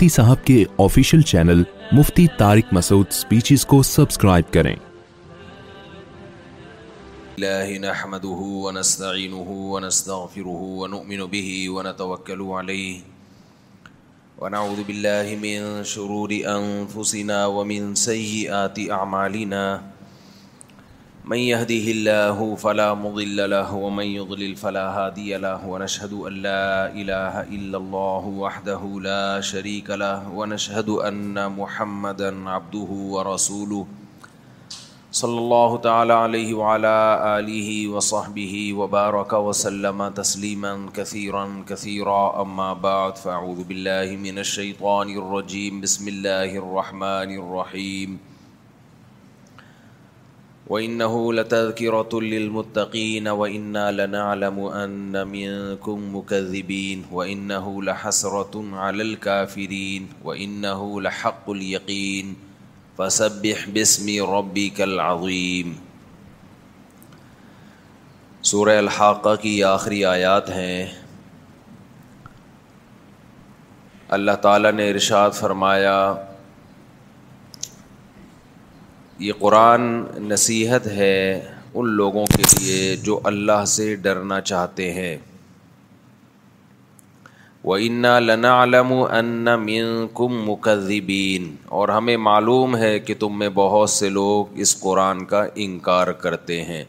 مفتی صاحب کے official channel Mufti Tariq Masood speeches کو سبسکرائب کریں نحمده ونستغفره ونؤمن به ونعوذ من شرور ومن من يهده الله الله الله فلا فلا مضل له له له ومن يضلل هادي ونشهد ونشهد أن أن لا لا إله إلا وحده شريك محمدا عبده ورسوله صلى تعالى عليه وعلى آله وصحبه وبارك وسلم تسليما كثيرا كثيرا أما بعد فأعوذ بالله من الشيطان الرجيم بسم الله الرحمن الرحيم و انّی رتمطقین وََََََََََََََََََََََََََََََََََب الحسرین وحق القین وصبسمبی العیم سورہ الحاقہ کی آخری آیات ہیں اللہ تعالیٰ نے ارشاد فرمایا یہ قرآن نصیحت ہے ان لوگوں کے لیے جو اللہ سے ڈرنا چاہتے ہیں انا لنا و ان کم مقدبین اور ہمیں معلوم ہے کہ تم میں بہت سے لوگ اس قرآن کا انکار کرتے ہیں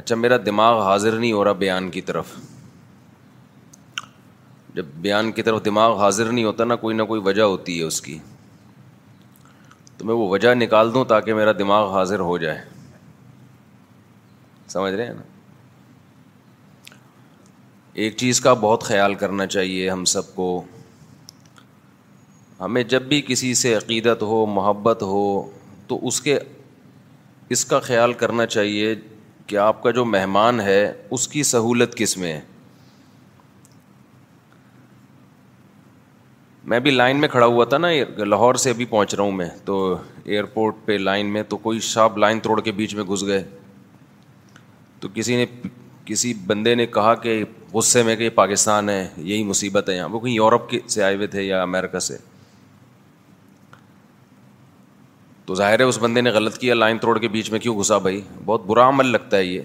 اچھا میرا دماغ حاضر نہیں ہو رہا بیان کی طرف جب بیان کی طرف دماغ حاضر نہیں ہوتا نا کوئی نہ کوئی وجہ ہوتی ہے اس کی تو میں وہ وجہ نکال دوں تاکہ میرا دماغ حاضر ہو جائے سمجھ رہے ہیں نا ایک چیز کا بہت خیال کرنا چاہیے ہم سب کو ہمیں جب بھی کسی سے عقیدت ہو محبت ہو تو اس کے اس کا خیال کرنا چاہیے کہ آپ کا جو مہمان ہے اس کی سہولت کس میں ہے میں بھی لائن میں کھڑا ہوا تھا نا لاہور سے ابھی پہنچ رہا ہوں میں تو ایئرپورٹ پہ لائن میں تو کوئی شاپ لائن توڑ کے بیچ میں گھس گئے تو کسی نے کسی بندے نے کہا کہ غصے میں کہ یہ پاکستان ہے یہی مصیبت ہے یہاں وہ کہیں یورپ کے سے آئے ہوئے تھے یا امیرکا سے تو ظاہر ہے اس بندے نے غلط کیا لائن توڑ کے بیچ میں کیوں گھسا بھائی بہت برا عمل لگتا ہے یہ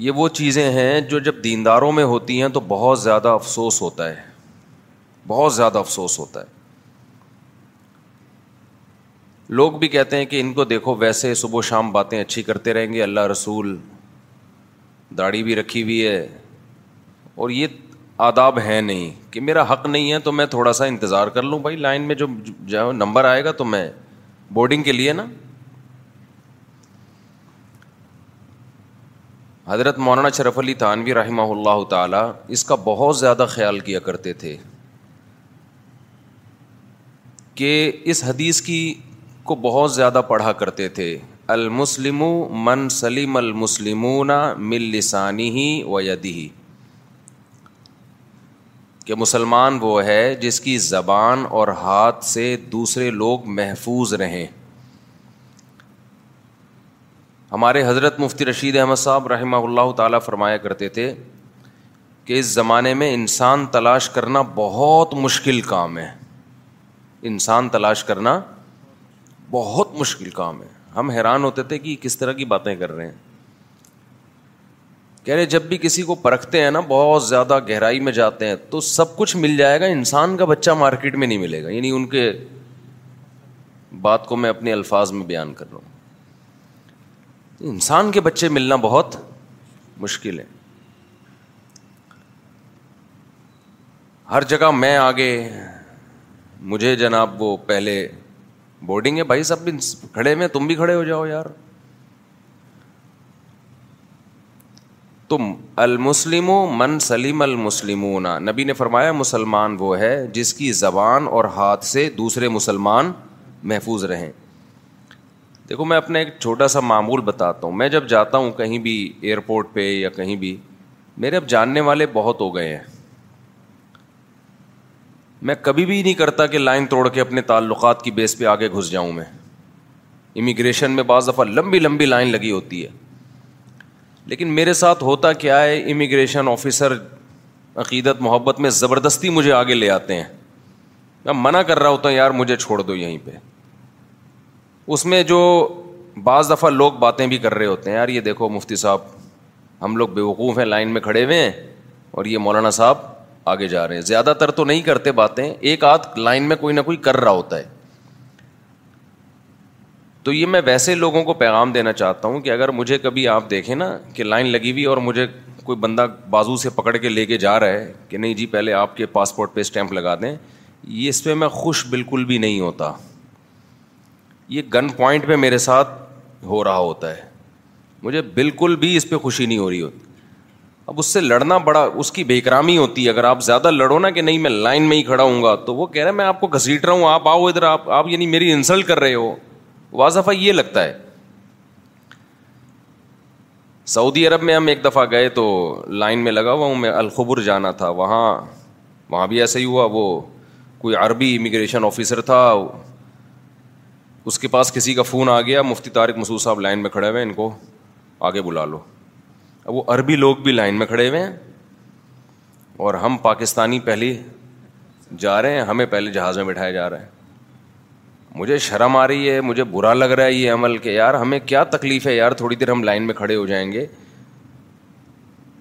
یہ وہ چیزیں ہیں جو جب دینداروں میں ہوتی ہیں تو بہت زیادہ افسوس ہوتا ہے بہت زیادہ افسوس ہوتا ہے لوگ بھی کہتے ہیں کہ ان کو دیکھو ویسے صبح و شام باتیں اچھی کرتے رہیں گے اللہ رسول داڑھی بھی رکھی ہوئی ہے اور یہ آداب ہے نہیں کہ میرا حق نہیں ہے تو میں تھوڑا سا انتظار کر لوں بھائی لائن میں جو جاؤ نمبر آئے گا تو میں بورڈنگ کے لیے نا حضرت مولانا شرف علی تھانوی رحمہ اللہ تعالیٰ اس کا بہت زیادہ خیال کیا کرتے تھے کہ اس حدیث کی کو بہت زیادہ پڑھا کرتے تھے المسلم من سلیم المسلمون مل لسانی ہی و یدی کہ مسلمان وہ ہے جس کی زبان اور ہاتھ سے دوسرے لوگ محفوظ رہیں ہمارے حضرت مفتی رشید احمد صاحب رحمہ اللہ تعالیٰ فرمایا کرتے تھے کہ اس زمانے میں انسان تلاش کرنا بہت مشکل کام ہے انسان تلاش کرنا بہت مشکل کام ہے ہم حیران ہوتے تھے کہ کس طرح کی باتیں کر رہے ہیں کہہ رہے جب بھی کسی کو پرکھتے ہیں نا بہت زیادہ گہرائی میں جاتے ہیں تو سب کچھ مل جائے گا انسان کا بچہ مارکیٹ میں نہیں ملے گا یعنی ان کے بات کو میں اپنے الفاظ میں بیان کر رہا ہوں انسان کے بچے ملنا بہت مشکل ہے ہر جگہ میں آگے مجھے جناب وہ پہلے بورڈنگ ہے بھائی سب کھڑے میں تم بھی کھڑے ہو جاؤ یار تم المسلم من سلیم المسلم نبی نے فرمایا مسلمان وہ ہے جس کی زبان اور ہاتھ سے دوسرے مسلمان محفوظ رہیں دیکھو میں اپنا ایک چھوٹا سا معمول بتاتا ہوں میں جب جاتا ہوں کہیں بھی ایئرپورٹ پہ یا کہیں بھی میرے اب جاننے والے بہت ہو گئے ہیں میں کبھی بھی نہیں کرتا کہ لائن توڑ کے اپنے تعلقات کی بیس پہ آگے گھس جاؤں میں امیگریشن میں بعض دفعہ لمبی لمبی لائن لگی ہوتی ہے لیکن میرے ساتھ ہوتا کیا ہے امیگریشن آفیسر عقیدت محبت میں زبردستی مجھے آگے لے آتے ہیں میں منع کر رہا ہوتا ہوں یار مجھے چھوڑ دو یہیں پہ اس میں جو بعض دفعہ لوگ باتیں بھی کر رہے ہوتے ہیں یار یہ دیکھو مفتی صاحب ہم لوگ بے وقوف ہیں لائن میں کھڑے ہوئے ہیں اور یہ مولانا صاحب آگے جا رہے ہیں زیادہ تر تو نہیں کرتے باتیں ایک آدھ لائن میں کوئی نہ کوئی کر رہا ہوتا ہے تو یہ میں ویسے لوگوں کو پیغام دینا چاہتا ہوں کہ اگر مجھے کبھی آپ دیکھیں نا کہ لائن لگی ہوئی اور مجھے کوئی بندہ بازو سے پکڑ کے لے کے جا رہا ہے کہ نہیں جی پہلے آپ کے پاسپورٹ پہ اسٹیمپ لگا دیں یہ اس پہ میں خوش بالکل بھی نہیں ہوتا یہ گن پوائنٹ پہ میرے ساتھ ہو رہا ہوتا ہے مجھے بالکل بھی اس پہ خوشی نہیں ہو رہی ہوتی اب اس سے لڑنا بڑا اس کی بے کرامی ہوتی ہے اگر آپ زیادہ لڑو نا کہ نہیں میں لائن میں ہی کھڑا ہوں گا تو وہ کہہ رہے میں آپ کو گھسیٹ رہا ہوں آپ آؤ ادھر آپ آپ یعنی میری انسلٹ کر رہے ہو واضح یہ لگتا ہے سعودی عرب میں ہم ایک دفعہ گئے تو لائن میں لگا ہوا ہوں میں الخبر جانا تھا وہاں وہاں بھی ایسا ہی ہوا وہ کوئی عربی امیگریشن آفیسر تھا اس کے پاس کسی کا فون آ گیا مفتی طارق مسعود صاحب لائن میں کھڑے ہوئے ہیں ان کو آگے بلا لو اب وہ عربی لوگ بھی لائن میں کھڑے ہوئے ہیں اور ہم پاکستانی پہلی جا رہے ہیں ہمیں پہلے جہاز میں بٹھایا جا رہا ہے مجھے شرم آ رہی ہے مجھے برا لگ رہا ہے یہ عمل کہ یار ہمیں کیا تکلیف ہے یار تھوڑی دیر ہم لائن میں کھڑے ہو جائیں گے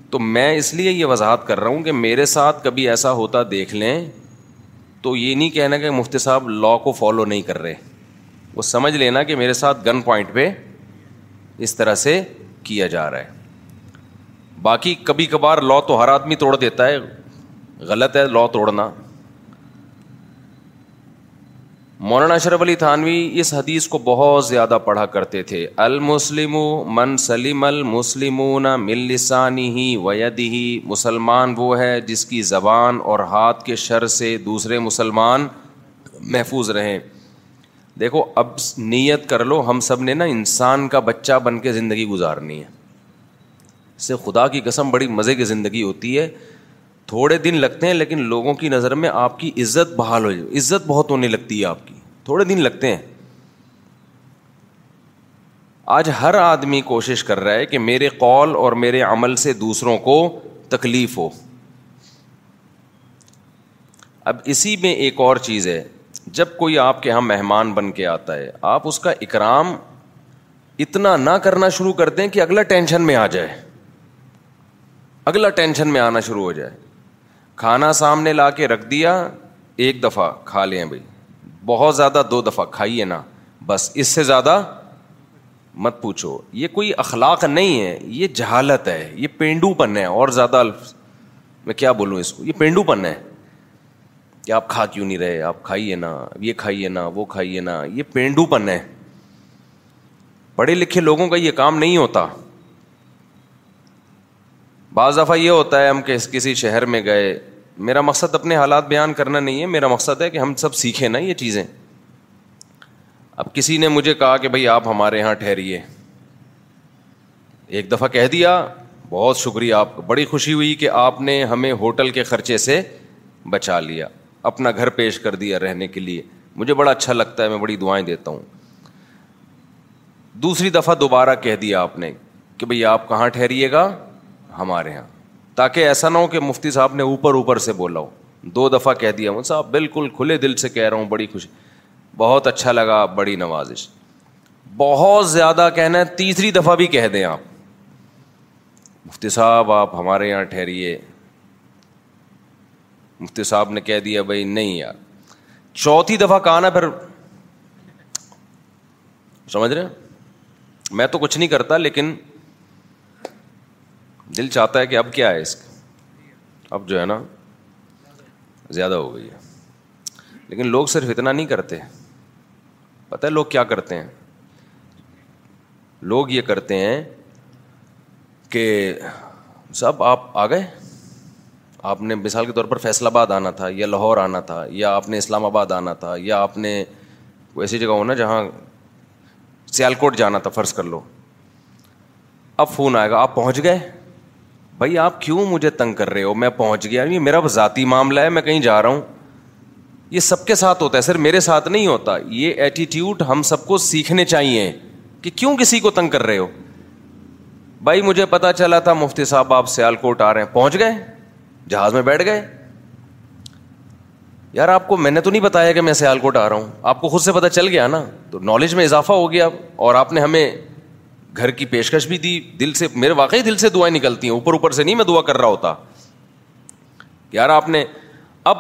تو میں اس لیے یہ وضاحت کر رہا ہوں کہ میرے ساتھ کبھی ایسا ہوتا دیکھ لیں تو یہ نہیں کہنا کہ مفتی صاحب لاء کو فالو نہیں کر رہے وہ سمجھ لینا کہ میرے ساتھ گن پوائنٹ پہ اس طرح سے کیا جا رہا ہے باقی کبھی کبھار لا تو ہر آدمی توڑ دیتا ہے غلط ہے لا توڑنا مولانا اشرف علی تھانوی اس حدیث کو بہت زیادہ پڑھا کرتے تھے المسلم من سلیم المسلمون مل لسانی ہی وید ہی مسلمان وہ ہے جس کی زبان اور ہاتھ کے شر سے دوسرے مسلمان محفوظ رہیں دیکھو اب نیت کر لو ہم سب نے نا انسان کا بچہ بن کے زندگی گزارنی ہے سے خدا کی قسم بڑی مزے کی زندگی ہوتی ہے تھوڑے دن لگتے ہیں لیکن لوگوں کی نظر میں آپ کی عزت بحال ہو جائے عزت بہت ہونے لگتی ہے آپ کی تھوڑے دن لگتے ہیں آج ہر آدمی کوشش کر رہا ہے کہ میرے قول اور میرے عمل سے دوسروں کو تکلیف ہو اب اسی میں ایک اور چیز ہے جب کوئی آپ کے یہاں مہمان بن کے آتا ہے آپ اس کا اکرام اتنا نہ کرنا شروع کر دیں کہ اگلا ٹینشن میں آ جائے اگلا ٹینشن میں آنا شروع ہو جائے کھانا سامنے لا کے رکھ دیا ایک دفعہ کھا لیں بھائی بہت زیادہ دو دفعہ کھائیے نا بس اس سے زیادہ مت پوچھو یہ کوئی اخلاق نہیں ہے یہ جہالت ہے یہ پینڈو پن ہے اور زیادہ میں کیا بولوں اس کو یہ پینڈو پن ہے کہ آپ کھا کیوں نہیں رہے آپ کھائیے نا یہ کھائیے نا وہ کھائیے نا یہ پینڈو پن ہے پڑھے لکھے لوگوں کا یہ کام نہیں ہوتا بعض دفعہ یہ ہوتا ہے ہم کس کسی شہر میں گئے میرا مقصد اپنے حالات بیان کرنا نہیں ہے میرا مقصد ہے کہ ہم سب سیکھیں نا یہ چیزیں اب کسی نے مجھے کہا کہ بھائی آپ ہمارے یہاں ٹھہریے ایک دفعہ کہہ دیا بہت شکریہ آپ کو بڑی خوشی ہوئی کہ آپ نے ہمیں ہوٹل کے خرچے سے بچا لیا اپنا گھر پیش کر دیا رہنے کے لیے مجھے بڑا اچھا لگتا ہے میں بڑی دعائیں دیتا ہوں دوسری دفعہ دوبارہ کہہ دیا آپ نے کہ بھائی آپ کہاں ٹھہریے گا ہمارے یہاں تاکہ ایسا نہ ہو کہ مفتی صاحب نے اوپر اوپر سے بولا ہو دو دفعہ کہہ دیا ہوں صاحب بالکل کھلے دل سے کہہ رہا ہوں بڑی خوشی بہت اچھا لگا بڑی نوازش بہت زیادہ کہنا ہے تیسری دفعہ بھی کہہ دیں آپ مفتی صاحب آپ ہمارے یہاں ٹھہریے مفتی صاحب نے کہہ دیا بھائی نہیں یار چوتھی دفعہ کہا نا پھر سمجھ رہے میں تو کچھ نہیں کرتا لیکن دل چاہتا ہے کہ اب کیا ہے اس کا اب جو ہے نا زیادہ ہو گئی ہے لیکن لوگ صرف اتنا نہیں کرتے پتہ ہے لوگ کیا کرتے ہیں لوگ یہ کرتے ہیں کہ سب آپ آ گئے آپ نے مثال کے طور پر فیصل آباد آنا تھا یا لاہور آنا تھا یا آپ نے اسلام آباد آنا تھا یا آپ نے کوئی ایسی جگہ ہونا جہاں سیالکوٹ جانا تھا فرض کر لو اب فون آئے گا آپ پہنچ گئے بھائی آپ کیوں مجھے تنگ کر رہے ہو میں پہنچ گیا یہ میرا ذاتی معاملہ ہے میں کہیں جا رہا ہوں یہ سب کے ساتھ ہوتا ہے سر میرے ساتھ نہیں ہوتا یہ ایٹیٹیوڈ ہم سب کو سیکھنے چاہیے کہ کیوں کسی کو تنگ کر رہے ہو بھائی مجھے پتا چلا تھا مفتی صاحب آپ سیالکوٹ آ رہے ہیں پہنچ گئے جہاز میں بیٹھ گئے یار آپ کو میں نے تو نہیں بتایا کہ میں سیال کوٹ آ رہا ہوں آپ کو خود سے پتا چل گیا نا تو نالج میں اضافہ ہو گیا اور آپ نے ہمیں گھر کی پیشکش بھی دی دل سے میرے واقعی دل سے دعائیں نکلتی ہیں اوپر اوپر سے نہیں میں دعا کر رہا ہوتا یار آپ نے اب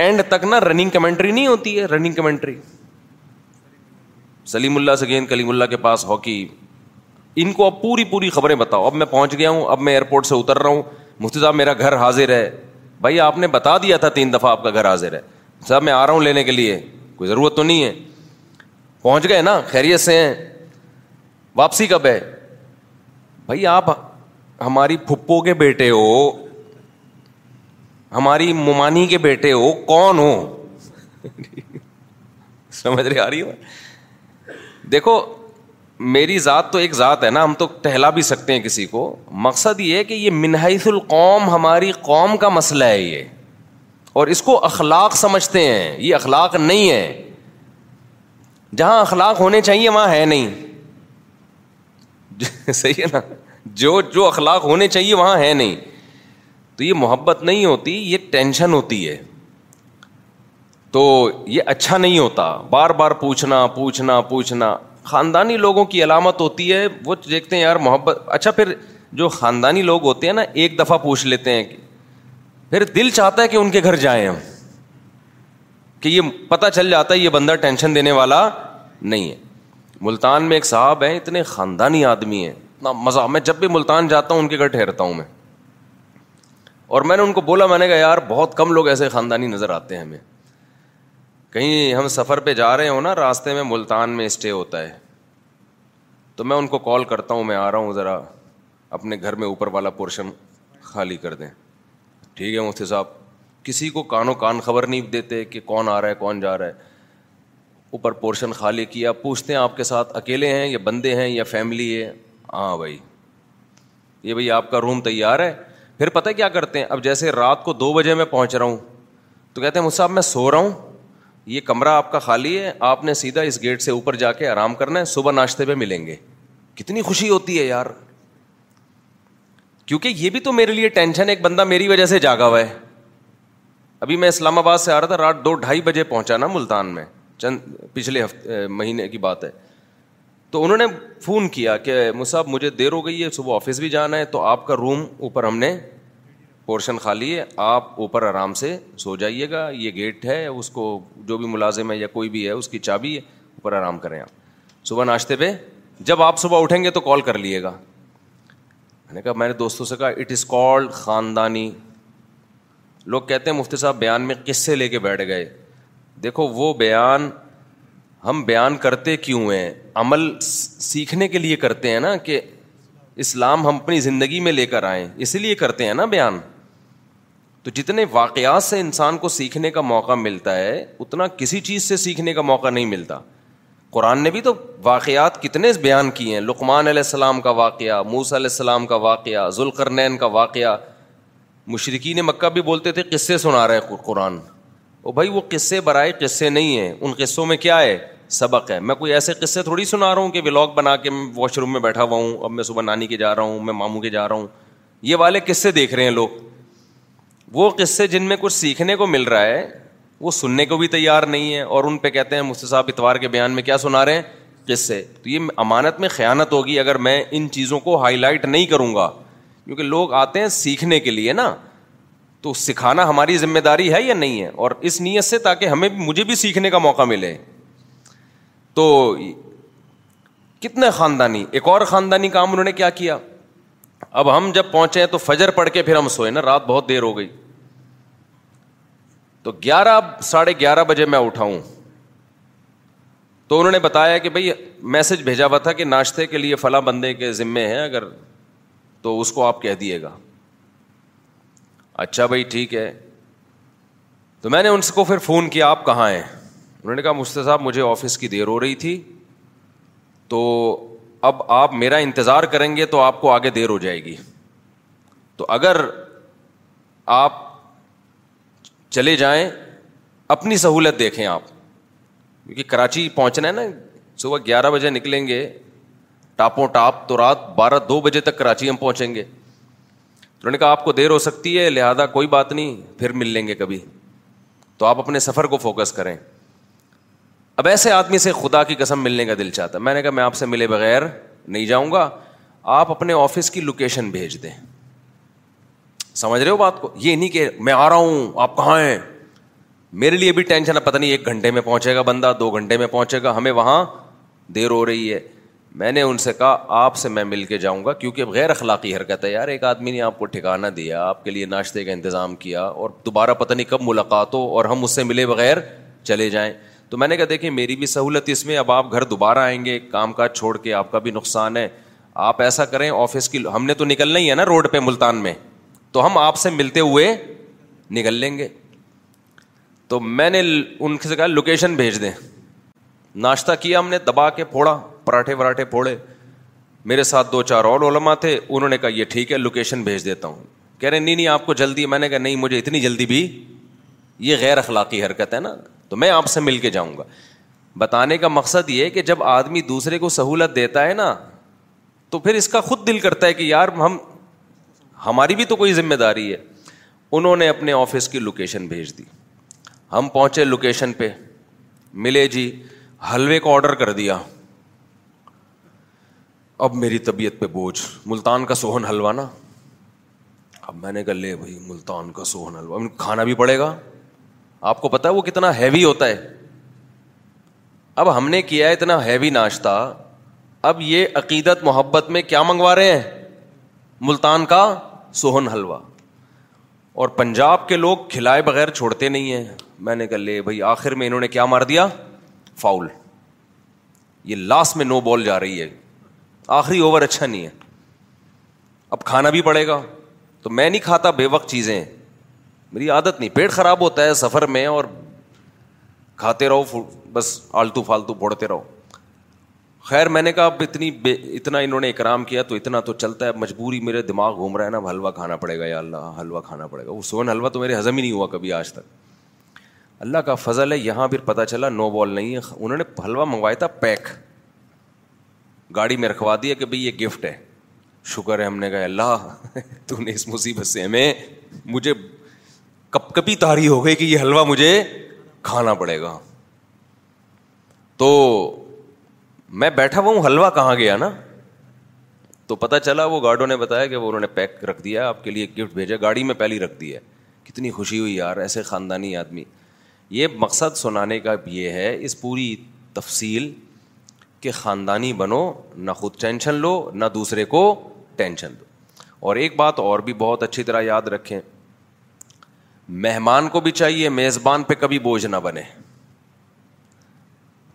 اینڈ تک نا رننگ کمنٹری نہیں ہوتی ہے رننگ کمنٹری سلیم اللہ سے گیند کلیم اللہ کے پاس ہاکی ان کو اب پوری پوری خبریں بتاؤ اب میں پہنچ گیا ہوں اب میں ایئرپورٹ سے اتر رہا ہوں مفتی صاحب میرا گھر حاضر ہے بھائی آپ نے بتا دیا تھا تین دفعہ آپ کا گھر حاضر ہے صاحب میں آ رہا ہوں لینے کے لیے کوئی ضرورت تو نہیں ہے پہنچ گئے نا خیریت سے ہیں واپسی کب ہے بھائی آپ ہماری پھپھو کے بیٹے ہو ہماری ممانی کے بیٹے ہو کون ہو سمجھ رہے آ رہی ہو دیکھو میری ذات تو ایک ذات ہے نا ہم تو ٹہلا بھی سکتے ہیں کسی کو مقصد یہ کہ یہ منحص القوم ہماری قوم کا مسئلہ ہے یہ اور اس کو اخلاق سمجھتے ہیں یہ اخلاق نہیں ہے جہاں اخلاق ہونے چاہیے وہاں ہے نہیں صحیح ہے نا جو جو اخلاق ہونے چاہیے وہاں ہے نہیں تو یہ محبت نہیں ہوتی یہ ٹینشن ہوتی ہے تو یہ اچھا نہیں ہوتا بار بار پوچھنا پوچھنا پوچھنا خاندانی لوگوں کی علامت ہوتی ہے وہ دیکھتے ہیں یار محبت اچھا پھر جو خاندانی لوگ ہوتے ہیں نا ایک دفعہ پوچھ لیتے ہیں پھر دل چاہتا ہے کہ ان کے گھر جائیں ہم کہ یہ پتہ چل جاتا ہے یہ بندہ ٹینشن دینے والا نہیں ہے ملتان میں ایک صاحب ہیں اتنے خاندانی آدمی ہیں اتنا مزہ میں جب بھی ملتان جاتا ہوں ان کے گھر ٹھہرتا ہوں میں اور میں نے ان کو بولا میں نے کہا یار بہت کم لوگ ایسے خاندانی نظر آتے ہیں ہمیں کہیں ہم سفر پہ جا رہے ہوں نا راستے میں ملتان میں اسٹے ہوتا ہے تو میں ان کو کال کرتا ہوں میں آ رہا ہوں ذرا اپنے گھر میں اوپر والا پورشن خالی کر دیں ٹھیک ہے مفتی صاحب کسی کو کانوں کان خبر نہیں دیتے کہ کون آ رہا ہے کون جا رہا ہے اوپر پورشن خالی کیا پوچھتے ہیں آپ کے ساتھ اکیلے ہیں یا بندے ہیں یا فیملی ہے ہاں بھائی یہ بھائی آپ کا روم تیار ہے پھر پتہ کیا کرتے ہیں اب جیسے رات کو دو بجے میں پہنچ رہا ہوں تو کہتے ہیں مجھ صاحب میں سو رہا ہوں یہ کمرہ آپ کا خالی ہے آپ نے سیدھا اس گیٹ سے اوپر جا کے آرام کرنا ہے صبح ناشتے پہ ملیں گے کتنی خوشی ہوتی ہے یار کیونکہ یہ بھی تو میرے لیے ٹینشن ایک بندہ میری وجہ سے جاگا ہوا ہے ابھی میں اسلام آباد سے آ رہا تھا رات دو ڈھائی بجے پہنچا نا ملتان میں چند پچھلے ہفتے مہینے کی بات ہے تو انہوں نے فون کیا کہ مصعب مجھے دیر ہو گئی ہے صبح آفس بھی جانا ہے تو آپ کا روم اوپر ہم نے پورشن خالی ہے آپ اوپر آرام سے سو جائیے گا یہ گیٹ ہے اس کو جو بھی ملازم ہے یا کوئی بھی ہے اس کی چابی ہے اوپر آرام کریں آپ صبح ناشتے پہ جب آپ صبح اٹھیں گے تو کال کر لیے گا میں نے کہا میں نے دوستوں سے کہا اٹ از کالڈ خاندانی لوگ کہتے ہیں مفتی صاحب بیان میں کس سے لے کے بیٹھ گئے دیکھو وہ بیان ہم بیان کرتے کیوں ہیں عمل سیکھنے کے لیے کرتے ہیں نا کہ اسلام ہم اپنی زندگی میں لے کر آئیں اسی لیے کرتے ہیں نا بیان تو جتنے واقعات سے انسان کو سیکھنے کا موقع ملتا ہے اتنا کسی چیز سے سیکھنے کا موقع نہیں ملتا قرآن نے بھی تو واقعات کتنے بیان کیے ہیں لقمان علیہ السلام کا واقعہ موس علیہ السلام کا واقعہ ذوالقرنین کا واقعہ مشرقین مکہ بھی بولتے تھے قصے سنا رہے ہیں قرآن او بھائی وہ قصے برائے قصے نہیں ہیں ان قصوں میں کیا ہے سبق ہے میں کوئی ایسے قصے تھوڑی سنا رہا ہوں کہ بلاگ بنا کے میں واش روم میں بیٹھا ہوا ہوں اب میں صبح نانی کے جا رہا ہوں میں ماموں کے جا رہا ہوں یہ والے قصے دیکھ رہے ہیں لوگ وہ قصے جن میں کچھ سیکھنے کو مل رہا ہے وہ سننے کو بھی تیار نہیں ہے اور ان پہ کہتے ہیں مفتی صاحب اتوار کے بیان میں کیا سنا رہے ہیں قصے تو یہ امانت میں خیانت ہوگی اگر میں ان چیزوں کو ہائی لائٹ نہیں کروں گا کیونکہ لوگ آتے ہیں سیکھنے کے لیے نا تو سکھانا ہماری ذمہ داری ہے یا نہیں ہے اور اس نیت سے تاکہ ہمیں مجھے بھی سیکھنے کا موقع ملے تو کتنے خاندانی ایک اور خاندانی کام انہوں نے کیا کیا اب ہم جب پہنچے تو فجر پڑ کے پھر ہم سوئے نا رات بہت دیر ہو گئی تو گیارہ ساڑھے گیارہ بجے میں اٹھاؤں تو انہوں نے بتایا کہ بھائی میسج بھیجا ہوا تھا کہ ناشتے کے لیے فلاں بندے کے ذمے ہیں اگر تو اس کو آپ کہہ دیے گا اچھا بھائی ٹھیک ہے تو میں نے ان کو پھر فون کیا آپ کہاں ہیں انہوں نے کہا مشتر صاحب مجھے آفس کی دیر ہو رہی تھی تو اب آپ میرا انتظار کریں گے تو آپ کو آگے دیر ہو جائے گی تو اگر آپ چلے جائیں اپنی سہولت دیکھیں آپ کیونکہ کراچی پہنچنا ہے نا صبح گیارہ بجے نکلیں گے ٹاپوں ٹاپ تو رات بارہ دو بجے تک کراچی ہم پہنچیں گے تو انہوں نے کہا آپ کو دیر ہو سکتی ہے لہٰذا کوئی بات نہیں پھر مل لیں گے کبھی تو آپ اپنے سفر کو فوکس کریں اب ایسے آدمی سے خدا کی قسم ملنے کا دل چاہتا میں نے کہا میں آپ سے ملے بغیر نہیں جاؤں گا آپ اپنے آفس کی لوکیشن بھیج دیں سمجھ رہے ہو بات کو یہ نہیں کہ میں آ رہا ہوں آپ کہاں ہیں میرے لیے بھی ٹینشن ہے پتہ نہیں ایک گھنٹے میں پہنچے گا بندہ دو گھنٹے میں پہنچے گا ہمیں وہاں دیر ہو رہی ہے میں نے ان سے کہا آپ سے میں مل کے جاؤں گا کیونکہ غیر اخلاقی حرکت ہے یار ایک آدمی نے آپ کو ٹھکانا دیا آپ کے لیے ناشتے کا انتظام کیا اور دوبارہ پتہ نہیں کب ملاقات ہو اور ہم اس سے ملے بغیر چلے جائیں تو میں نے کہا دیکھیں میری بھی سہولت اس میں اب آپ گھر دوبارہ آئیں گے کام کاج چھوڑ کے آپ کا بھی نقصان ہے آپ ایسا کریں آفس کی ہم نے تو نکلنا ہی ہے نا روڈ پہ ملتان میں تو ہم آپ سے ملتے ہوئے نکل لیں گے تو میں نے ان سے کہا لوکیشن بھیج دیں ناشتہ کیا ہم نے دبا کے پھوڑا پراٹھے وراٹھے پھوڑے میرے ساتھ دو چار اور علما تھے انہوں نے کہا یہ ٹھیک ہے لوکیشن بھیج دیتا ہوں کہہ رہے نہیں نہیں آپ کو جلدی میں نے کہا نہیں مجھے اتنی جلدی بھی یہ غیر اخلاقی حرکت ہے نا تو میں آپ سے مل کے جاؤں گا بتانے کا مقصد یہ کہ جب آدمی دوسرے کو سہولت دیتا ہے نا تو پھر اس کا خود دل کرتا ہے کہ یار ہم ہماری بھی تو کوئی ذمہ داری ہے انہوں نے اپنے آفس کی لوکیشن بھیج دی ہم پہنچے لوکیشن پہ ملے جی حلوے کا آڈر کر دیا اب میری طبیعت پہ بوجھ ملتان کا سوہن حلوہ نا اب میں نے کہا لے بھائی ملتان کا سوہن حلوہ کھانا بھی پڑے گا آپ کو پتا وہ کتنا ہیوی ہوتا ہے اب ہم نے کیا اتنا ہیوی ناشتہ اب یہ عقیدت محبت میں کیا منگوا رہے ہیں ملتان کا سوہن حلوہ اور پنجاب کے لوگ کھلائے بغیر چھوڑتے نہیں ہیں میں نے کہا لے بھائی آخر میں انہوں نے کیا مار دیا فاؤل یہ لاسٹ میں نو بال جا رہی ہے آخری اوور اچھا نہیں ہے اب کھانا بھی پڑے گا تو میں نہیں کھاتا بے وقت چیزیں میری عادت نہیں پیٹ خراب ہوتا ہے سفر میں اور کھاتے رہو بس آلتو فالتو پھوڑتے رہو خیر میں نے کہا اب اتنی بے اتنا انہوں نے اکرام کیا تو اتنا تو چلتا ہے مجبوری میرے دماغ گھوم رہا ہے نا حلوہ کھانا پڑے گا یا اللہ حلوہ کھانا پڑے گا وہ سون حلوہ تو میرے ہضم ہی نہیں ہوا کبھی آج تک اللہ کا فضل ہے یہاں پھر پتہ چلا نو بال نہیں ہے انہوں نے حلوہ منگوایا تھا پیک گاڑی میں رکھوا دیا کہ بھائی یہ گفٹ ہے شکر ہے ہم نے کہا اللہ تو نے اس مصیبت سے ہمیں مجھے کب کبھی تاری ہو گئی کہ یہ حلوہ مجھے کھانا پڑے گا تو میں بیٹھا ہوا ہوں حلوہ کہاں گیا نا تو پتا چلا وہ گارڈوں نے بتایا کہ وہ انہوں نے پیک رکھ دیا آپ کے لیے گفٹ بھیجا گاڑی میں پہلی رکھ دیا کتنی خوشی ہوئی یار ایسے خاندانی آدمی یہ مقصد سنانے کا یہ ہے اس پوری تفصیل کہ خاندانی بنو نہ خود ٹینشن لو نہ دوسرے کو ٹینشن دو اور ایک بات اور بھی بہت اچھی طرح یاد رکھیں مہمان کو بھی چاہیے میزبان پہ کبھی بوجھ نہ بنے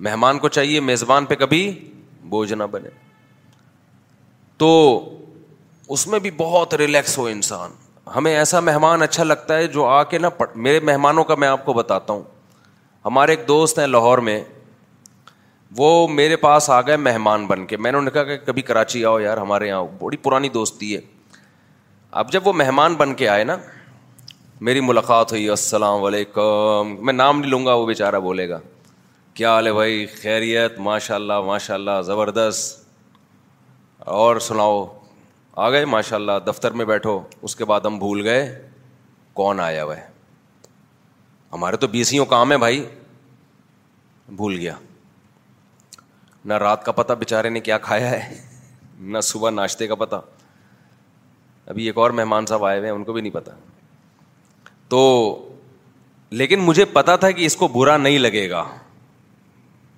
مہمان کو چاہیے میزبان پہ کبھی بوجھ نہ بنے تو اس میں بھی بہت ریلیکس ہو انسان ہمیں ایسا مہمان اچھا لگتا ہے جو آ کے نا میرے مہمانوں کا میں آپ کو بتاتا ہوں ہمارے ایک دوست ہیں لاہور میں وہ میرے پاس آ گئے مہمان بن کے میں نے کہا کہ کبھی کراچی آؤ یار ہمارے یہاں بڑی پرانی دوستی ہے اب جب وہ مہمان بن کے آئے نا میری ملاقات ہوئی السلام علیکم میں نام نہیں لوں گا وہ بیچارہ بولے گا کیا حال ہے بھائی خیریت ماشاء اللہ ماشاء اللہ زبردست اور سناؤ آ گئے ماشاء اللہ دفتر میں بیٹھو اس کے بعد ہم بھول گئے کون آیا وہ ہمارے تو بیسیوں کام ہے بھائی بھول گیا نہ رات کا پتہ بیچارے نے کیا کھایا ہے نہ صبح ناشتے کا پتہ ابھی ایک اور مہمان صاحب آئے ہوئے ہیں ان کو بھی نہیں پتہ تو لیکن مجھے پتا تھا کہ اس کو برا نہیں لگے گا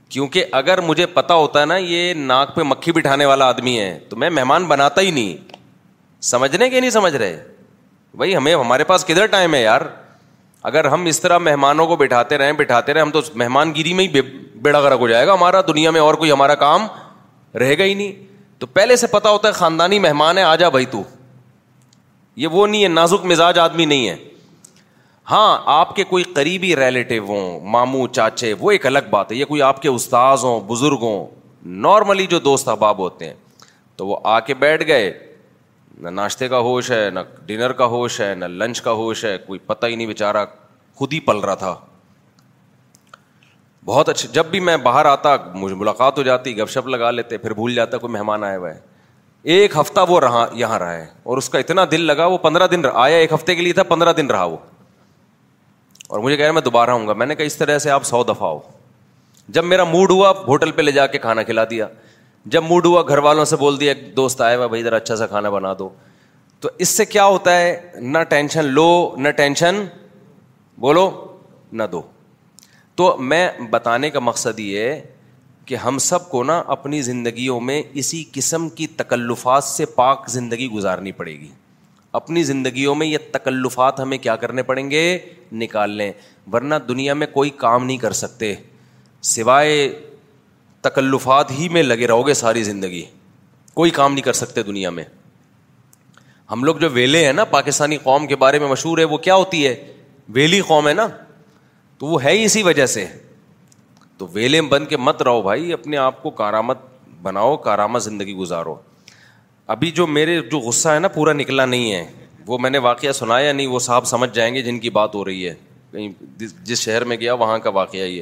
کیونکہ اگر مجھے پتا ہوتا ہے نا یہ ناک پہ مکھی بٹھانے والا آدمی ہے تو میں مہمان بناتا ہی نہیں سمجھنے کے نہیں سمجھ رہے بھائی ہمیں ہمارے پاس کدھر ٹائم ہے یار اگر ہم اس طرح مہمانوں کو بٹھاتے رہیں بٹھاتے رہیں ہم تو مہمان گیری میں ہی بیڑا گرک ہو جائے گا ہمارا دنیا میں اور کوئی ہمارا کام رہے گا ہی نہیں تو پہلے سے پتا ہوتا ہے خاندانی مہمان ہے آ جا بھائی تو یہ وہ نہیں ہے نازک مزاج آدمی نہیں ہے ہاں آپ کے کوئی قریبی ریلیٹو ہوں ماموں چاچے وہ ایک الگ بات ہے یا کوئی آپ کے استاذ ہوں بزرگ ہوں نارملی جو دوست احباب ہوتے ہیں تو وہ آ کے بیٹھ گئے نہ ناشتے کا ہوش ہے نہ ڈنر کا ہوش ہے نہ لنچ کا ہوش ہے کوئی پتہ ہی نہیں بےچارا خود ہی پل رہا تھا بہت اچھا جب بھی میں باہر آتا مجھے ملاقات ہو جاتی گپ شپ لگا لیتے پھر بھول جاتا کوئی مہمان آیا ہوا ہے ایک ہفتہ وہ رہا یہاں رہا ہے اور اس کا اتنا دل لگا وہ پندرہ دن آیا ایک ہفتے کے لیے تھا پندرہ دن رہا وہ اور مجھے کہہ کہا میں دوبارہ آؤں گا میں نے کہا اس طرح سے آپ سو دفعہ ہو جب میرا موڈ ہوا ہوٹل پہ لے جا کے کھانا کھلا دیا جب موڈ ہوا گھر والوں سے بول دیا ایک دوست آئے ہوا بھائی ذرا اچھا سا کھانا بنا دو تو اس سے کیا ہوتا ہے نہ ٹینشن لو نہ ٹینشن بولو نہ دو تو میں بتانے کا مقصد یہ ہے کہ ہم سب کو نا اپنی زندگیوں میں اسی قسم کی تکلفات سے پاک زندگی گزارنی پڑے گی اپنی زندگیوں میں یہ تکلفات ہمیں کیا کرنے پڑیں گے نکال لیں ورنہ دنیا میں کوئی کام نہیں کر سکتے سوائے تکلفات ہی میں لگے رہو گے ساری زندگی کوئی کام نہیں کر سکتے دنیا میں ہم لوگ جو ویلے ہیں نا پاکستانی قوم کے بارے میں مشہور ہے وہ کیا ہوتی ہے ویلی قوم ہے نا تو وہ ہے ہی اسی وجہ سے تو ویلے بن کے مت رہو بھائی اپنے آپ کو کارآمد بناؤ کارآمد زندگی گزارو ابھی جو میرے جو غصہ ہے نا پورا نکلا نہیں ہے وہ میں نے واقعہ سنایا نہیں وہ صاحب سمجھ جائیں گے جن کی بات ہو رہی ہے کہیں جس شہر میں گیا وہاں کا واقعہ یہ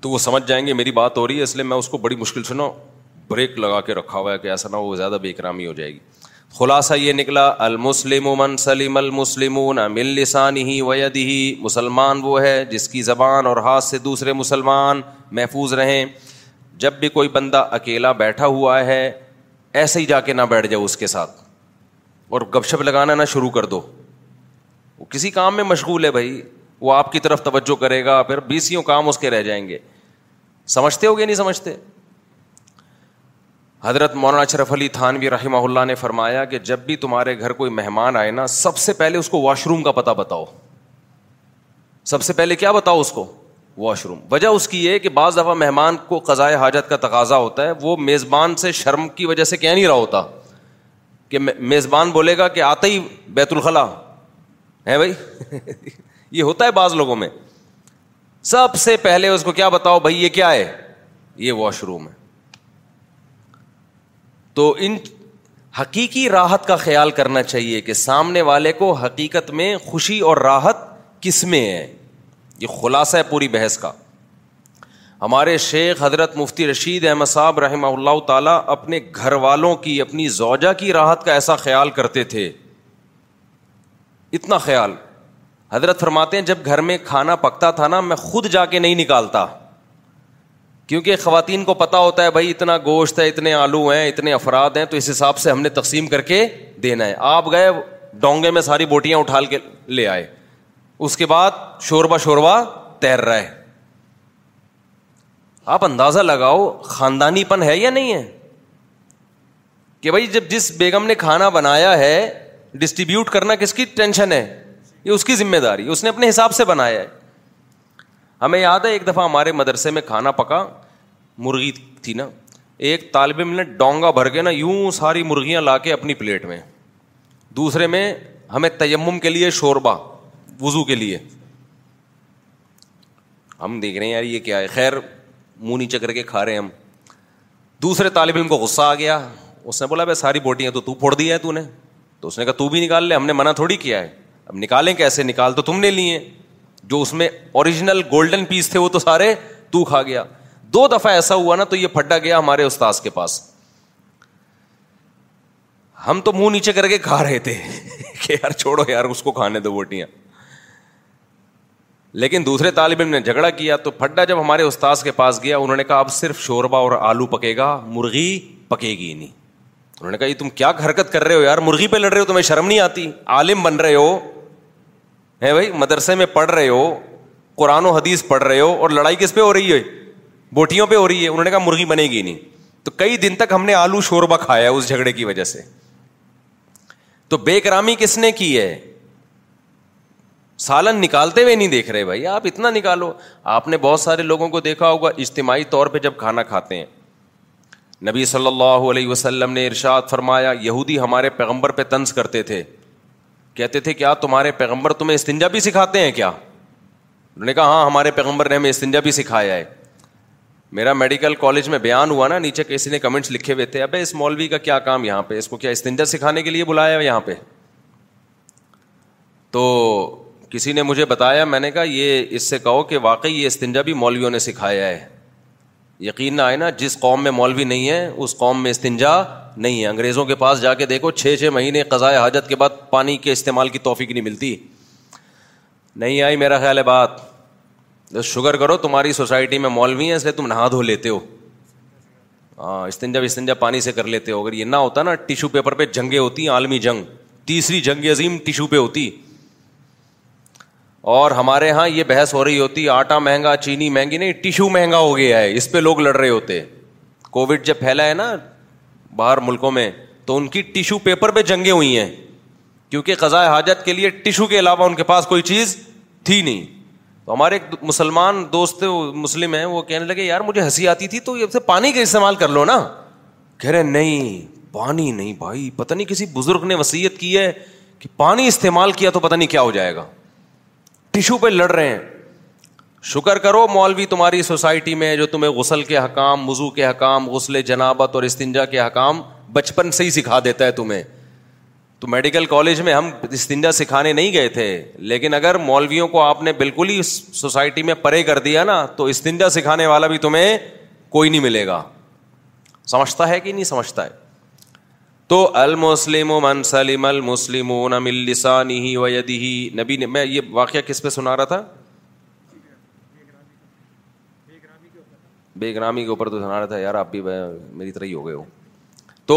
تو وہ سمجھ جائیں گے میری بات ہو رہی ہے اس لیے میں اس کو بڑی مشکل سے نا بریک لگا کے رکھا ہوا ہے کہ ایسا نہ ہو زیادہ بے اکرامی ہو جائے گی خلاصہ یہ نکلا المسلم من سلیم المسلمون مل لسانی وید ہی مسلمان وہ ہے جس کی زبان اور ہاتھ سے دوسرے مسلمان محفوظ رہیں جب بھی کوئی بندہ اکیلا بیٹھا ہوا ہے ایسے ہی جا کے نہ بیٹھ جاؤ اس کے ساتھ اور گپ شپ لگانا نہ شروع کر دو وہ کسی کام میں مشغول ہے بھائی وہ آپ کی طرف توجہ کرے گا پھر بی سیوں کام اس کے رہ جائیں گے سمجھتے ہو گے نہیں سمجھتے حضرت مولانا اشرف علی تھانوی رحمہ اللہ نے فرمایا کہ جب بھی تمہارے گھر کوئی مہمان آئے نا سب سے پہلے اس کو واش روم کا پتہ بتاؤ سب سے پہلے کیا بتاؤ اس کو واش روم وجہ اس کی یہ کہ بعض دفعہ مہمان کو قضائے حاجت کا تقاضا ہوتا ہے وہ میزبان سے شرم کی وجہ سے کہہ نہیں رہا ہوتا کہ میزبان بولے گا کہ آتا ہی بیت الخلا ہے بھائی یہ ہوتا ہے بعض لوگوں میں سب سے پہلے اس کو کیا بتاؤ بھائی یہ کیا ہے یہ واش روم ہے تو ان حقیقی راحت کا خیال کرنا چاہیے کہ سامنے والے کو حقیقت میں خوشی اور راحت کس میں ہے یہ خلاصہ ہے پوری بحث کا ہمارے شیخ حضرت مفتی رشید احمد صاحب رحمہ اللہ تعالیٰ اپنے گھر والوں کی اپنی زوجہ کی راحت کا ایسا خیال کرتے تھے اتنا خیال حضرت فرماتے ہیں جب گھر میں کھانا پکتا تھا نا میں خود جا کے نہیں نکالتا کیونکہ خواتین کو پتا ہوتا ہے بھائی اتنا گوشت ہے اتنے آلو ہیں اتنے افراد ہیں تو اس حساب سے ہم نے تقسیم کر کے دینا ہے آپ گئے ڈونگے میں ساری بوٹیاں اٹھا کے لے آئے اس کے بعد شوربا شوربا تیر رہا ہے آپ اندازہ لگاؤ خاندانی پن ہے یا نہیں ہے کہ بھائی جب جس بیگم نے کھانا بنایا ہے ڈسٹریبیوٹ کرنا کس کی ٹینشن ہے یہ اس کی ذمہ داری اس نے اپنے حساب سے بنایا ہے ہمیں یاد ہے ایک دفعہ ہمارے مدرسے میں کھانا پکا مرغی تھی نا ایک طالب علم نے ڈونگا بھر کے نا یوں ساری مرغیاں لا کے اپنی پلیٹ میں دوسرے میں ہمیں تیمم کے لیے شوربہ وضو کے لیے ہم دیکھ رہے ہیں یار یہ کیا ہے خیر منہ نیچے کر کے کھا رہے ہیں ہم دوسرے طالب علم کو غصہ آ گیا اس نے بولا بھائی ساری بوٹیاں تو تو پھوڑ دیا تو نے نے تو تو اس کہا بھی نکال لے ہم نے منع تھوڑی کیا ہے اب نکالیں کیسے نکال تو تم نے لیے جو اس میں اوریجنل گولڈن پیس تھے وہ تو سارے تو کھا گیا دو دفعہ ایسا ہوا نا تو یہ پھٹا گیا ہمارے استاذ کے پاس ہم تو منہ نیچے کر کے کھا رہے تھے کہ یار چھوڑو یار اس کو کھانے دو بوٹیاں لیکن دوسرے طالب علم نے جھگڑا کیا تو پھڈا جب ہمارے استاذ کے پاس گیا انہوں نے کہا اب صرف شوربا اور آلو پکے گا مرغی پکے گی نہیں انہوں نے کہا یہ تم کیا حرکت کر رہے ہو یار مرغی پہ لڑ رہے ہو تمہیں شرم نہیں آتی عالم بن رہے ہو ہے بھائی مدرسے میں پڑھ رہے ہو قرآن و حدیث پڑھ رہے ہو اور لڑائی کس پہ ہو رہی ہے بوٹیوں پہ ہو رہی ہے انہوں نے کہا مرغی بنے گی نہیں تو کئی دن تک ہم نے آلو شوربا کھایا اس جھگڑے کی وجہ سے تو بے کرامی کس نے کی ہے سالن نکالتے ہوئے نہیں دیکھ رہے بھائی آپ اتنا نکالو آپ نے بہت سارے لوگوں کو دیکھا ہوگا اجتماعی طور پہ جب کھانا کھاتے ہیں نبی صلی اللہ علیہ وسلم نے ارشاد فرمایا یہودی ہمارے پیغمبر پہ طنز کرتے تھے کہتے تھے کیا تمہارے پیغمبر تمہیں استنجا بھی سکھاتے ہیں کیا انہوں نے کہا ہاں ہمارے پیغمبر نے ہمیں استنجا بھی سکھایا ہے میرا میڈیکل کالج میں بیان ہوا نا نیچے کسی نے کمنٹس لکھے ہوئے تھے اب اس مولوی کا کیا کام یہاں پہ اس کو کیا استنجا سکھانے کے لیے بلایا یہاں پہ تو کسی نے مجھے بتایا میں نے کہا یہ اس سے کہو کہ واقعی یہ استنجا بھی مولویوں نے سکھایا ہے یقین نہ آئے نا جس قوم میں مولوی نہیں ہے اس قوم میں استنجا نہیں ہے انگریزوں کے پاس جا کے دیکھو چھ چھ مہینے قضائے حاجت کے بعد پانی کے استعمال کی توفیق نہیں ملتی نہیں آئی میرا خیال ہے بات شگر کرو تمہاری سوسائٹی میں مولوی ہیں اس لیے تم نہا دھو لیتے ہو ہاں استنجا استنجا پانی سے کر لیتے ہو اگر یہ نہ ہوتا نا ٹیشو پیپر پہ جنگیں ہوتی ہیں عالمی جنگ تیسری جنگ عظیم ٹیشو پہ ہوتی اور ہمارے یہاں یہ بحث ہو رہی ہوتی آٹا مہنگا چینی مہنگی نہیں ٹشو مہنگا ہو گیا ہے اس پہ لوگ لڑ رہے ہوتے کووڈ جب پھیلا ہے نا باہر ملکوں میں تو ان کی ٹشو پیپر پہ جنگیں ہوئی ہیں کیونکہ قضاء حاجت کے لیے ٹشو کے علاوہ ان کے پاس کوئی چیز تھی نہیں تو ہمارے ایک مسلمان دوست مسلم ہیں وہ کہنے لگے یار مجھے ہنسی آتی تھی تو سے پانی کا استعمال کر لو نا کہہ رہے نہیں پانی نہیں بھائی پتہ نہیں کسی بزرگ نے وسیعت کی ہے کہ پانی استعمال کیا تو پتہ نہیں کیا ہو جائے گا ٹشو پہ لڑ رہے ہیں شکر کرو مولوی تمہاری سوسائٹی میں جو تمہیں غسل کے حکام وضو کے حکام غسل جنابت اور استنجا کے حکام بچپن سے ہی سکھا دیتا ہے تمہیں تو میڈیکل کالج میں ہم استنجا سکھانے نہیں گئے تھے لیکن اگر مولویوں کو آپ نے بالکل ہی سوسائٹی میں پرے کر دیا نا تو استنجا سکھانے والا بھی تمہیں کوئی نہیں ملے گا سمجھتا ہے کہ نہیں سمجھتا ہے تو المسلم المسلمون من المسلم ويده نبی نے میں یہ واقعہ کس پہ سنا رہا تھا بے گرامی کے اوپر تو سنا رہا تھا یار آپ بھی میری طرح ہی ہو گئے ہو تو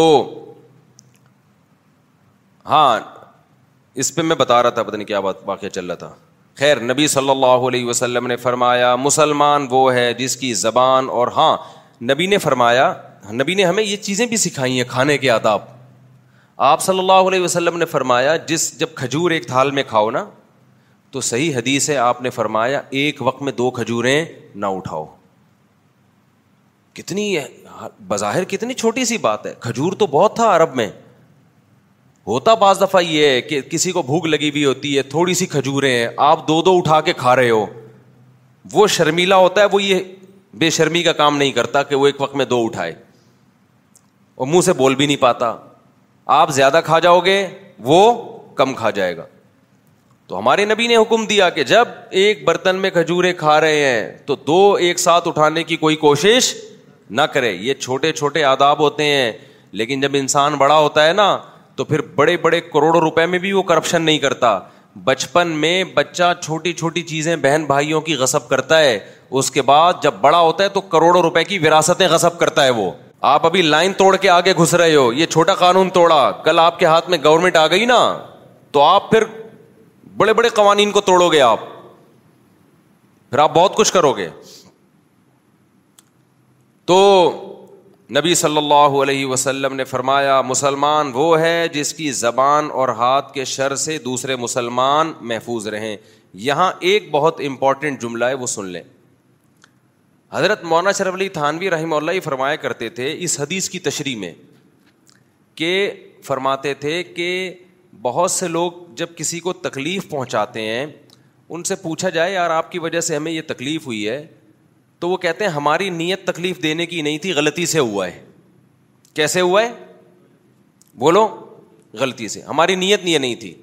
ہاں اس پہ میں بتا رہا تھا پتہ نہیں کیا بات واقعہ چل رہا تھا خیر نبی صلی اللہ علیہ وسلم نے فرمایا مسلمان وہ ہے جس کی زبان اور ہاں نبی نے فرمایا نبی نے ہمیں یہ چیزیں بھی سکھائی ہیں کھانے کے آداب آپ صلی اللہ علیہ وسلم نے فرمایا جس جب کھجور ایک تھال میں کھاؤ نا تو صحیح حدیث ہے آپ نے فرمایا ایک وقت میں دو کھجوریں نہ اٹھاؤ کتنی بظاہر کتنی چھوٹی سی بات ہے کھجور تو بہت تھا عرب میں ہوتا بعض دفعہ یہ ہے کہ کسی کو بھوک لگی ہوئی ہوتی ہے تھوڑی سی کھجوریں ہیں آپ دو دو اٹھا کے کھا رہے ہو وہ شرمیلا ہوتا ہے وہ یہ بے شرمی کا کام نہیں کرتا کہ وہ ایک وقت میں دو اٹھائے اور منہ سے بول بھی نہیں پاتا آپ زیادہ کھا جاؤ گے وہ کم کھا جائے گا تو ہمارے نبی نے حکم دیا کہ جب ایک برتن میں کھجورے کھا رہے ہیں تو دو ایک ساتھ اٹھانے کی کوئی کوشش نہ کرے یہ چھوٹے چھوٹے آداب ہوتے ہیں لیکن جب انسان بڑا ہوتا ہے نا تو پھر بڑے بڑے کروڑوں روپے میں بھی وہ کرپشن نہیں کرتا بچپن میں بچہ چھوٹی چھوٹی چیزیں بہن بھائیوں کی غصب کرتا ہے اس کے بعد جب بڑا ہوتا ہے تو کروڑوں روپے کی وراثتیں غصب کرتا ہے وہ آپ ابھی لائن توڑ کے آگے گھس رہے ہو یہ چھوٹا قانون توڑا کل آپ کے ہاتھ میں گورنمنٹ آ گئی نا تو آپ پھر بڑے بڑے قوانین کو توڑو گے آپ پھر آپ بہت کچھ کرو گے تو نبی صلی اللہ علیہ وسلم نے فرمایا مسلمان وہ ہے جس کی زبان اور ہاتھ کے شر سے دوسرے مسلمان محفوظ رہیں یہاں ایک بہت امپورٹنٹ جملہ ہے وہ سن لیں حضرت مولانا شرف علی تھانوی رحمہ اللہ فرمایا کرتے تھے اس حدیث کی تشریح میں کہ فرماتے تھے کہ بہت سے لوگ جب کسی کو تکلیف پہنچاتے ہیں ان سے پوچھا جائے یار آپ کی وجہ سے ہمیں یہ تکلیف ہوئی ہے تو وہ کہتے ہیں ہماری نیت تکلیف دینے کی نہیں تھی غلطی سے ہوا ہے کیسے ہوا ہے بولو غلطی سے ہماری نیت یہ نہیں تھی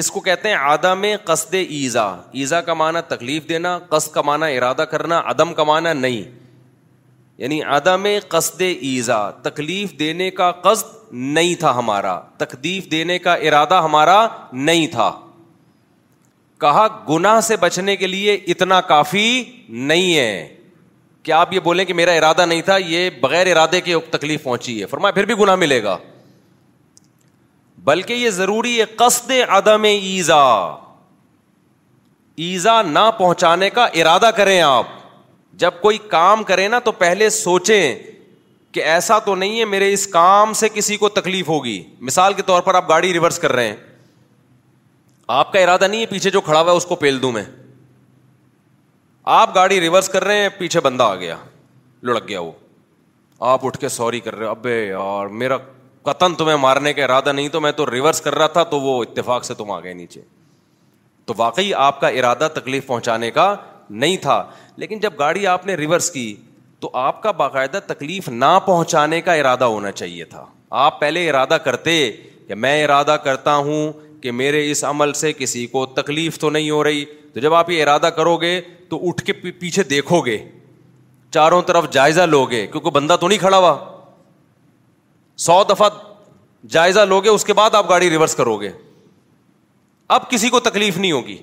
اس کو کہتے ہیں آدم قصد ایزا ایزا کا معنی تکلیف دینا قصد کا معنی ارادہ کرنا عدم کا معنی نہیں یعنی عدم قصد ایزا تکلیف دینے کا قصد نہیں تھا ہمارا تکلیف دینے کا ارادہ ہمارا نہیں تھا کہا گناہ سے بچنے کے لیے اتنا کافی نہیں ہے کیا آپ یہ بولیں کہ میرا ارادہ نہیں تھا یہ بغیر ارادے کے تکلیف پہنچی ہے فرمایا پھر بھی گناہ ملے گا بلکہ یہ ضروری ہے قصد عدم ایزا ایزا نہ پہنچانے کا ارادہ کریں آپ جب کوئی کام کریں نا تو پہلے سوچیں کہ ایسا تو نہیں ہے میرے اس کام سے کسی کو تکلیف ہوگی مثال کے طور پر آپ گاڑی ریورس کر رہے ہیں آپ کا ارادہ نہیں ہے پیچھے جو کھڑا ہوا ہے اس کو پھیل دوں میں آپ گاڑی ریورس کر رہے ہیں پیچھے بندہ آ گیا لڑک گیا وہ آپ اٹھ کے سوری کر رہے ابے یار میرا قتن تمہیں مارنے کا ارادہ نہیں تو میں تو ریورس کر رہا تھا تو وہ اتفاق سے تم آ گئے نیچے تو واقعی آپ کا ارادہ تکلیف پہنچانے کا نہیں تھا لیکن جب گاڑی آپ نے ریورس کی تو آپ کا باقاعدہ تکلیف نہ پہنچانے کا ارادہ ہونا چاہیے تھا آپ پہلے ارادہ کرتے کہ میں ارادہ کرتا ہوں کہ میرے اس عمل سے کسی کو تکلیف تو نہیں ہو رہی تو جب آپ یہ ارادہ کرو گے تو اٹھ کے پیچھے دیکھو گے چاروں طرف جائزہ لوگے کیونکہ بندہ تو نہیں کھڑا ہوا سو دفعہ جائزہ لو گے اس کے بعد آپ گاڑی ریورس کرو گے اب کسی کو تکلیف نہیں ہوگی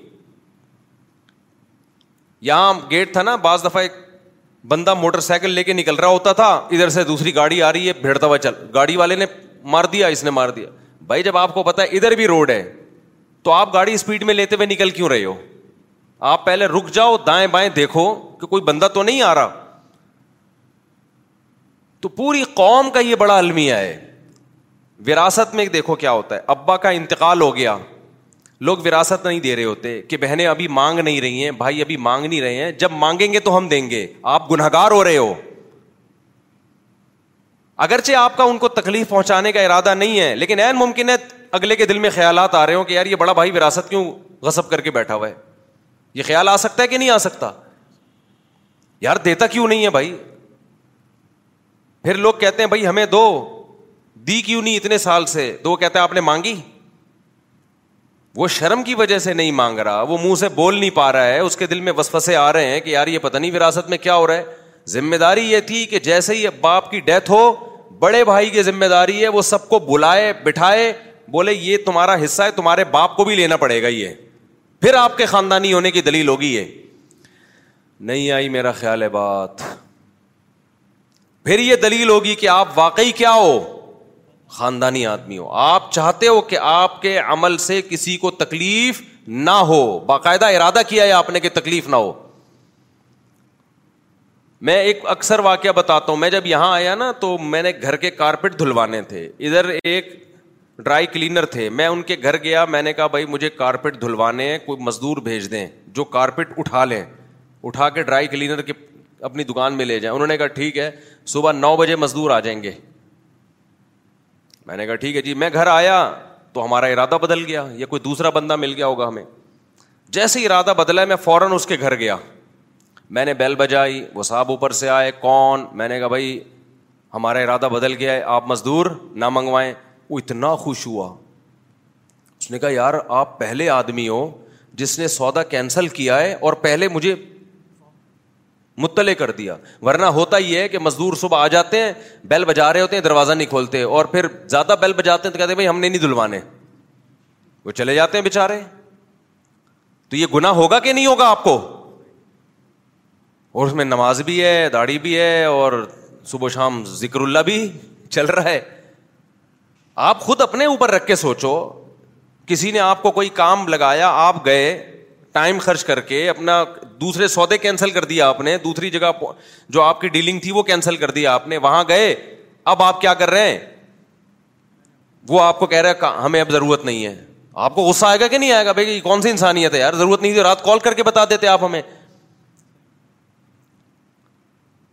یہاں گیٹ تھا نا بعض دفعہ ایک بندہ موٹر سائیکل لے کے نکل رہا ہوتا تھا ادھر سے دوسری گاڑی آ رہی ہے بھیڑتا ہوا چل گاڑی والے نے مار دیا اس نے مار دیا بھائی جب آپ کو پتا ہے ادھر بھی روڈ ہے تو آپ گاڑی اسپیڈ میں لیتے ہوئے نکل کیوں رہے ہو آپ پہلے رک جاؤ دائیں بائیں دیکھو کہ کوئی بندہ تو نہیں آ رہا تو پوری قوم کا یہ بڑا المیہ ہے وراثت میں دیکھو کیا ہوتا ہے ابا کا انتقال ہو گیا لوگ وراثت نہیں دے رہے ہوتے کہ بہنیں ابھی مانگ نہیں رہی ہیں بھائی ابھی مانگ نہیں رہے ہیں جب مانگیں گے تو ہم دیں گے آپ گناہ گار ہو رہے ہو اگرچہ آپ کا ان کو تکلیف پہنچانے کا ارادہ نہیں ہے لیکن این ممکن ہے اگلے کے دل میں خیالات آ رہے ہوں کہ یار یہ بڑا بھائی وراثت کیوں غصب کر کے بیٹھا ہوا ہے یہ خیال آ سکتا ہے کہ نہیں آ سکتا یار دیتا کیوں نہیں ہے بھائی پھر لوگ کہتے ہیں بھائی ہمیں دو دی کیوں نہیں اتنے سال سے دو کہتے ہیں آپ نے مانگی وہ شرم کی وجہ سے نہیں مانگ رہا وہ منہ سے بول نہیں پا رہا ہے اس کے دل میں وسفسے آ رہے ہیں کہ یار یہ پتہ نہیں وراثت میں کیا ہو رہا ہے ذمہ داری یہ تھی کہ جیسے ہی باپ کی ڈیتھ ہو بڑے بھائی کی ذمہ داری ہے وہ سب کو بلائے بٹھائے بولے یہ تمہارا حصہ ہے تمہارے باپ کو بھی لینا پڑے گا یہ پھر آپ کے خاندانی ہونے کی دلیل ہوگی یہ نہیں آئی میرا خیال ہے بات پھر یہ دلیل ہوگی کہ آپ واقعی کیا ہو خاندانی آدمی ہو آپ چاہتے ہو کہ آپ کے عمل سے کسی کو تکلیف نہ ہو باقاعدہ ارادہ کیا ہے آپ نے کہ تکلیف نہ ہو میں ایک اکثر واقعہ بتاتا ہوں میں جب یہاں آیا نا تو میں نے گھر کے کارپیٹ دھلوانے تھے ادھر ایک ڈرائی کلینر تھے میں ان کے گھر گیا میں نے کہا بھائی مجھے کارپیٹ دھلوانے کوئی مزدور بھیج دیں جو کارپیٹ اٹھا لیں اٹھا کے ڈرائی کلینر کے اپنی دکان میں لے جائیں انہوں نے کہا ٹھیک ہے صبح نو بجے مزدور آ جائیں گے میں نے کہا ٹھیک ہے جی میں گھر آیا تو ہمارا ارادہ بدل گیا یا کوئی دوسرا بندہ مل گیا ہوگا ہمیں جیسے ارادہ بدلا میں فوراً اس کے گھر گیا میں نے بیل بجائی وہ صاحب اوپر سے آئے کون میں نے کہا بھائی ہمارا ارادہ بدل گیا ہے آپ مزدور نہ منگوائیں وہ اتنا خوش ہوا اس نے کہا یار آپ پہلے آدمی ہو جس نے سودا کینسل کیا ہے اور پہلے مجھے مطلع کر دیا ورنہ ہوتا ہی ہے کہ مزدور صبح آ جاتے ہیں بیل بجا رہے ہوتے ہیں دروازہ نہیں کھولتے اور پھر زیادہ بیل بجاتے ہیں تو کہتے بھائی ہم نے نہیں دلوانے وہ چلے جاتے ہیں بےچارے تو یہ گنا ہوگا کہ نہیں ہوگا آپ کو اور اس میں نماز بھی ہے داڑھی بھی ہے اور صبح شام ذکر اللہ بھی چل رہا ہے آپ خود اپنے اوپر رکھ کے سوچو کسی نے آپ کو کوئی کام لگایا آپ گئے ٹائم خرچ کر کے اپنا دوسرے سودے کینسل کر دیا آپ نے دوسری جگہ جو آپ کی ڈیلنگ تھی وہ کینسل کر دیا آپ نے وہاں گئے اب آپ کیا کر رہے ہیں وہ آپ کو کہہ رہے ہمیں اب ضرورت نہیں ہے آپ کو غصہ آئے گا کہ نہیں آئے گا بھائی کون سی انسانیت ہے یار ضرورت نہیں تھی رات کال کر کے بتا دیتے آپ ہمیں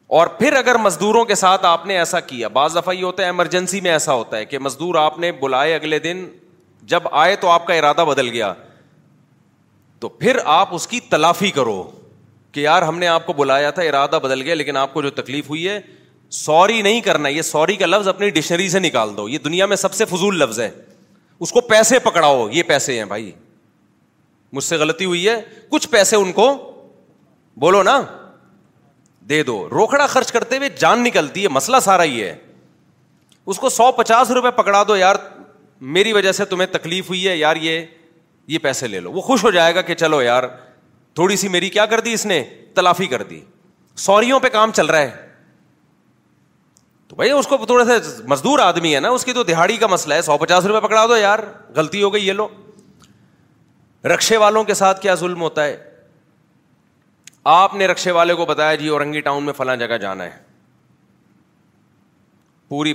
اور پھر اگر مزدوروں کے ساتھ آپ نے ایسا کیا بعض دفعہ یہ ہوتا ہے ایمرجنسی میں ایسا ہوتا ہے کہ مزدور آپ نے بلائے اگلے دن جب آئے تو آپ کا ارادہ بدل گیا تو پھر آپ اس کی تلافی کرو کہ یار ہم نے آپ کو بلایا تھا ارادہ بدل گیا لیکن آپ کو جو تکلیف ہوئی ہے سوری نہیں کرنا یہ سوری کا لفظ اپنی ڈکشنری سے نکال دو یہ دنیا میں سب سے فضول لفظ ہے اس کو پیسے پکڑاؤ یہ پیسے ہیں بھائی مجھ سے غلطی ہوئی ہے کچھ پیسے ان کو بولو نا دے دو روکڑا خرچ کرتے ہوئے جان نکلتی ہے مسئلہ سارا ہی ہے اس کو سو پچاس روپے پکڑا دو یار میری وجہ سے تمہیں تکلیف ہوئی ہے یار یہ یہ پیسے لے لو وہ خوش ہو جائے گا کہ چلو یار تھوڑی سی میری کیا کر دی اس نے تلافی کر دی سوریوں پہ کام چل رہا ہے تو بھائی اس کو تھوڑا سا مزدور آدمی ہے نا اس کی تو دہاڑی کا مسئلہ ہے سو پچاس روپئے پکڑا دو یار غلطی ہو گئی یہ لو رکشے والوں کے ساتھ کیا ظلم ہوتا ہے آپ نے رکشے والے کو بتایا جی اورنگی ٹاؤن میں فلاں جگہ جانا ہے پوری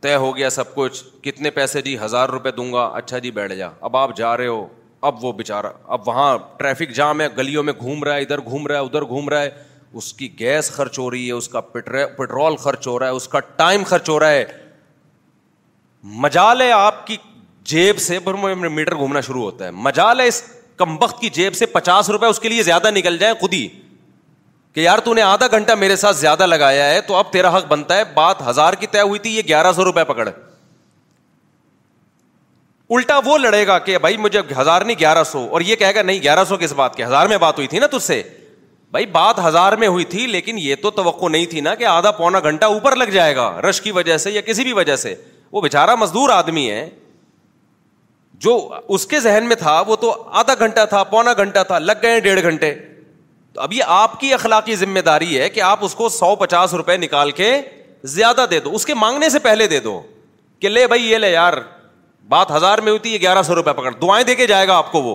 طے ہو گیا سب کچھ کتنے پیسے جی ہزار روپے دوں گا اچھا جی بیٹھ جا اب آپ جا رہے ہو اب وہ بےچارا اب وہاں ٹریفک جام ہے گلیوں میں گھوم رہا ہے ادھر گھوم رہا ہے ادھر گھوم رہا ہے اس کی گیس خرچ ہو رہی ہے اس کا پٹرول خرچ ہو رہا ہے اس کا ٹائم خرچ ہو رہا ہے مجال ہے آپ کی جیب سے میٹر گھومنا شروع ہوتا ہے مجال ہے اس کمبخت کی جیب سے پچاس روپئے اس کے لیے زیادہ نکل جائے خود ہی کہ یار تو نے آدھا گھنٹہ میرے ساتھ زیادہ لگایا ہے تو اب تیرا حق بنتا ہے بات ہزار کی طے ہوئی تھی یہ گیارہ سو روپئے پکڑ الٹا وہ لڑے گا کہ بھائی مجھے ہزار نہیں گیارہ سو اور یہ کہے گا نہیں گیارہ سو کس بات کی ہزار میں بات ہوئی تھی نا سے بھائی بات ہزار میں ہوئی تھی لیکن یہ تو توقع نہیں تھی نا کہ آدھا پونا گھنٹہ اوپر لگ جائے گا رش کی وجہ سے یا کسی بھی وجہ سے وہ بےچارا مزدور آدمی ہے جو اس کے ذہن میں تھا وہ تو آدھا گھنٹہ تھا پونا گھنٹہ تھا لگ گئے ڈیڑھ گھنٹے تو اب یہ آپ کی اخلاقی ذمہ داری ہے کہ آپ اس کو سو پچاس روپئے نکال کے زیادہ دے دو اس کے مانگنے سے پہلے دے دو کہ لے لے بھائی یہ یار بات ہزار میں ہوتی ہے گیارہ سو روپئے پکڑ دعائیں دے کے جائے گا گا آپ کو وہ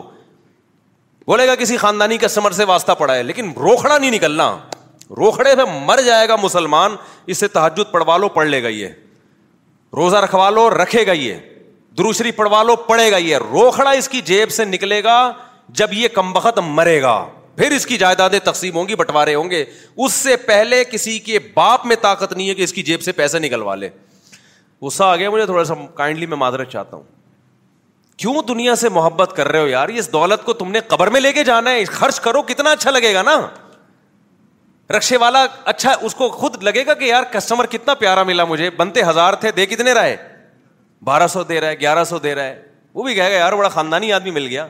بولے کسی خاندانی کسٹمر سے واسطہ پڑا ہے لیکن روکھڑا نہیں نکلنا روکھڑے پہ مر جائے گا مسلمان اس سے تحجد پڑوا لو پڑھ لے گا یہ روزہ رکھوا لو رکھے گا یہ دروشری پڑھوا لو پڑے گا یہ روکھڑا اس کی جیب سے نکلے گا جب یہ کمبخت مرے گا پھر اس کی جائیدادیں تقسیم ہوں گی بٹوارے ہوں گے اس سے پہلے کسی کے باپ میں طاقت نہیں ہے کہ اس کی جیب سے پیسے نکلوا لے غصہ آ گیا مجھے تھوڑا سا کائنڈلی میں معذرت چاہتا ہوں کیوں دنیا سے محبت کر رہے ہو یار اس دولت کو تم نے قبر میں لے کے جانا ہے خرچ کرو کتنا اچھا لگے گا نا رکشے والا اچھا اس کو خود لگے گا کہ یار کسٹمر کتنا پیارا ملا مجھے بنتے ہزار تھے دے کتنے رہے بارہ سو دے رہا ہے گیارہ سو دے رہا ہے وہ بھی کہے گا یار بڑا خاندانی آدمی مل گیا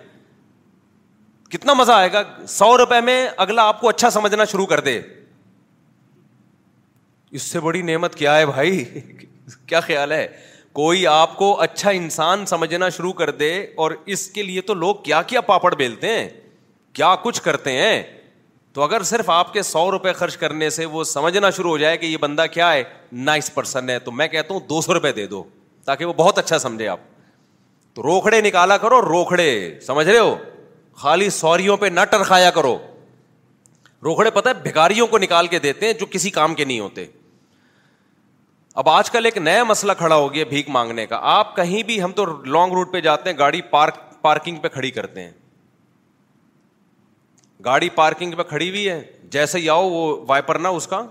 کتنا مزہ آئے گا سو روپئے میں اگلا آپ کو اچھا سمجھنا شروع کر دے اس سے بڑی نعمت کیا ہے بھائی کیا خیال ہے کوئی آپ کو اچھا انسان سمجھنا شروع کر دے اور اس کے لیے تو لوگ کیا کیا پاپڑ بیلتے ہیں کیا کچھ کرتے ہیں تو اگر صرف آپ کے سو روپے خرچ کرنے سے وہ سمجھنا شروع ہو جائے کہ یہ بندہ کیا ہے نائس پرسن ہے تو میں کہتا ہوں دو سو روپئے دے دو تاکہ وہ بہت اچھا سمجھے آپ تو روکھڑے نکالا کرو روکھڑے سمجھ رہے ہو خالی سوریوں پہ نہ ٹرکھایا کرو روکھڑے پتہ بھکاریوں کو نکال کے دیتے ہیں جو کسی کام کے نہیں ہوتے اب آج کل ایک نیا مسئلہ کھڑا ہو گیا بھیک مانگنے کا آپ کہیں بھی ہم تو لانگ روٹ پہ جاتے ہیں گاڑی پارک پارکنگ پہ کھڑی کرتے ہیں گاڑی پارکنگ پہ کھڑی ہوئی ہے جیسے ہی آؤ وہ وائپر نہ اس کا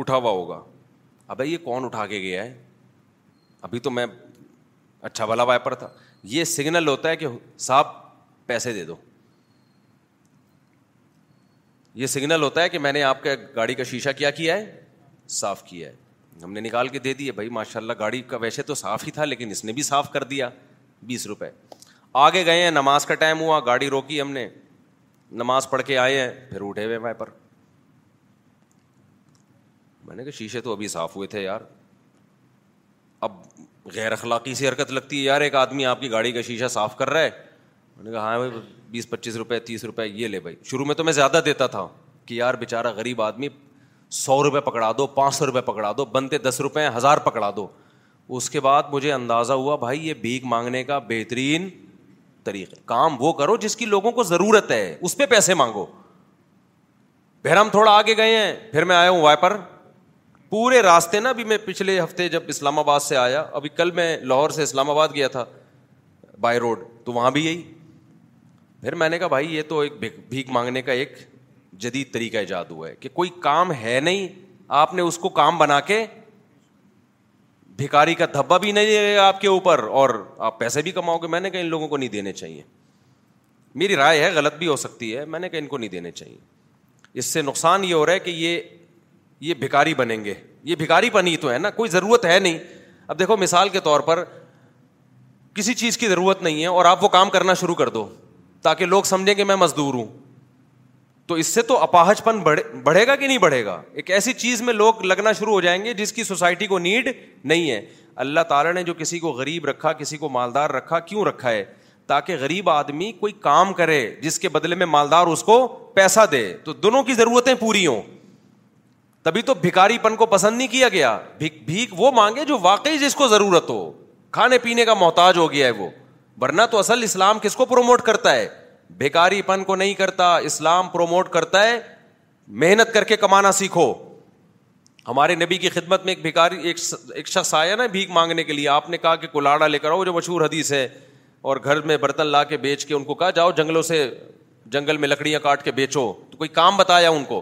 اٹھا ہوا ہوگا اب یہ کون اٹھا کے گیا ہے ابھی تو میں اچھا والا وائپر تھا یہ سگنل ہوتا ہے کہ صاحب پیسے دے دو یہ سگنل ہوتا ہے کہ میں نے آپ کا گاڑی کا شیشہ کیا کیا ہے صاف کیا ہے ہم نے نکال کے دے دیے بھائی ماشاء اللہ گاڑی کا ویسے تو صاف ہی تھا لیکن اس نے بھی صاف کر دیا بیس روپے آگے گئے ہیں نماز کا ٹائم ہوا گاڑی روکی ہم نے نماز پڑھ کے آئے ہیں پھر اٹھے ہوئے پر میں نے کہا شیشے تو ابھی صاف ہوئے تھے یار اب غیر اخلاقی سی حرکت لگتی ہے یار ایک آدمی آپ کی گاڑی کا شیشہ صاف کر رہا ہے نے کہا ہاں بھائی بیس پچیس روپئے تیس روپئے یہ لے بھائی شروع میں تو میں زیادہ دیتا تھا کہ یار بیچارہ غریب آدمی سو روپئے پکڑا دو پانچ سو روپئے پکڑا دو بنتے دس روپئے ہزار پکڑا دو اس کے بعد مجھے اندازہ ہوا بھائی یہ بھیک مانگنے کا بہترین طریقہ کام وہ کرو جس کی لوگوں کو ضرورت ہے اس پہ پیسے مانگو پھر ہم تھوڑا آگے گئے ہیں پھر میں آیا ہوں وائی پر پورے راستے نا ابھی میں پچھلے ہفتے جب اسلام آباد سے آیا ابھی کل میں لاہور سے اسلام آباد گیا تھا بائی روڈ تو وہاں بھی یہی پھر میں نے کہا بھائی یہ تو ایک بھیک مانگنے کا ایک جدید طریقہ ایجاد ہوا ہے کہ کوئی کام ہے نہیں آپ نے اس کو کام بنا کے بھکاری کا دھبا بھی نہیں آپ کے اوپر اور آپ پیسے بھی کماؤ گے میں نے کہا ان لوگوں کو نہیں دینے چاہیے میری رائے ہے غلط بھی ہو سکتی ہے میں نے کہا ان کو نہیں دینے چاہیے اس سے نقصان یہ ہو رہا ہے کہ یہ یہ بھکاری بنیں گے یہ بھکاری ہی تو ہے نا کوئی ضرورت ہے نہیں اب دیکھو مثال کے طور پر کسی چیز کی ضرورت نہیں ہے اور آپ وہ کام کرنا شروع کر دو تاکہ لوگ سمجھیں کہ میں مزدور ہوں تو اس سے تو اپاہج پن بڑھے بڑھے گا کہ نہیں بڑھے گا ایک ایسی چیز میں لوگ لگنا شروع ہو جائیں گے جس کی سوسائٹی کو نیڈ نہیں ہے اللہ تعالیٰ نے جو کسی کو غریب رکھا کسی کو مالدار رکھا کیوں رکھا ہے تاکہ غریب آدمی کوئی کام کرے جس کے بدلے میں مالدار اس کو پیسہ دے تو دونوں کی ضرورتیں پوری ہوں تبھی تو بھکاری پن کو پسند نہیں کیا گیا بھیک وہ مانگے جو واقعی جس کو ضرورت ہو کھانے پینے کا محتاج ہو گیا ہے وہ ورنہ تو اصل اسلام کس کو پروموٹ کرتا ہے بیکاری پن کو نہیں کرتا اسلام پروموٹ کرتا ہے محنت کر کے کمانا سیکھو ہمارے نبی کی خدمت میں ایک بیکاری ایک شخص آیا نا بھیک مانگنے کے لیے آپ نے کہا کہ کولاڑا لے کر آؤ جو مشہور حدیث ہے اور گھر میں برتن لا کے بیچ کے ان کو کہا جاؤ جنگلوں سے جنگل میں لکڑیاں کاٹ کے بیچو تو کوئی کام بتایا ان کو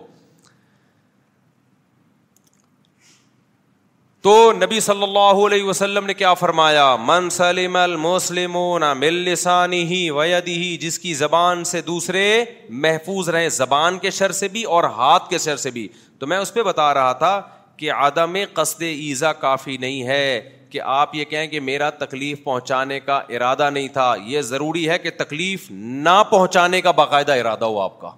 تو نبی صلی اللہ علیہ وسلم نے کیا فرمایا من منسلیم مل وید ہی جس کی زبان سے دوسرے محفوظ رہے زبان کے شر سے بھی اور ہاتھ کے شر سے بھی تو میں اس پہ بتا رہا تھا کہ عدم قصد ایزا کافی نہیں ہے کہ آپ یہ کہیں کہ میرا تکلیف پہنچانے کا ارادہ نہیں تھا یہ ضروری ہے کہ تکلیف نہ پہنچانے کا باقاعدہ ارادہ ہو آپ کا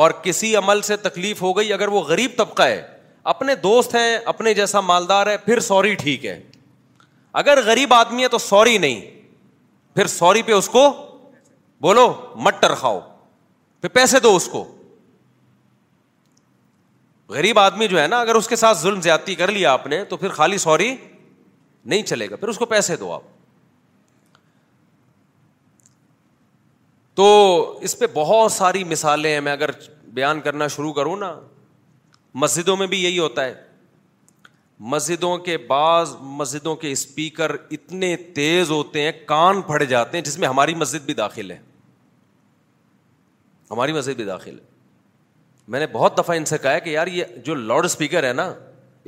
اور کسی عمل سے تکلیف ہو گئی اگر وہ غریب طبقہ ہے اپنے دوست ہیں اپنے جیسا مالدار ہے پھر سوری ٹھیک ہے اگر غریب آدمی ہے تو سوری نہیں پھر سوری پہ اس کو بولو مٹر کھاؤ پھر پیسے دو اس کو غریب آدمی جو ہے نا اگر اس کے ساتھ ظلم زیادتی کر لیا آپ نے تو پھر خالی سوری نہیں چلے گا پھر اس کو پیسے دو آپ تو اس پہ بہت ساری مثالیں ہیں میں اگر بیان کرنا شروع کروں نا مسجدوں میں بھی یہی ہوتا ہے مسجدوں کے بعض مسجدوں کے اسپیکر اتنے تیز ہوتے ہیں کان پھڑ جاتے ہیں جس میں ہماری مسجد بھی داخل ہے ہماری مسجد بھی داخل ہے میں نے بہت دفعہ ان سے کہا کہ یار یہ جو لاؤڈ اسپیکر ہے نا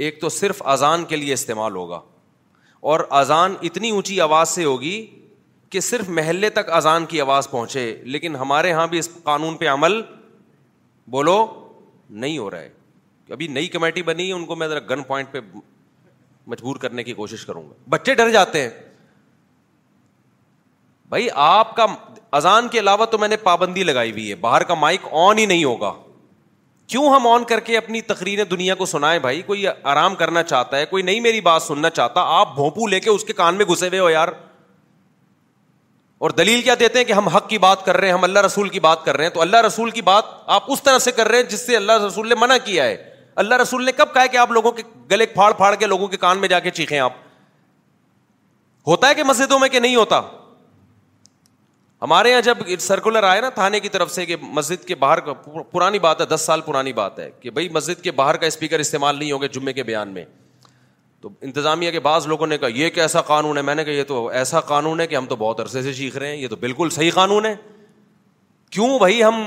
ایک تو صرف اذان کے لیے استعمال ہوگا اور اذان اتنی اونچی آواز سے ہوگی کہ صرف محلے تک اذان کی آواز پہنچے لیکن ہمارے یہاں بھی اس قانون پہ عمل بولو نہیں ہو رہا ہے ابھی نئی کمیٹی بنی ہے ان کو میں ذرا گن پوائنٹ پہ مجبور کرنے کی کوشش کروں گا بچے ڈر جاتے ہیں بھائی آپ کا اذان کے علاوہ تو میں نے پابندی لگائی ہوئی ہے باہر کا مائک آن ہی نہیں ہوگا کیوں ہم آن کر کے اپنی تقریر دنیا کو سنائیں بھائی کوئی آرام کرنا چاہتا ہے کوئی نہیں میری بات سننا چاہتا آپ بھونپو لے کے اس کے کان میں گھسے ہوئے ہو یار اور دلیل کیا دیتے ہیں کہ ہم حق کی بات کر رہے ہیں ہم اللہ رسول کی بات کر رہے ہیں تو اللہ رسول کی بات آپ اس طرح سے کر رہے ہیں جس سے اللہ رسول نے منع کیا ہے اللہ رسول نے کب کہا کہ آپ لوگوں کے گلے پھاڑ پھاڑ کے لوگوں کے کان میں جا کے چیخیں آپ ہوتا ہے کہ مسجدوں میں کہ نہیں ہوتا ہمارے یہاں جب سرکولر آئے نا تھانے کی طرف سے کہ مسجد کے باہر کا پرانی بات ہے دس سال پرانی بات ہے کہ بھائی مسجد کے باہر کا اسپیکر استعمال نہیں ہوگا جمعے کے بیان میں تو انتظامیہ کے بعض لوگوں نے کہا یہ کیسا قانون ہے میں نے کہا یہ تو ایسا قانون ہے کہ ہم تو بہت عرصے سے چیخ رہے ہیں یہ تو بالکل صحیح قانون ہے کیوں بھائی ہم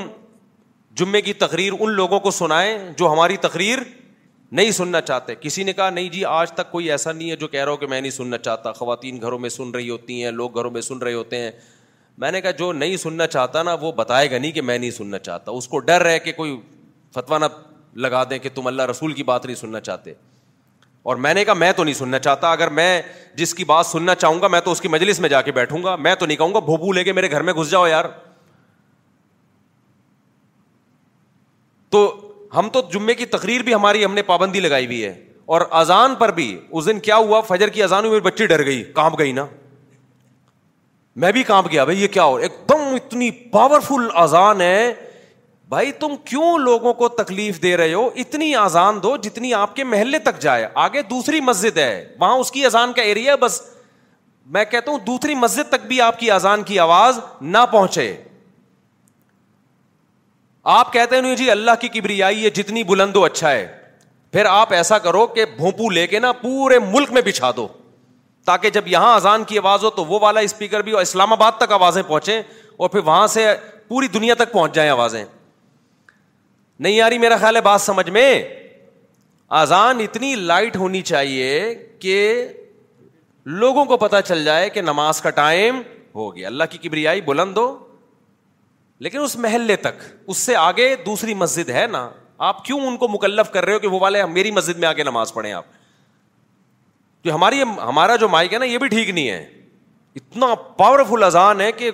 جمعے کی تقریر ان لوگوں کو سنائیں جو ہماری تقریر نہیں سننا چاہتے کسی نے کہا نہیں جی آج تک کوئی ایسا نہیں ہے جو کہہ رہا ہو کہ میں نہیں سننا چاہتا خواتین گھروں میں سن رہی ہوتی ہیں لوگ گھروں میں سن رہے ہوتے ہیں میں نے کہا جو نہیں سننا چاہتا نا وہ بتائے گا نہیں کہ میں نہیں سننا چاہتا اس کو ڈر رہے کہ کوئی نہ لگا دیں کہ تم اللہ رسول کی بات نہیں سننا چاہتے اور میں نے کہا میں تو نہیں سننا چاہتا اگر میں جس کی بات سننا چاہوں گا میں تو اس کی مجلس میں جا کے بیٹھوں گا میں تو نہیں کہوں گا بھوبو لے کے میرے گھر میں گھس جاؤ یار تو ہم تو جمعے کی تقریر بھی ہماری ہم نے پابندی لگائی ہوئی ہے اور اذان پر بھی اس دن کیا ہوا فجر کی اذان ہوئی بچی ڈر گئی کانپ گئی نا میں بھی کانپ گیا بھائی یہ کیا ہو ایک دم اتنی پاورفل اذان ہے بھائی تم کیوں لوگوں کو تکلیف دے رہے ہو اتنی آزان دو جتنی آپ کے محلے تک جائے آگے دوسری مسجد ہے وہاں اس کی اذان کا ایریا بس میں کہتا ہوں دوسری مسجد تک بھی آپ کی اذان کی آواز نہ پہنچے آپ کہتے ہیں جی اللہ کی کبریائی ہے یہ جتنی بلند ہو اچھا ہے پھر آپ ایسا کرو کہ بھونپو لے کے نا پورے ملک میں بچھا دو تاکہ جب یہاں اذان کی آواز ہو تو وہ والا اسپیکر بھی اسلام آباد تک آوازیں پہنچیں اور پھر وہاں سے پوری دنیا تک پہنچ جائیں آوازیں نہیں یاری میرا خیال ہے بات سمجھ میں اذان اتنی لائٹ ہونی چاہیے کہ لوگوں کو پتہ چل جائے کہ نماز کا ٹائم ہو گیا اللہ کی کبریائی بلند ہو لیکن اس محلے تک اس سے آگے دوسری مسجد ہے نا آپ کیوں ان کو مکلف کر رہے ہو کہ وہ والے میری مسجد میں آگے نماز پڑھیں آپ جو ہماری ہمارا جو مائک ہے نا یہ بھی ٹھیک نہیں ہے اتنا پاورفل اذان ہے کہ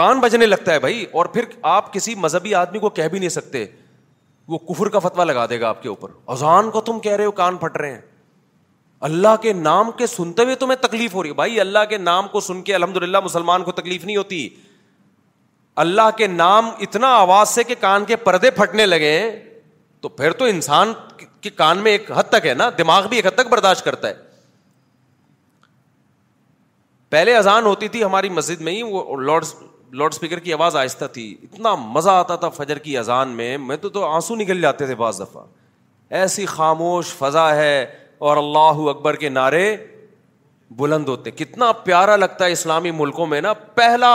کان بجنے لگتا ہے بھائی اور پھر آپ کسی مذہبی آدمی کو کہہ بھی نہیں سکتے وہ کفر کا فتوا لگا دے گا آپ کے اوپر اذان کو تم کہہ رہے ہو کان پھٹ رہے ہیں اللہ کے نام کے سنتے ہوئے تمہیں تکلیف ہو رہی ہے بھائی اللہ کے نام کو سن کے الحمد للہ مسلمان کو تکلیف نہیں ہوتی اللہ کے نام اتنا آواز سے کہ کان کے پردے پھٹنے لگے تو پھر تو انسان کے کان میں ایک حد تک ہے نا دماغ بھی ایک حد تک برداشت کرتا ہے پہلے اذان ہوتی تھی ہماری مسجد میں ہی وہ لاؤڈ لاؤڈ اسپیکر کی آواز آہستہ تھی اتنا مزہ آتا تھا فجر کی اذان میں میں تو تو آنسو نکل جاتے تھے بعض دفعہ ایسی خاموش فضا ہے اور اللہ اکبر کے نعرے بلند ہوتے کتنا پیارا لگتا ہے اسلامی ملکوں میں نا پہلا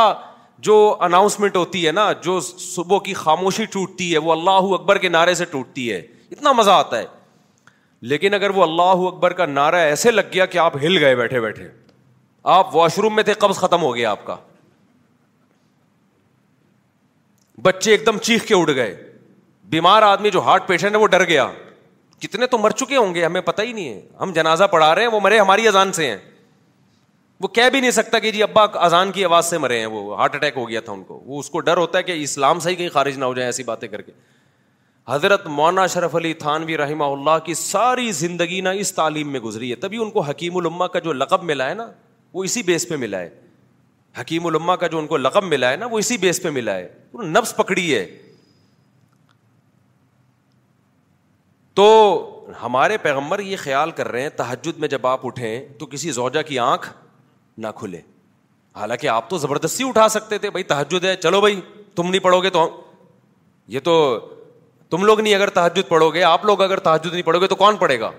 جو اناؤنسمنٹ ہوتی ہے نا جو صبح کی خاموشی ٹوٹتی ہے وہ اللہ اکبر کے نعرے سے ٹوٹتی ہے اتنا مزہ آتا ہے لیکن اگر وہ اللہ اکبر کا نعرہ ایسے لگ گیا کہ آپ ہل گئے بیٹھے بیٹھے آپ واش روم میں تھے قبض ختم ہو گیا آپ کا بچے ایک دم چیخ کے اڑ گئے بیمار آدمی جو ہارٹ پیشنٹ ہے وہ ڈر گیا کتنے تو مر چکے ہوں گے ہمیں پتہ ہی نہیں ہے ہم جنازہ پڑھا رہے ہیں وہ مرے ہماری اذان سے ہیں وہ کہہ بھی نہیں سکتا کہ جی ابا اذان کی آواز سے مرے ہیں وہ ہارٹ اٹیک ہو گیا تھا ان کو وہ اس کو ڈر ہوتا ہے کہ اسلام سے ہی کہیں خارج نہ ہو جائے ایسی باتیں کر کے حضرت مولانا شرف علی تھانوی رحمہ اللہ کی ساری زندگی نہ اس تعلیم میں گزری ہے تبھی ان کو حکیم الما کا جو لقب ملا ہے نا وہ اسی بیس پہ ملا ہے حکیم الما کا جو ان کو لقب ملا ہے نا وہ اسی بیس پہ ملا ہے نفس پکڑی ہے تو ہمارے پیغمبر یہ خیال کر رہے ہیں تحجد میں جب آپ اٹھیں تو کسی زوجہ کی آنکھ نہ کھلے حالانکہ آپ تو زبردستی اٹھا سکتے تھے بھائی تحجد ہے چلو بھائی تم نہیں پڑھو گے تو یہ تو تم لوگ نہیں اگر تحجد پڑھو گے آپ لوگ اگر تحجد نہیں پڑھو گے تو کون پڑھے گا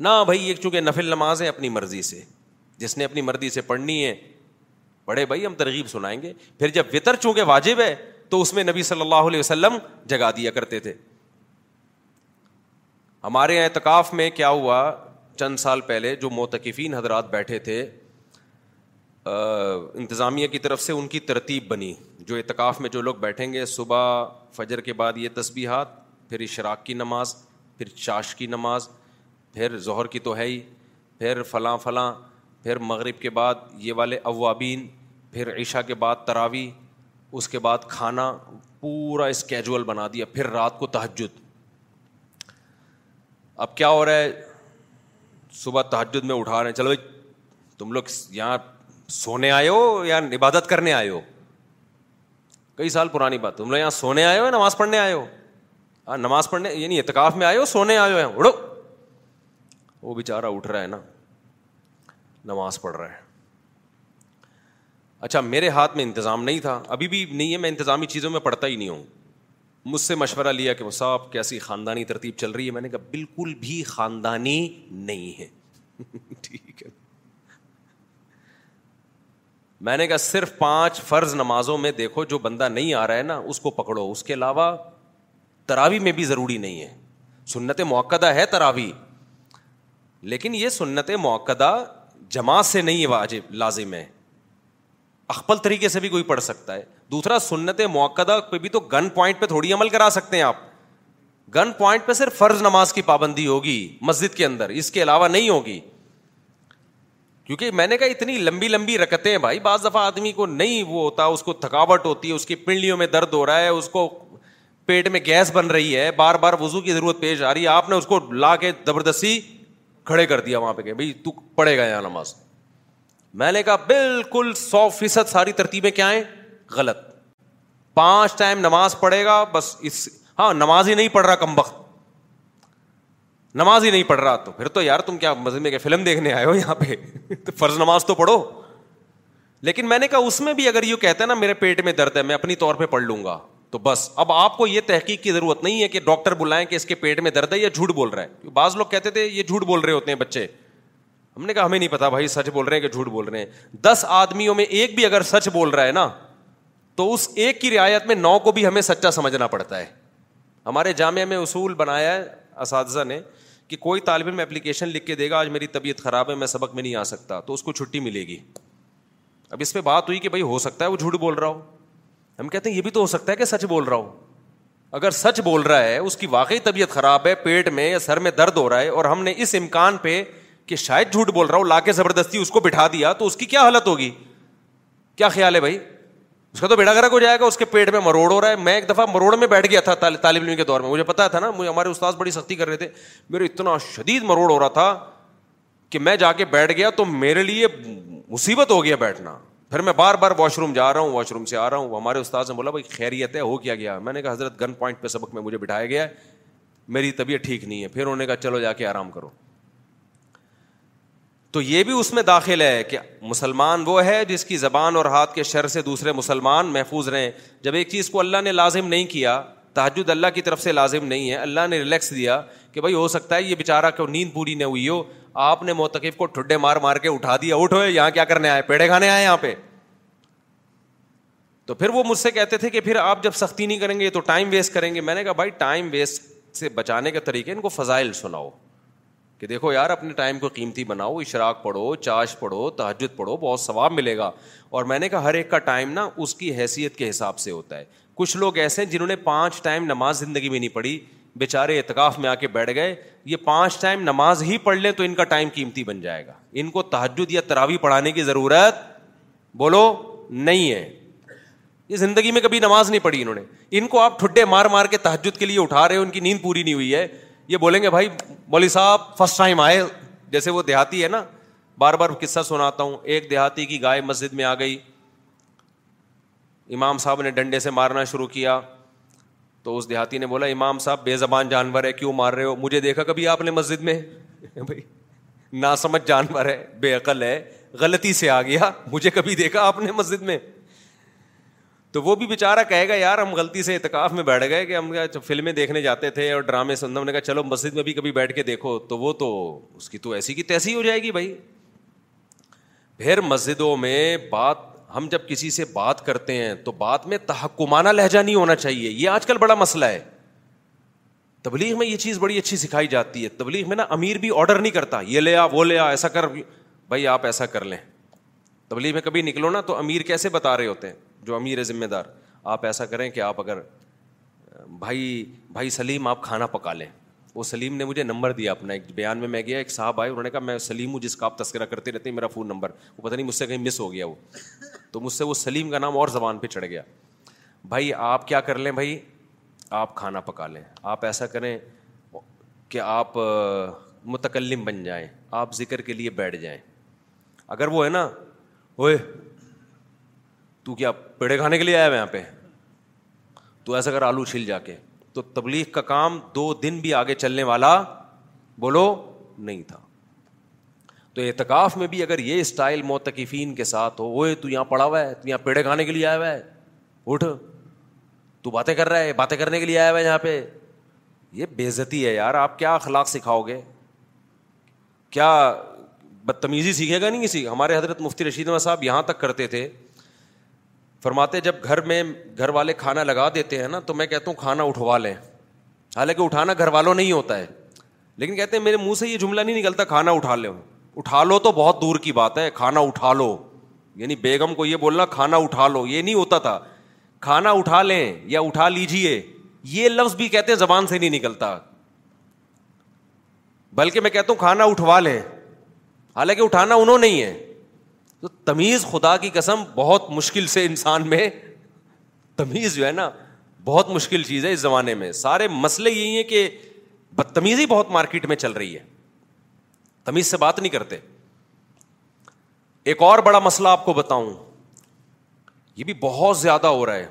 نہ بھائی ایک چونکہ نفل نماز ہے اپنی مرضی سے جس نے اپنی مرضی سے پڑھنی ہے پڑھے بھائی ہم ترغیب سنائیں گے پھر جب وطر چونکہ واجب ہے تو اس میں نبی صلی اللہ علیہ وسلم جگا دیا کرتے تھے ہمارے اعتکاف میں کیا ہوا چند سال پہلے جو موتقفین حضرات بیٹھے تھے انتظامیہ کی طرف سے ان کی ترتیب بنی جو اعتکاف میں جو لوگ بیٹھیں گے صبح فجر کے بعد یہ تسبیحات پھر اشراک کی نماز پھر چاش کی نماز پھر ظہر کی تو ہے ہی پھر فلاں فلاں پھر مغرب کے بعد یہ والے اوابین پھر عشاء کے بعد تراوی اس کے بعد کھانا پورا اسکیجول بنا دیا پھر رات کو تہجد اب کیا ہو رہا ہے صبح تہجد میں اٹھا رہے ہیں چلو تم لوگ یہاں سونے آئے ہو یا عبادت کرنے آئے ہو کئی سال پرانی بات تم لوگ یہاں سونے آئے ہو یا نماز پڑھنے آئے ہو ہاں نماز پڑھنے یعنی اعتکاف میں آئے ہو سونے آئے ہو اڑو وہ اٹھ رہا ہے نا نماز پڑھ رہا ہے اچھا میرے ہاتھ میں انتظام نہیں تھا ابھی بھی نہیں ہے میں انتظامی چیزوں میں پڑھتا ہی نہیں ہوں مجھ سے مشورہ لیا کہ وہ صاحب کیسی خاندانی ترتیب چل رہی ہے میں نے کہا بالکل بھی خاندانی نہیں ہے ٹھیک ہے میں نے کہا صرف پانچ فرض نمازوں میں دیکھو جو بندہ نہیں آ رہا ہے نا اس کو پکڑو اس کے علاوہ تراوی میں بھی ضروری نہیں ہے سنت موقع ہے تراوی لیکن یہ سنت موقع جماعت سے نہیں واجب لازم ہے اخبل طریقے سے بھی کوئی پڑھ سکتا ہے دوسرا سنت موقع پہ بھی تو گن پوائنٹ پہ تھوڑی عمل کرا سکتے ہیں آپ گن پوائنٹ پہ صرف فرض نماز کی پابندی ہوگی مسجد کے اندر اس کے علاوہ نہیں ہوگی کیونکہ میں نے کہا اتنی لمبی لمبی رکتیں بھائی بعض دفعہ آدمی کو نہیں وہ ہوتا اس کو تھکاوٹ ہوتی ہے اس کی پنڈلیوں میں درد ہو رہا ہے اس کو پیٹ میں گیس بن رہی ہے بار بار وضو کی ضرورت پیش آ رہی ہے آپ نے اس کو لا کے زبردستی کھڑے کر دیا وہاں پہ کہ بھائی تو پڑے گا یہاں نماز میں نے کہا بالکل سو فیصد ساری ترتیبیں کیا ہیں غلط پانچ ٹائم نماز پڑھے گا بس اس ہاں نماز ہی نہیں پڑھ رہا کم وقت نماز ہی نہیں پڑھ رہا تو پھر تو یار تم کیا مزید فلم دیکھنے آئے ہو یہاں پہ فرض نماز تو پڑھو لیکن میں نے کہا اس میں بھی اگر یوں کہتا ہے نا میرے پیٹ میں درد ہے میں اپنی طور پہ پڑھ لوں گا تو بس اب آپ کو یہ تحقیق کی ضرورت نہیں ہے کہ ڈاکٹر بلائیں کہ اس کے پیٹ میں درد ہے یا جھوٹ بول رہا ہے بعض لوگ کہتے تھے یہ جھوٹ بول رہے ہوتے ہیں بچے ہم نے کہا ہمیں نہیں پتا بھائی سچ بول رہے ہیں کہ جھوٹ بول رہے ہیں دس آدمیوں میں ایک بھی اگر سچ بول رہا ہے نا تو اس ایک کی رعایت میں نو کو بھی ہمیں سچا سمجھنا پڑتا ہے ہمارے جامعہ میں اصول بنایا ہے اساتذہ نے کہ کوئی طالب علم اپلیکیشن لکھ کے دے گا آج میری طبیعت خراب ہے میں سبق میں نہیں آ سکتا تو اس کو چھٹی ملے گی اب اس پہ بات ہوئی کہ بھائی ہو سکتا ہے وہ جھوٹ بول رہا ہو ہم کہتے ہیں یہ بھی تو ہو سکتا ہے کہ سچ بول رہا ہو اگر سچ بول رہا ہے اس کی واقعی طبیعت خراب ہے پیٹ میں یا سر میں درد ہو رہا ہے اور ہم نے اس امکان پہ کہ شاید جھوٹ بول رہا ہو لا کے زبردستی اس کو بٹھا دیا تو اس کی کیا حالت ہوگی کیا خیال ہے بھائی اس کا تو بیڑا گرک کو جائے گا اس کے پیٹ میں مروڑ ہو رہا ہے میں ایک دفعہ مروڑ میں بیٹھ گیا تھا طالب علم کے دور میں مجھے پتا تھا نا مجھے ہمارے استاد بڑی سختی کر رہے تھے میرے اتنا شدید مروڑ ہو رہا تھا کہ میں جا کے بیٹھ گیا تو میرے لیے مصیبت ہو گیا بیٹھنا پھر میں بار بار واش روم جا رہا ہوں واش روم سے آ رہا ہوں ہمارے استاد نے بولا بھائی خیریت ہے ہو کیا گیا میں نے کہا حضرت گن پوائنٹ پہ سبق میں مجھے بٹھایا گیا ہے میری طبیعت ٹھیک نہیں ہے پھر انہوں نے کہا چلو جا کے آرام کرو تو یہ بھی اس میں داخل ہے کہ مسلمان وہ ہے جس کی زبان اور ہاتھ کے شر سے دوسرے مسلمان محفوظ رہیں جب ایک چیز کو اللہ نے لازم نہیں کیا تحجد اللہ کی طرف سے لازم نہیں ہے اللہ نے ریلیکس دیا کہ بھائی ہو سکتا ہے یہ بیچارہ کہ نیند پوری نہیں ہوئی ہو آپ نے موتقف کو ٹھڈے مار مار کے اٹھا دیا اٹھوئے یہاں کیا کرنے آئے پیڑے کھانے آئے یہاں پہ تو پھر وہ مجھ سے کہتے تھے کہ پھر آپ جب سختی نہیں کریں گے تو ٹائم ویسٹ کریں گے میں نے کہا بھائی ٹائم ویسٹ سے بچانے کے طریقے ان کو فضائل سناؤ کہ دیکھو یار اپنے ٹائم کو قیمتی بناؤ اشراک پڑھو چاش پڑھو تہجد پڑھو بہت ثواب ملے گا اور میں نے کہا ہر ایک کا ٹائم نا اس کی حیثیت کے حساب سے ہوتا ہے کچھ لوگ ایسے ہیں جنہوں نے پانچ ٹائم نماز زندگی میں نہیں پڑھی بیچارے اعتکاف میں آ کے بیٹھ گئے یہ پانچ ٹائم نماز ہی پڑھ لیں تو ان کا ٹائم قیمتی بن جائے گا ان کو تحجد یا تراوی پڑھانے کی ضرورت بولو نہیں ہے یہ زندگی میں کبھی نماز نہیں پڑھی انہوں نے ان کو آپ ٹھڈے مار مار کے تحجد کے لیے اٹھا رہے ان کی نیند پوری نہیں ہوئی ہے یہ بولیں گے بھائی مولوی صاحب فرسٹ ٹائم آئے جیسے وہ دیہاتی ہے نا بار بار قصہ سناتا ہوں ایک دیہاتی کی گائے مسجد میں آ گئی امام صاحب نے ڈنڈے سے مارنا شروع کیا تو اس دیہاتی نے بولا امام صاحب بے زبان جانور ہے کیوں مار رہے ہو مجھے دیکھا کبھی آپ نے مسجد میں بھائی ناسمجھ جانور ہے بے عقل ہے غلطی سے آ گیا مجھے کبھی دیکھا آپ نے مسجد میں تو وہ بھی بیچارہ کہے گا یار ہم غلطی سے اعتکاف میں بیٹھ گئے کہ ہم فلمیں دیکھنے جاتے تھے اور ڈرامے سننا ہم نے کہا چلو مسجد میں بھی کبھی بیٹھ کے دیکھو تو وہ تو اس کی تو ایسی کی تیسی ہو جائے گی بھائی پھر مسجدوں میں بات ہم جب کسی سے بات کرتے ہیں تو بات میں تحکمانہ لہجہ نہیں ہونا چاہیے یہ آج کل بڑا مسئلہ ہے تبلیغ میں یہ چیز بڑی اچھی سکھائی جاتی ہے تبلیغ میں نا امیر بھی آڈر نہیں کرتا یہ لے آ وہ لے آ ایسا کر بھائی آپ ایسا کر لیں تبلیغ میں کبھی نکلو نا تو امیر کیسے بتا رہے ہوتے ہیں جو امیر ہے ذمہ دار آپ ایسا کریں کہ آپ اگر بھائی بھائی سلیم آپ کھانا پکا لیں وہ سلیم نے مجھے نمبر دیا اپنا ایک بیان میں میں گیا ایک صاحب آئے انہوں نے کہا میں سلیم ہوں جس کا آپ تذکرہ کرتے رہتے ہیں میرا فون نمبر وہ پتہ نہیں مجھ سے کہیں مس ہو گیا وہ تو مجھ سے وہ سلیم کا نام اور زبان پہ چڑھ گیا بھائی آپ کیا کر لیں بھائی آپ کھانا پکا لیں آپ ایسا کریں کہ آپ متکلم بن جائیں آپ ذکر کے لیے بیٹھ جائیں اگر وہ ہے نا اوئے تو کیا پیڑے کھانے کے لیے آیا ہوا ہے یہاں پہ تو ایسا کر آلو چھل جا کے تو تبلیغ کا کام دو دن بھی آگے چلنے والا بولو نہیں تھا تو اعتکاف میں بھی اگر یہ اسٹائل موتقفین کے ساتھ ہو تو یہاں پڑا ہوا ہے تو یہاں پیڑے کھانے کے لیے آیا ہوا ہے اٹھ تو باتیں کر رہا ہے باتیں کرنے کے لیے آیا ہوا ہے یہاں پہ یہ بےزتی ہے یار آپ کیا اخلاق سکھاؤ گے کیا بدتمیزی سیکھے گا نہیں کسی ہمارے حضرت مفتی رشید صاحب یہاں تک کرتے تھے فرماتے جب گھر میں گھر والے کھانا لگا دیتے ہیں نا تو میں کہتا ہوں کھانا اٹھوا لیں حالانکہ اٹھانا گھر والوں نہیں ہوتا ہے لیکن کہتے ہیں میرے منہ سے یہ جملہ نہیں نکلتا کھانا اٹھا لو اٹھا لو تو بہت دور کی بات ہے کھانا اٹھا لو یعنی بیگم کو یہ بولنا کھانا اٹھا لو یہ نہیں ہوتا تھا کھانا اٹھا لیں یا اٹھا لیجیے یہ لفظ بھی کہتے ہیں زبان سے نہیں نکلتا بلکہ میں کہتا ہوں کھانا اٹھوا لیں حالانکہ اٹھانا انہوں نہیں ہے تمیز خدا کی قسم بہت مشکل سے انسان میں تمیز جو ہے نا بہت مشکل چیز ہے اس زمانے میں سارے مسئلے یہی ہیں کہ بدتمیزی بہت مارکیٹ میں چل رہی ہے تمیز سے بات نہیں کرتے ایک اور بڑا مسئلہ آپ کو بتاؤں یہ بھی بہت زیادہ ہو رہا ہے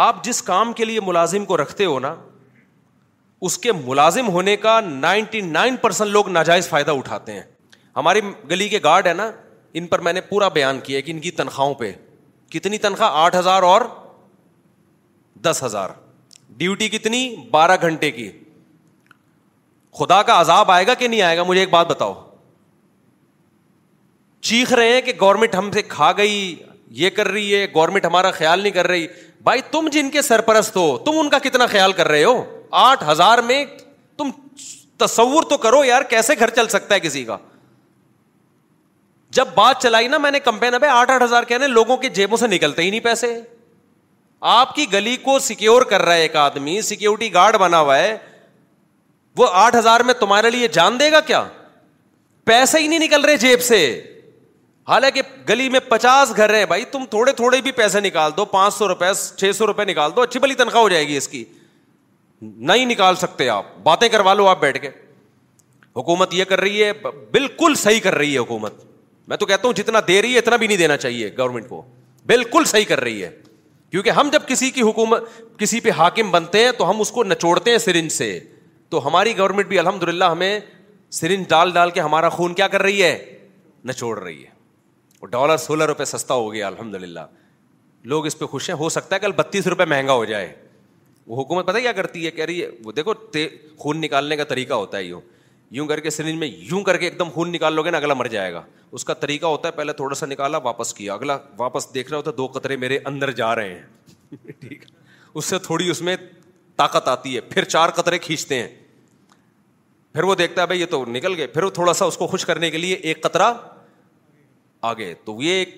آپ جس کام کے لیے ملازم کو رکھتے ہو نا اس کے ملازم ہونے کا نائنٹی نائن پرسینٹ لوگ ناجائز فائدہ اٹھاتے ہیں ہماری گلی کے گارڈ ہے نا ان پر میں نے پورا بیان کیا کہ ان کی تنخواہوں پہ کتنی تنخواہ آٹھ ہزار اور دس ہزار ڈیوٹی کتنی بارہ گھنٹے کی خدا کا عذاب آئے گا کہ نہیں آئے گا مجھے ایک بات بتاؤ چیخ رہے ہیں کہ گورنمنٹ ہم سے کھا گئی یہ کر رہی ہے گورنمنٹ ہمارا خیال نہیں کر رہی بھائی تم جن کے سرپرست ہو تم ان کا کتنا خیال کر رہے ہو آٹھ ہزار میں تم تصور تو کرو یار کیسے گھر چل سکتا ہے کسی کا جب بات چلائی نا میں نے کمپین ابھی آٹھ آٹھ ہزار کہنے لوگوں کے جیبوں سے نکلتے ہی نہیں پیسے آپ کی گلی کو سیکیور کر رہا ہے ایک آدمی سیکیورٹی گارڈ بنا ہوا ہے وہ آٹھ ہزار میں تمہارے لیے جان دے گا کیا پیسے ہی نہیں نکل رہے جیب سے حالانکہ گلی میں پچاس گھر ہیں بھائی تم تھوڑے تھوڑے بھی پیسے نکال دو پانچ سو روپئے چھ سو روپئے نکال دو اچھی بلی تنخواہ ہو جائے گی اس کی نہیں نکال سکتے آپ باتیں کروا لو آپ بیٹھ کے حکومت یہ کر رہی ہے بالکل صحیح کر رہی ہے حکومت میں تو کہتا ہوں جتنا دے رہی ہے اتنا بھی نہیں دینا چاہیے گورنمنٹ کو بالکل صحیح کر رہی ہے کیونکہ ہم جب کسی کی حکومت کسی پہ حاکم بنتے ہیں تو ہم اس کو نچوڑتے ہیں سرنج سے تو ہماری گورنمنٹ بھی الحمد للہ ہمیں سرنج ڈال ڈال کے ہمارا خون کیا کر رہی ہے نچوڑ رہی ہے اور ڈالر سولہ روپے سستا ہو گیا الحمد للہ لوگ اس پہ خوش ہیں ہو سکتا ہے کل بتیس روپئے مہنگا ہو جائے وہ حکومت پتہ کیا کرتی ہے کہہ رہی ہے وہ دیکھو خون نکالنے کا طریقہ ہوتا ہے یہ یوں کر کے سرنج میں یوں کر کے ایک دم خون نکال لو گے نا اگلا مر جائے گا اس کا طریقہ ہوتا ہے پہلے تھوڑا سا نکالا واپس کیا اگلا واپس دیکھ رہا ہوتا ہے دو قطرے میرے اندر جا رہے ہیں ٹھیک اس سے تھوڑی اس میں طاقت آتی ہے پھر چار قطرے کھینچتے ہیں پھر وہ دیکھتا ہے بھائی یہ تو نکل گئے پھر وہ تھوڑا سا اس کو خوش کرنے کے لیے ایک قطرہ آگے تو یہ ایک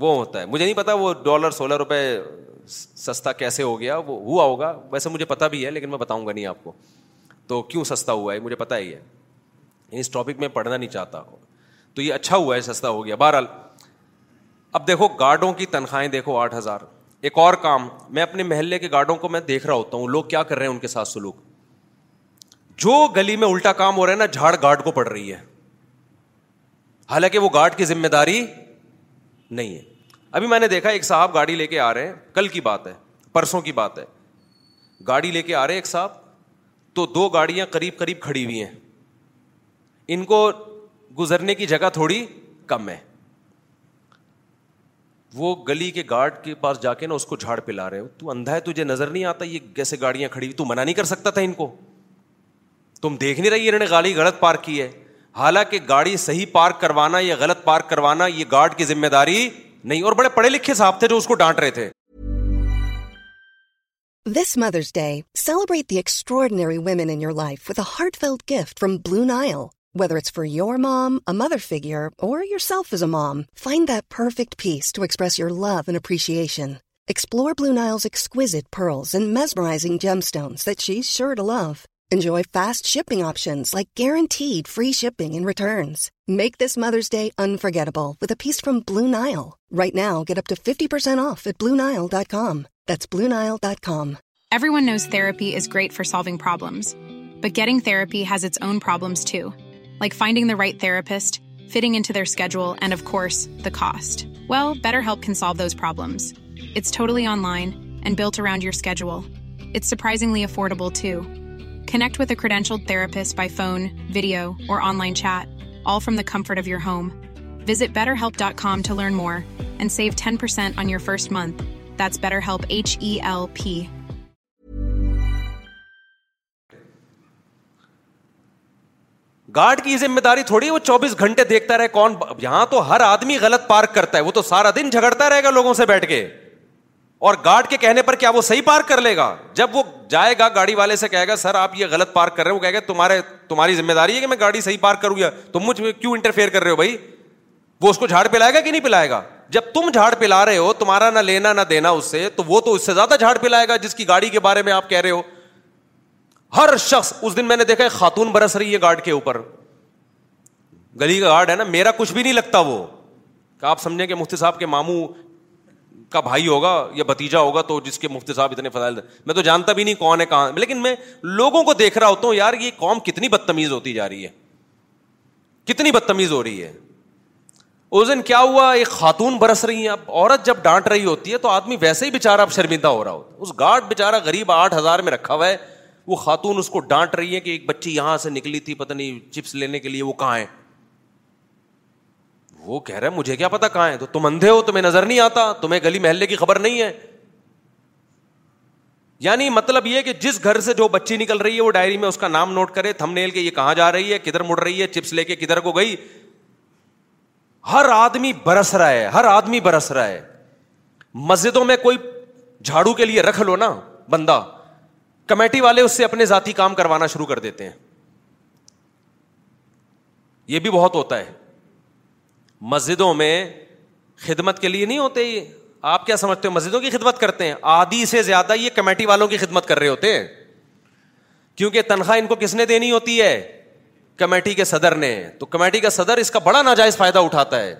وہ ہوتا ہے مجھے نہیں پتا وہ ڈالر سولہ روپے سستا کیسے ہو گیا وہ ہوا ہوگا ویسے مجھے پتا بھی ہے لیکن میں بتاؤں گا نہیں آپ کو تو کیوں سستا ہوا ہے مجھے پتا ہی ہے یعنی اس ٹاپک میں پڑھنا نہیں چاہتا تو یہ اچھا ہوا ہے سستا ہو گیا بہرحال اب دیکھو گارڈوں کی تنخواہیں دیکھو آٹھ ہزار ایک اور کام میں اپنے محلے کے گارڈوں کو میں دیکھ رہا ہوتا ہوں لوگ کیا کر رہے ہیں ان کے ساتھ سلوک جو گلی میں الٹا کام ہو رہا ہے نا جھاڑ گارڈ کو پڑ رہی ہے حالانکہ وہ گارڈ کی ذمہ داری نہیں ہے ابھی میں نے دیکھا ایک صاحب گاڑی لے کے آ رہے ہیں کل کی بات ہے پرسوں کی بات ہے گاڑی لے کے آ رہے ایک صاحب تو دو گاڑیاں قریب قریب کھڑی ہوئی ہیں ان کو گزرنے کی جگہ تھوڑی کم ہے وہ گلی کے گارڈ کے پاس جا کے نا اس کو جھاڑ پلا رہے ہو تو اندھا ہے تجھے نظر نہیں آتا یہ کیسے گاڑیاں کھڑی ہوئی تو منع نہیں کر سکتا تھا ان کو تم دیکھ نہیں رہی انہوں نے گاڑی غلط پارک کی ہے حالانکہ گاڑی صحیح پارک کروانا یا غلط پارک کروانا یہ گارڈ کی ذمہ داری نہیں اور بڑے پڑھے لکھے صاحب تھے جو اس کو ڈانٹ رہے تھے this mother's day celebrate the extraordinary women in your life with a heartfelt gift from Blue Nile whether it's for your mom a mother figure or love enjoy fast options like returns make this mother's day unforgettable with a piece from Blue Nile right now get percent off dot com That's BlueNile.com. Everyone knows therapy is great for solving problems, but getting therapy has its own problems too, like finding the right therapist, fitting into their schedule, and of course, the cost. Well, BetterHelp can solve those problems. It's totally online and built around your schedule. It's surprisingly affordable too. Connect with a credentialed therapist by phone, video, or online chat, all from the comfort of your home. Visit BetterHelp.com to learn more and save 10% on your first month. That's BetterHelp, H E L P. Guard کی ذمہ داری تھوڑی وہ چوبیس گھنٹے دیکھتا رہے کون یہاں تو ہر آدمی غلط پارک کرتا ہے وہ تو سارا دن جھگڑتا رہے گا لوگوں سے بیٹھ کے اور گارڈ کے کہنے پر کیا وہ صحیح پارک کر لے گا جب وہ جائے گا گاڑی والے سے کہے گا سر آپ یہ غلط پارک کر رہے ہو تمہارے تمہاری ذمہ داری ہے کہ میں گاڑی صحیح پارک کروں گا تم کیوں انٹرفیئر کر رہے ہو بھائی وہ اس کو جھاڑ پلائے گا کہ نہیں پلائے گا جب تم جھاڑ پلا رہے ہو تمہارا نہ لینا نہ دینا اس سے تو وہ تو اس سے زیادہ جھاڑ پلائے گا جس کی گاڑی کے بارے میں آپ کہہ رہے ہو ہر شخص اس دن میں نے دیکھا خاتون برس رہی ہے گارڈ کے اوپر گلی کا گارڈ ہے نا میرا کچھ بھی نہیں لگتا وہ کہ آپ سمجھیں کہ مفتی صاحب کے ماموں کا بھائی ہوگا یا بتیجا ہوگا تو جس کے مفتی صاحب اتنے فضائل میں تو جانتا بھی نہیں کون ہے کہاں لیکن میں لوگوں کو دیکھ رہا ہوتا ہوں یار یہ قوم کتنی بدتمیز ہوتی جا رہی ہے کتنی بدتمیز ہو رہی ہے اس دن کیا ہوا ایک خاتون برس رہی ہیں اب عورت جب ڈانٹ رہی ہوتی ہے تو آدمی ویسے ہی بےچارا اب شرمندہ ہو رہا ہوتا اس گارڈ بےچارا غریب آٹھ ہزار میں رکھا ہوا ہے وہ خاتون اس کو ڈانٹ رہی ہے کہ ایک بچی یہاں سے نکلی تھی پتہ نہیں چپس لینے کے لیے وہ کہاں ہے وہ کہہ رہا ہے مجھے کیا پتا کہاں ہے تو تم اندھے ہو تمہیں نظر نہیں آتا تمہیں گلی محلے کی خبر نہیں ہے یعنی مطلب یہ کہ جس گھر سے جو بچی نکل رہی ہے وہ ڈائری میں اس کا نام نوٹ کرے تھم نیل کے یہ کہاں جا رہی ہے کدھر مڑ رہی ہے چپس لے کے کدھر کو گئی ہر آدمی برس رہا ہے ہر آدمی برس رہا ہے مسجدوں میں کوئی جھاڑو کے لیے رکھ لو نا بندہ کمیٹی والے اس سے اپنے ذاتی کام کروانا شروع کر دیتے ہیں یہ بھی بہت ہوتا ہے مسجدوں میں خدمت کے لیے نہیں ہوتے یہ آپ کیا سمجھتے ہو مسجدوں کی خدمت کرتے ہیں آدھی سے زیادہ یہ کمیٹی والوں کی خدمت کر رہے ہوتے ہیں کیونکہ تنخواہ ان کو کس نے دینی ہوتی ہے کمیٹی کے صدر نے تو کمیٹی کا صدر اس کا بڑا ناجائز فائدہ اٹھاتا ہے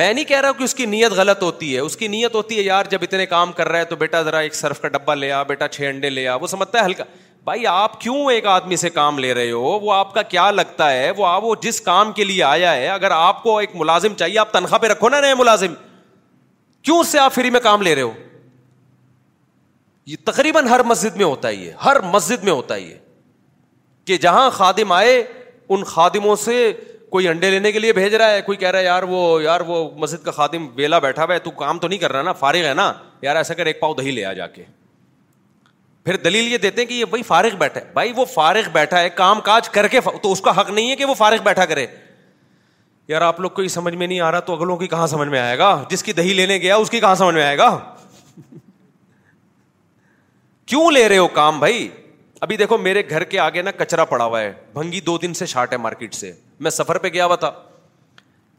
میں نہیں کہہ رہا ہوں کہ اس کی نیت غلط ہوتی ہے اس کی نیت ہوتی ہے یار جب اتنے کام کر رہا ہے تو بیٹا ذرا ایک سرف کا ڈبا لیا بیٹا چھ انڈے لیا وہ سمجھتا ہے ہلکا بھائی آپ کیوں ایک آدمی سے کام لے رہے ہو وہ آپ کا کیا لگتا ہے وہ آپ وہ جس کام کے لیے آیا ہے اگر آپ کو ایک ملازم چاہیے آپ تنخواہ پہ رکھو نا نئے ملازم کیوں اس سے آپ فری میں کام لے رہے ہو یہ تقریباً ہر مسجد میں ہوتا ہی ہے ہر مسجد میں ہوتا ہی ہے کہ جہاں خادم آئے ان خادموں سے کوئی انڈے لینے کے لیے بھیج رہا ہے کوئی کہہ رہا ہے یار وہ یار وہ مسجد کا خادم ویلا بیٹھا ہوا ہے تو کام تو نہیں کر رہا نا فارغ ہے نا یار ایسا کر ایک پاؤ دہی لے آ جا کے پھر دلیل یہ دیتے ہیں کہ یہ بھائی فارغ بیٹھا ہے بھائی وہ فارغ بیٹھا ہے کام کاج کر کے تو اس کا حق نہیں ہے کہ وہ فارغ بیٹھا کرے یار آپ لوگ کو یہ سمجھ میں نہیں آ رہا تو اگلوں کی کہاں سمجھ میں آئے گا جس کی دہی لینے گیا اس کی کہاں سمجھ میں آئے گا کیوں لے رہے ہو کام بھائی ابھی دیکھو میرے گھر کے آگے نا کچرا پڑا ہوا ہے بھنگی دو دن سے شارٹ ہے مارکیٹ سے میں سفر پہ گیا ہوا تھا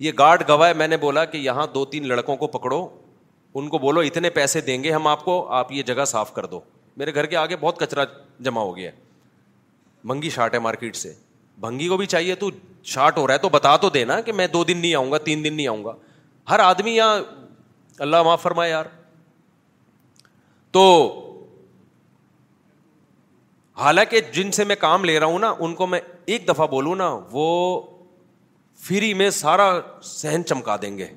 یہ گارڈ گواہ ہے میں نے بولا کہ یہاں دو تین لڑکوں کو پکڑو ان کو بولو اتنے پیسے دیں گے ہم آپ کو آپ یہ جگہ صاف کر دو میرے گھر کے آگے بہت کچرا جمع ہو گیا ہے بھنگی شارٹ ہے مارکیٹ سے بھنگی کو بھی چاہیے تو شارٹ ہو رہا ہے تو بتا تو دینا کہ میں دو دن نہیں آؤں گا تین دن نہیں آؤں گا ہر آدمی یہاں اللہ معاف فرمائے یار تو حالانکہ جن سے میں کام لے رہا ہوں نا ان کو میں ایک دفعہ بولوں نا وہ فری میں سارا سہن چمکا دیں گے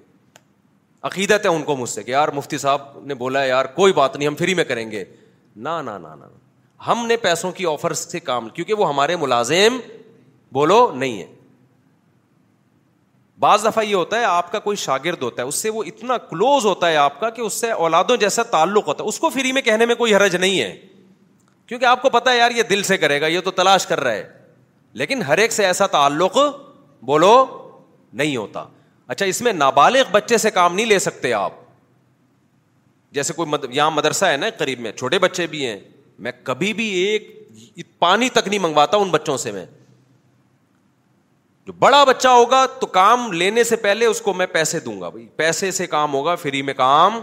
عقیدت ہے ان کو مجھ سے کہ یار مفتی صاحب نے بولا ہے یار کوئی بات نہیں ہم فری میں کریں گے نہ ہم نے پیسوں کی آفر سے کام کیونکہ وہ ہمارے ملازم بولو نہیں ہے بعض دفعہ یہ ہوتا ہے آپ کا کوئی شاگرد ہوتا ہے اس سے وہ اتنا کلوز ہوتا ہے آپ کا کہ اس سے اولادوں جیسا تعلق ہوتا ہے اس کو فری میں کہنے میں کوئی حرج نہیں ہے کیونکہ آپ کو پتا یار یہ دل سے کرے گا یہ تو تلاش کر رہا ہے لیکن ہر ایک سے ایسا تعلق بولو نہیں ہوتا اچھا اس میں نابالغ بچے سے کام نہیں لے سکتے آپ جیسے کوئی مد... یہاں مدرسہ ہے نا قریب میں چھوٹے بچے بھی ہیں میں کبھی بھی ایک پانی تک نہیں منگواتا ان بچوں سے میں جو بڑا بچہ ہوگا تو کام لینے سے پہلے اس کو میں پیسے دوں گا بھائی پیسے سے کام ہوگا فری میں کام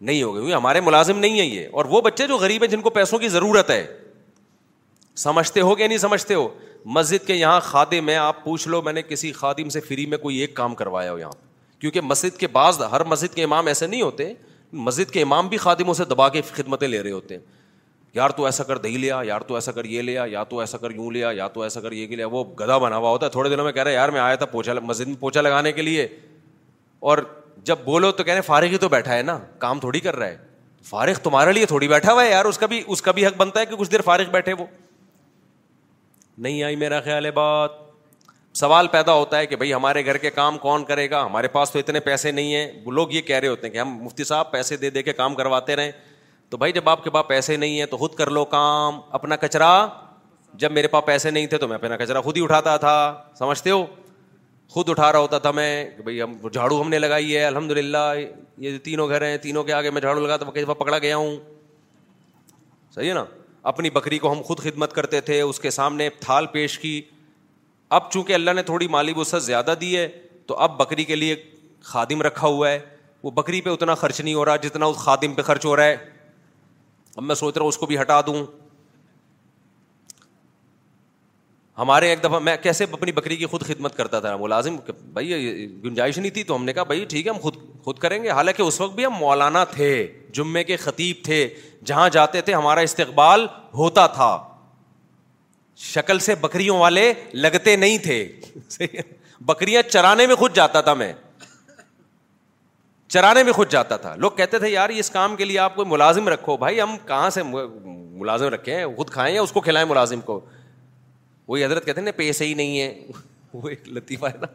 نہیں ہوگے کیونکہ ہمارے ملازم نہیں ہے یہ اور وہ بچے جو غریب ہیں جن کو پیسوں کی ضرورت ہے سمجھتے ہو کہ نہیں سمجھتے ہو مسجد کے یہاں خادم ہے آپ پوچھ لو میں نے کسی خادم سے فری میں کوئی ایک کام کروایا ہو یہاں کیونکہ مسجد کے بعض ہر مسجد کے امام ایسے نہیں ہوتے مسجد کے امام بھی خادموں سے دبا کے خدمتیں لے رہے ہوتے ہیں یار تو ایسا کر دہی لیا یار تو ایسا کر یہ لیا یا تو ایسا کر یوں لیا یا تو ایسا کر یہ لیا وہ گدا بنا ہوا ہوتا ہے تھوڑے دنوں میں کہہ رہا ہے یار میں آیا تھا پوچھا مسجد میں پوچھا لگانے کے لیے اور جب بولو تو کہہ رہے فارغ ہی تو بیٹھا ہے نا کام تھوڑی کر رہا ہے فارغ تمہارے لیے تھوڑی بیٹھا ہوا ہے یار اس کا بھی اس کا بھی حق بنتا ہے کہ کچھ دیر فارغ بیٹھے وہ نہیں آئی میرا خیال ہے بات سوال پیدا ہوتا ہے کہ بھائی ہمارے گھر کے کام کون کرے گا ہمارے پاس تو اتنے پیسے نہیں ہیں وہ لوگ یہ کہہ رہے ہوتے ہیں کہ ہم مفتی صاحب پیسے دے دے کے کام کرواتے رہیں تو بھائی جب آپ کے پاس پیسے نہیں ہیں تو خود کر لو کام اپنا کچرا جب میرے پاس پیسے نہیں تھے تو میں اپنا کچرا خود ہی اٹھاتا تھا سمجھتے ہو خود اٹھا رہا ہوتا تھا میں کہ بھائی ہم جھاڑو ہم نے لگائی ہے الحمد للہ یہ تینوں گھر ہیں تینوں کے آگے میں جھاڑو لگا تو پکڑا گیا ہوں صحیح ہے نا اپنی بکری کو ہم خود خدمت کرتے تھے اس کے سامنے تھال پیش کی اب چونکہ اللہ نے تھوڑی مالی وسعت زیادہ دی ہے تو اب بکری کے لیے خادم رکھا ہوا ہے وہ بکری پہ اتنا خرچ نہیں ہو رہا جتنا اس خادم پہ خرچ ہو رہا ہے اب میں سوچ رہا ہوں اس کو بھی ہٹا دوں ہمارے ایک دفعہ میں کیسے اپنی بکری کی خود خدمت کرتا تھا ملازم بھائی گنجائش نہیں تھی تو ہم نے کہا بھائی ٹھیک ہے ہم خود خود کریں گے حالانکہ اس وقت بھی ہم مولانا تھے جمعے کے خطیب تھے جہاں جاتے تھے ہمارا استقبال ہوتا تھا شکل سے بکریوں والے لگتے نہیں تھے بکریاں چرانے میں خود جاتا تھا میں چرانے میں خود جاتا تھا لوگ کہتے تھے یار اس کام کے لیے آپ کو ملازم رکھو بھائی ہم کہاں سے ملازم رکھے ہیں خود کھائیں یا اس کو کھلائیں ملازم کو وہی حضرت کہتے ہیں نا پیسے ہی نہیں ہے وہ ایک لطیفہ ہے نا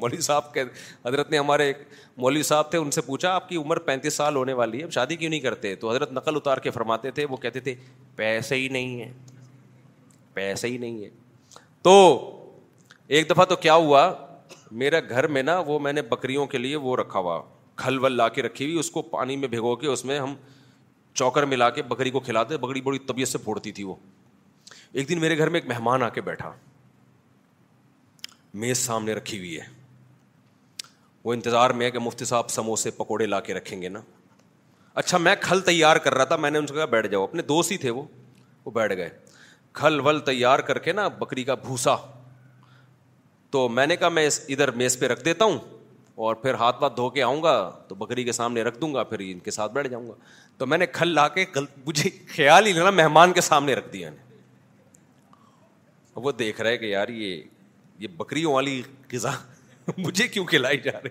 مولوی صاحب کے حضرت نے ہمارے ایک مولوی صاحب تھے ان سے پوچھا آپ کی عمر پینتیس سال ہونے والی ہے اب شادی کیوں نہیں کرتے تو حضرت نقل اتار کے فرماتے تھے وہ کہتے تھے پیسے ہی نہیں ہے پیسے ہی نہیں ہے تو ایک دفعہ تو کیا ہوا میرا گھر میں نا وہ میں نے بکریوں کے لیے وہ رکھا ہوا کھل ول لا کے رکھی ہوئی اس کو پانی میں بھگو کے اس میں ہم چوکر ملا کے بکری کو کھلاتے بکری بڑی طبیعت سے پھوڑتی تھی وہ ایک دن میرے گھر میں ایک مہمان آ کے بیٹھا میز سامنے رکھی ہوئی ہے وہ انتظار میں ہے کہ مفتی صاحب سموسے پکوڑے لا کے رکھیں گے نا اچھا میں کھل تیار کر رہا تھا میں نے ان سے کہا بیٹھ جاؤ اپنے دوست ہی تھے وہ وہ بیٹھ گئے کھل ول تیار کر کے نا بکری کا بھوسا تو میں نے کہا میں ادھر میز پہ رکھ دیتا ہوں اور پھر ہاتھ پاتھ دھو کے آؤں گا تو بکری کے سامنے رکھ دوں گا پھر ان کے ساتھ بیٹھ جاؤں گا تو میں نے کھل لا کے مجھے خیال ہی لینا مہمان کے سامنے رکھ دیا نے وہ دیکھ رہا ہے کہ یار یہ یہ بکریوں والی غذا مجھے کیوں کھلائی جا رہی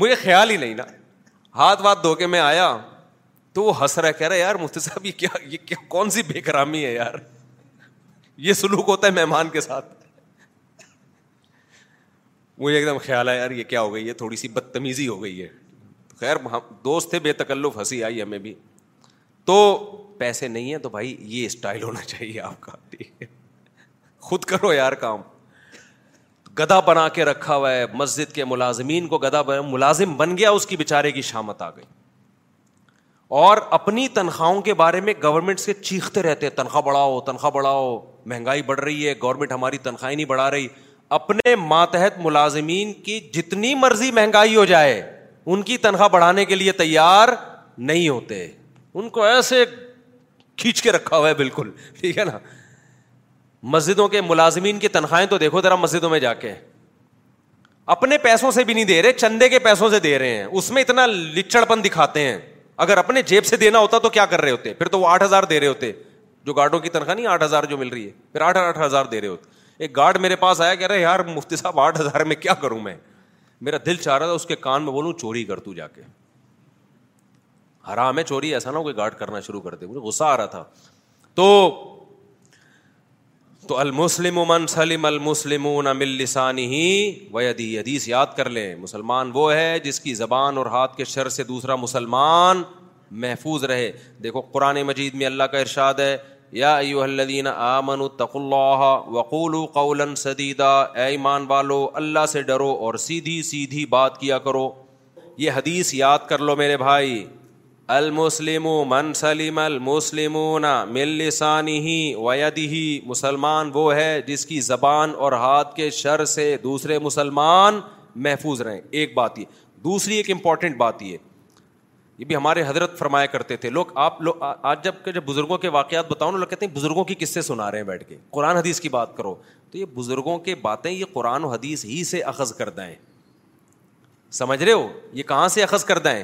مجھے خیال ہی نہیں نا ہاتھ واتھ دھو کے میں آیا تو وہ ہنس رہا کہہ رہا ہے یار مفتی صاحب یہ کیا یہ کیا کون سی بے کرامی ہے یار یہ سلوک ہوتا ہے مہمان کے ساتھ مجھے ایک دم خیال ہے یار یہ کیا ہو گئی ہے تھوڑی سی بدتمیزی ہو گئی ہے خیر دوست تھے بے تکلف ہنسی آئی ہمیں بھی تو پیسے نہیں ہیں تو بھائی یہ اسٹائل ہونا چاہیے آپ کا ٹھیک ہے خود کرو یار کام گدا بنا کے رکھا ہوا ہے مسجد کے ملازمین کو گدا بنا ملازم بن گیا اس کی بےچارے کی شامت آ گئی اور اپنی تنخواہوں کے بارے میں گورنمنٹ سے چیختے رہتے تنخواہ بڑھاؤ تنخواہ بڑھاؤ مہنگائی بڑھ رہی ہے گورنمنٹ ہماری تنخواہیں نہیں بڑھا رہی اپنے ماتحت ملازمین کی جتنی مرضی مہنگائی ہو جائے ان کی تنخواہ بڑھانے کے لیے تیار نہیں ہوتے ان کو ایسے کھینچ کے رکھا ہوا ہے بالکل ٹھیک ہے نا مسجدوں کے ملازمین کی تنخواہیں تو دیکھو ذرا مسجدوں میں جا کے اپنے پیسوں سے بھی نہیں دے رہے چندے کے پیسوں سے دے رہے ہیں اس میں اتنا لچڑ پن دکھاتے ہیں اگر اپنے جیب سے دینا ہوتا تو کیا کر رہے ہوتے پھر تو وہ آٹھ ہزار دے رہے ہوتے جو گارڈوں کی تنخواہ نہیں آٹھ ہزار جو مل رہی ہے پھر آٹھ آٹھ ہزار دے رہے ہوتے ایک گارڈ میرے پاس آیا کہہ رہے یار مفتی صاحب آٹھ ہزار میں کیا کروں میں میرا دل چاہ رہا تھا اس کے کان میں بولوں چوری کر تو جا کے حرام ہے چوری ایسا نہ ہو کہ گارڈ کرنا شروع کر دے مجھے غصہ آ رہا تھا تو تو المسلم من سلم حدیث یاد کر لیں مسلمان وہ ہے جس کی زبان اور ہاتھ کے شر سے دوسرا مسلمان محفوظ رہے دیکھو قرآن مجید میں اللہ کا ارشاد ہے یا ایدین آمنق اللہ اے ایمان والو اللہ سے ڈرو اور سیدھی سیدھی بات کیا کرو یہ حدیث یاد کر لو میرے بھائی المسلم من سلیم المسلمون مل لسانی وید ہی مسلمان وہ ہے جس کی زبان اور ہاتھ کے شر سے دوسرے مسلمان محفوظ رہیں ایک بات یہ دوسری ایک امپورٹنٹ بات یہ یہ بھی ہمارے حضرت فرمایا کرتے تھے لوگ آپ لوگ آج جب کے جب بزرگوں کے واقعات بتاؤں نا لوگ کہتے ہیں بزرگوں کی قصے سنا رہے ہیں بیٹھ کے قرآن حدیث کی بات کرو تو یہ بزرگوں کے باتیں یہ قرآن و حدیث ہی سے اخذ کردائیں سمجھ رہے ہو یہ کہاں سے اخذ کردیں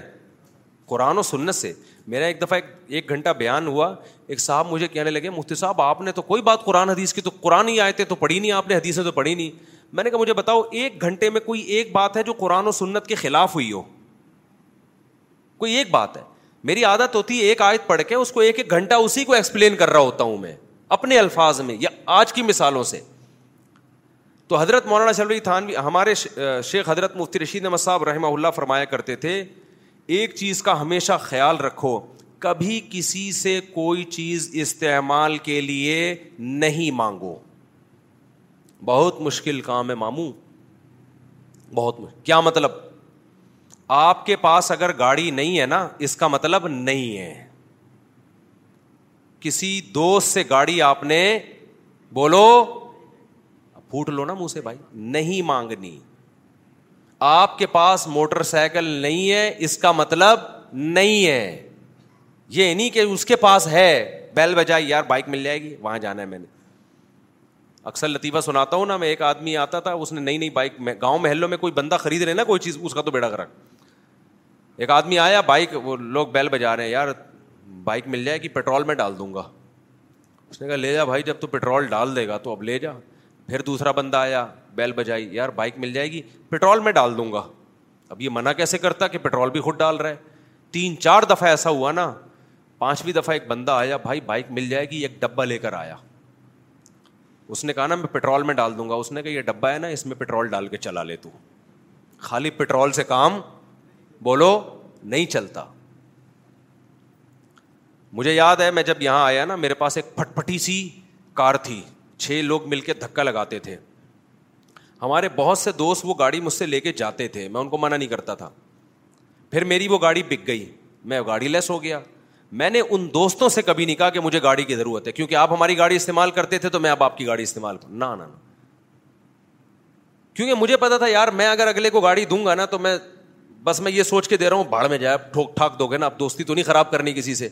قرآن و سنت سے میرا ایک دفعہ ایک گھنٹہ بیان ہوا ایک صاحب مجھے کہنے لگے مفتی صاحب آپ نے تو کوئی بات قرآن حدیث کی تو قرآن ہی آئے تھے تو پڑھی نہیں آپ نے حدیثیں تو پڑھی نہیں میں نے کہا مجھے بتاؤ ایک گھنٹے میں کوئی ایک بات ہے جو قرآن و سنت کے خلاف ہوئی ہو کوئی ایک بات ہے میری عادت ہوتی ہے ایک آیت پڑھ کے اس کو ایک ایک گھنٹہ اسی کو ایکسپلین کر رہا ہوتا ہوں میں اپنے الفاظ میں یا آج کی مثالوں سے تو حضرت مولانا شلوی تھانوی ہمارے شیخ حضرت مفتی رشید احمد صاحب رحمہ اللہ فرمایا کرتے تھے ایک چیز کا ہمیشہ خیال رکھو کبھی کسی سے کوئی چیز استعمال کے لیے نہیں مانگو بہت مشکل کام ہے مامو بہت مشکل کیا مطلب آپ کے پاس اگر گاڑی نہیں ہے نا اس کا مطلب نہیں ہے کسی دوست سے گاڑی آپ نے بولو پھوٹ لو نا منہ سے بھائی نہیں مانگنی آپ کے پاس موٹر سائیکل نہیں ہے اس کا مطلب نہیں ہے یہ نہیں کہ اس کے پاس ہے بیل بجائی یار بائک مل جائے گی وہاں جانا ہے میں نے اکثر لطیفہ سناتا ہوں نا میں ایک آدمی آتا تھا اس نے نئی نئی بائک گاؤں محلوں میں کوئی بندہ خرید رہے نا کوئی چیز اس کا تو بیڑا کر ایک آدمی آیا بائک وہ لوگ بیل بجا رہے ہیں یار بائک مل جائے گی پیٹرول میں ڈال دوں گا اس نے کہا لے جا بھائی جب تو پیٹرول ڈال دے گا تو اب لے جا پھر دوسرا بندہ آیا بیل بجائی یار بائک مل جائے گی پیٹرول میں ڈال دوں گا اب یہ منع کیسے کرتا کہ پیٹرول بھی خود ڈال رہا ہے تین چار دفعہ ایسا ہوا نا پانچویں دفعہ ایک بندہ آیا بھائی بائک مل جائے گی ایک ڈبا لے کر آیا اس نے کہا نا میں پیٹرول میں ڈال دوں گا اس نے کہا یہ ڈبا ہے نا اس میں پیٹرول ڈال کے چلا لے تو خالی پٹرول سے کام بولو نہیں چلتا مجھے یاد ہے میں جب یہاں آیا نا میرے پاس ایک پھٹ پھٹی سی کار تھی چھ لوگ مل کے دھکا لگاتے تھے ہمارے بہت سے دوست وہ گاڑی مجھ سے لے کے جاتے تھے میں ان کو منع نہیں کرتا تھا پھر میری وہ گاڑی بک گئی میں گاڑی لیس ہو گیا میں نے ان دوستوں سے کبھی نہیں کہا کہ مجھے گاڑی کی ضرورت ہے کیونکہ آپ ہماری گاڑی استعمال کرتے تھے تو میں اب آپ کی گاڑی استعمال کروں نہ نہ کیونکہ مجھے پتا تھا یار میں اگر اگلے کو گاڑی دوں گا نا تو میں بس میں یہ سوچ کے دے رہا ہوں بھاڑ میں جائے ٹھوک ٹھاک دو گے نا آپ دوستی تو نہیں خراب کرنی کسی سے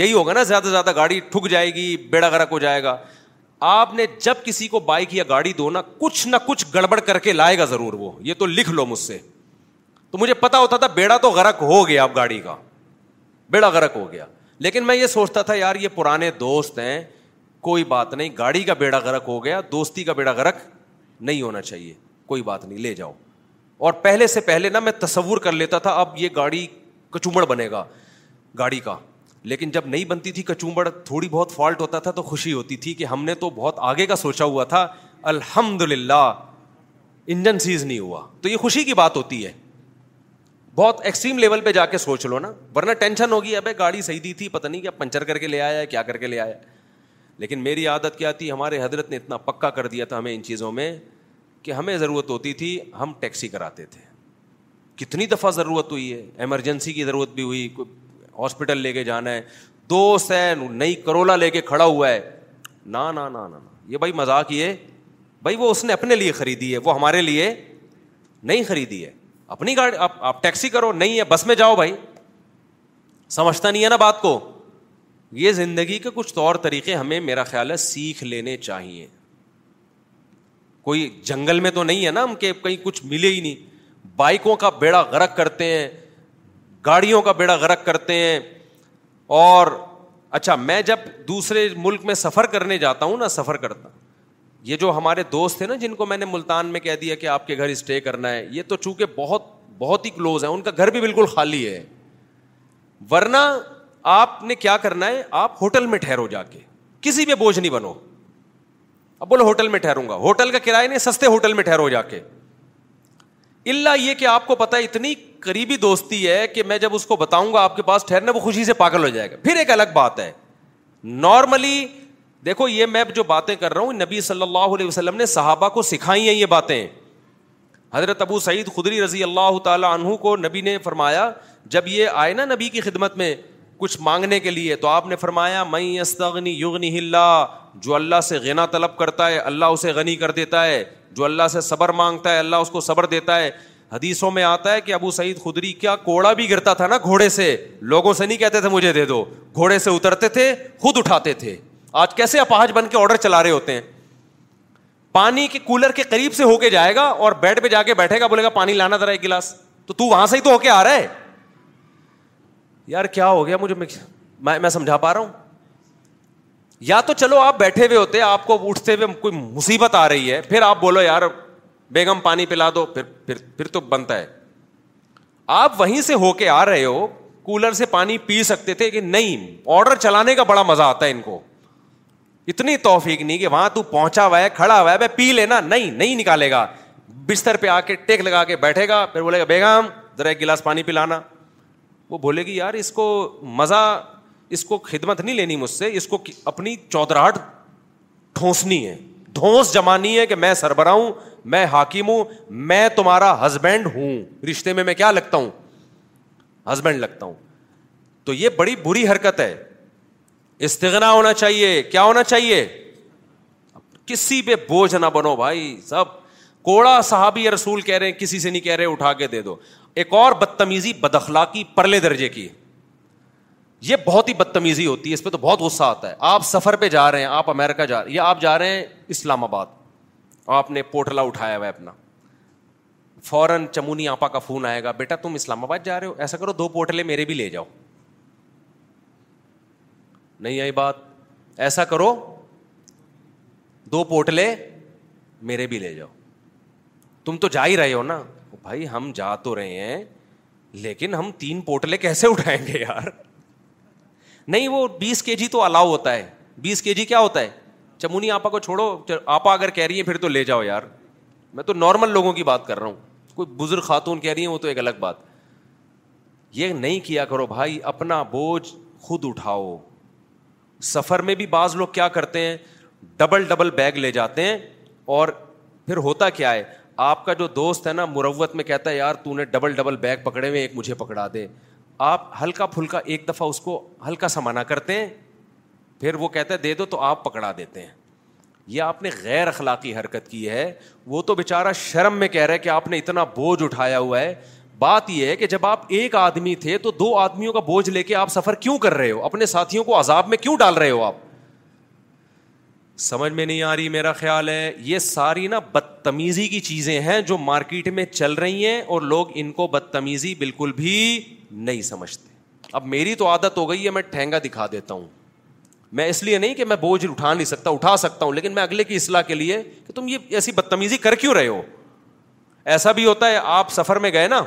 یہی ہوگا نا زیادہ سے زیادہ گاڑی ٹھک جائے گی بیڑا گرک ہو جائے گا آپ نے جب کسی کو بائک یا گاڑی دو نا کچھ نہ کچھ گڑبڑ کر کے لائے گا ضرور وہ یہ تو لکھ لو مجھ سے تو مجھے پتا ہوتا تھا بیڑا تو غرق ہو گیا آپ گاڑی کا بیڑا غرق ہو گیا لیکن میں یہ سوچتا تھا یار یہ پرانے دوست ہیں کوئی بات نہیں گاڑی کا بیڑا غرق ہو گیا دوستی کا بیڑا غرق نہیں ہونا چاہیے کوئی بات نہیں لے جاؤ اور پہلے سے پہلے نا میں تصور کر لیتا تھا اب یہ گاڑی کچومڑ بنے گا گاڑی کا لیکن جب نہیں بنتی تھی کچوبڑ تھوڑی بہت فالٹ ہوتا تھا تو خوشی ہوتی تھی کہ ہم نے تو بہت آگے کا سوچا ہوا تھا الحمد للہ انجن سیز نہیں ہوا تو یہ خوشی کی بات ہوتی ہے بہت ایکسٹریم لیول پہ جا کے سوچ لو نا ورنہ ٹینشن ہوگی ابھی گاڑی صحیح دی تھی پتا نہیں کیا پنچر کر کے لے آیا کیا کر کے لے آیا لیکن میری عادت کیا تھی ہمارے حضرت نے اتنا پکا کر دیا تھا ہمیں ان چیزوں میں کہ ہمیں ضرورت ہوتی تھی ہم ٹیکسی کراتے تھے کتنی دفعہ ضرورت ہوئی ہے ایمرجنسی کی ضرورت بھی ہوئی کوئی ہاسپٹل لے کے جانا ہے دو ہے نئی کرولا لے کے کھڑا ہوا ہے نہ یہ بھائی مذاق یہ بھائی وہ اس نے اپنے لیے خریدی ہے وہ ہمارے لیے نہیں خریدی ہے اپنی گاڑی آپ ٹیکسی کرو نہیں ہے بس میں جاؤ بھائی سمجھتا نہیں ہے نا بات کو یہ زندگی کے کچھ طور طریقے ہمیں میرا خیال ہے سیکھ لینے چاہیے کوئی جنگل میں تو نہیں ہے نا ہم کہ کہیں کچھ ملے ہی نہیں بائکوں کا بیڑا غرق کرتے ہیں گاڑیوں کا بیڑا غرق کرتے ہیں اور اچھا میں جب دوسرے ملک میں سفر کرنے جاتا ہوں نا سفر کرتا یہ جو ہمارے دوست تھے نا جن کو میں نے ملتان میں کہہ دیا کہ آپ کے گھر اسٹے کرنا ہے یہ تو چونکہ بہت بہت ہی کلوز ہے ان کا گھر بھی بالکل خالی ہے ورنہ آپ نے کیا کرنا ہے آپ ہوٹل میں ٹھہرو جا کے کسی بھی بوجھ نہیں بنو اب بولو ہوٹل میں ٹھہروں گا ہوٹل کا کرایہ نہیں سستے ہوٹل میں ٹھہرو جا کے اللہ یہ کہ آپ کو پتا اتنی قریبی دوستی ہے کہ میں جب اس کو بتاؤں گا آپ کے پاس ٹھہرنا وہ خوشی سے پاگل ہو جائے گا پھر ایک الگ بات ہے نارملی دیکھو یہ میں جو باتیں کر رہا ہوں نبی صلی اللہ علیہ وسلم نے صحابہ کو سکھائی ہیں یہ باتیں حضرت ابو سعید خدری رضی اللہ تعالیٰ عنہ کو نبی نے فرمایا جب یہ آئے نا نبی کی خدمت میں کچھ مانگنے کے لیے تو آپ نے فرمایا میں استغنی یغنی اللہ جو اللہ سے غنا طلب کرتا ہے اللہ اسے غنی کر دیتا ہے جو اللہ سے صبر مانگتا ہے اللہ اس کو صبر دیتا ہے حدیثوں میں آتا ہے کہ ابو سعید خدری کیا کوڑا بھی گرتا تھا نا گھوڑے سے لوگوں سے نہیں کہتے تھے مجھے دے دو گھوڑے سے اترتے تھے خود اٹھاتے تھے آج کیسے اپاہج بن کے آڈر چلا رہے ہوتے ہیں پانی کے کولر کے قریب سے ہو کے جائے گا اور بیڈ پہ جا کے بیٹھے گا بولے گا پانی لانا ذرا ایک گلاس تو تو وہاں سے ہی تو ہو کے آ رہا ہے یار کیا ہو گیا مجھے میں میں سمجھا پا رہا ہوں یا تو چلو آپ بیٹھے ہوئے ہوتے آپ کو اٹھتے ہوئے کوئی مصیبت آ رہی ہے پھر آپ بولو یار بیگم پانی پلا دو پھر پھر پھر تو بنتا ہے آپ وہیں سے ہو کے آ رہے ہو کولر سے پانی پی سکتے تھے کہ نہیں آڈر چلانے کا بڑا مزہ آتا ہے ان کو اتنی توفیق نہیں کہ وہاں تو پہنچا ہوا ہوا ہے ہے کھڑا پی لینا نہیں نہیں نکالے گا بستر پہ آ کے ٹیک لگا کے بیٹھے گا پھر بولے گا بیگم ذرا ایک گلاس پانی پلانا وہ بولے گی یار اس کو مزہ اس کو خدمت نہیں لینی مجھ سے اس کو اپنی چودراہٹ ٹھونسنی ہے ڈھونس جمانی ہے کہ میں سربراہ ہوں میں حاکم میں تمہارا ہسبینڈ ہوں رشتے میں میں کیا لگتا ہوں ہسبینڈ لگتا ہوں تو یہ بڑی بری حرکت ہے استغنا ہونا چاہیے کیا ہونا چاہیے کسی پہ بوجھ نہ بنو بھائی سب کوڑا صاحبی رسول کہہ رہے ہیں کسی سے نہیں کہہ رہے اٹھا کے دے دو ایک اور بدتمیزی بدخلاقی پرلے درجے کی یہ بہت ہی بدتمیزی ہوتی ہے اس پہ تو بہت غصہ آتا ہے آپ سفر پہ جا رہے ہیں آپ امیرکا جا رہے ہیں یا آپ جا رہے ہیں اسلام آباد آپ نے پوٹلا اٹھایا ہوا ہے اپنا فوراً چمونی آپا کا فون آئے گا بیٹا تم اسلام آباد جا رہے ہو ایسا کرو دو پوٹلے میرے بھی لے جاؤ نہیں آئی بات ایسا کرو دو پوٹلے میرے بھی لے جاؤ تم تو جا ہی رہے ہو نا بھائی ہم جا تو رہے ہیں لیکن ہم تین پوٹلے کیسے اٹھائیں گے یار نہیں وہ بیس کے جی تو الاؤ ہوتا ہے بیس کے جی کیا ہوتا ہے چمونی آپا کو چھوڑو آپا اگر کہہ رہی ہیں پھر تو لے جاؤ یار میں تو نارمل لوگوں کی بات کر رہا ہوں کوئی بزرگ خاتون کہہ رہی ہیں وہ تو ایک الگ بات یہ نہیں کیا کرو بھائی اپنا بوجھ خود اٹھاؤ سفر میں بھی بعض لوگ کیا کرتے ہیں ڈبل ڈبل بیگ لے جاتے ہیں اور پھر ہوتا کیا ہے آپ کا جو دوست ہے نا مروت میں کہتا ہے یار تو نے ڈبل ڈبل بیگ پکڑے ہوئے ایک مجھے پکڑا دے آپ ہلکا پھلکا ایک دفعہ اس کو ہلکا سمانا کرتے ہیں پھر وہ کہتا ہے دے دو تو آپ پکڑا دیتے ہیں یہ آپ نے غیر اخلاقی حرکت کی ہے وہ تو بےچارا شرم میں کہہ رہا ہے کہ آپ نے اتنا بوجھ اٹھایا ہوا ہے بات یہ ہے کہ جب آپ ایک آدمی تھے تو دو آدمیوں کا بوجھ لے کے آپ سفر کیوں کر رہے ہو اپنے ساتھیوں کو عذاب میں کیوں ڈال رہے ہو آپ سمجھ میں نہیں آ رہی میرا خیال ہے یہ ساری نا بدتمیزی کی چیزیں ہیں جو مارکیٹ میں چل رہی ہیں اور لوگ ان کو بدتمیزی بالکل بھی نہیں سمجھتے اب میری تو عادت ہو گئی ہے میں ٹھینگا دکھا دیتا ہوں میں اس لیے نہیں کہ میں بوجھ اٹھا نہیں سکتا اٹھا سکتا ہوں لیکن میں اگلے کی اصلاح کے لیے کہ تم یہ ایسی بدتمیزی کر کیوں رہے ہو ایسا بھی ہوتا ہے آپ سفر میں گئے نا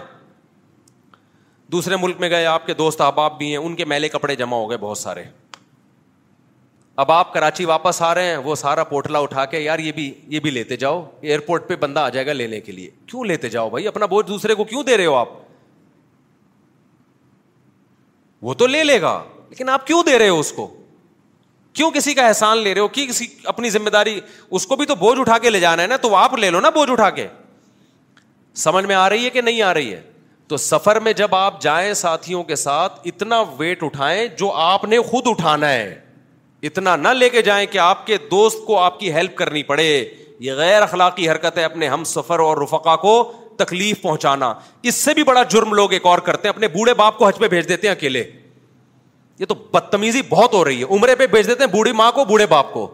دوسرے ملک میں گئے آپ کے دوست احباب بھی ہیں ان کے میلے کپڑے جمع ہو گئے بہت سارے اب آپ کراچی واپس آ رہے ہیں وہ سارا پوٹلا اٹھا کے یار یہ بھی یہ بھی لیتے جاؤ ایئرپورٹ پہ بندہ آ جائے گا لینے کے لیے کیوں لیتے جاؤ بھائی اپنا بوجھ دوسرے کو کیوں دے رہے ہو آپ وہ تو لے لے گا لیکن آپ کیوں دے رہے ہو اس کو کیوں کسی کا احسان لے رہے ہو کی کسی اپنی ذمہ داری اس کو بھی تو بوجھ اٹھا کے لے جانا ہے نا تو آپ لے لو نا بوجھ اٹھا کے سمجھ میں آ رہی ہے کہ نہیں آ رہی ہے تو سفر میں جب آپ جائیں ساتھیوں کے ساتھ اتنا ویٹ اٹھائیں جو آپ نے خود اٹھانا ہے اتنا نہ لے کے جائیں کہ آپ کے دوست کو آپ کی ہیلپ کرنی پڑے یہ غیر اخلاقی حرکت ہے اپنے ہم سفر اور رفقا کو تکلیف پہنچانا اس سے بھی بڑا جرم لوگ ایک اور کرتے ہیں اپنے بوڑھے باپ کو حج پہ بھیج دیتے ہیں اکیلے یہ تو بدتمیزی بہت ہو رہی ہے عمرے پہ بیچ دیتے ہیں بوڑھی ماں کو بوڑھے باپ کو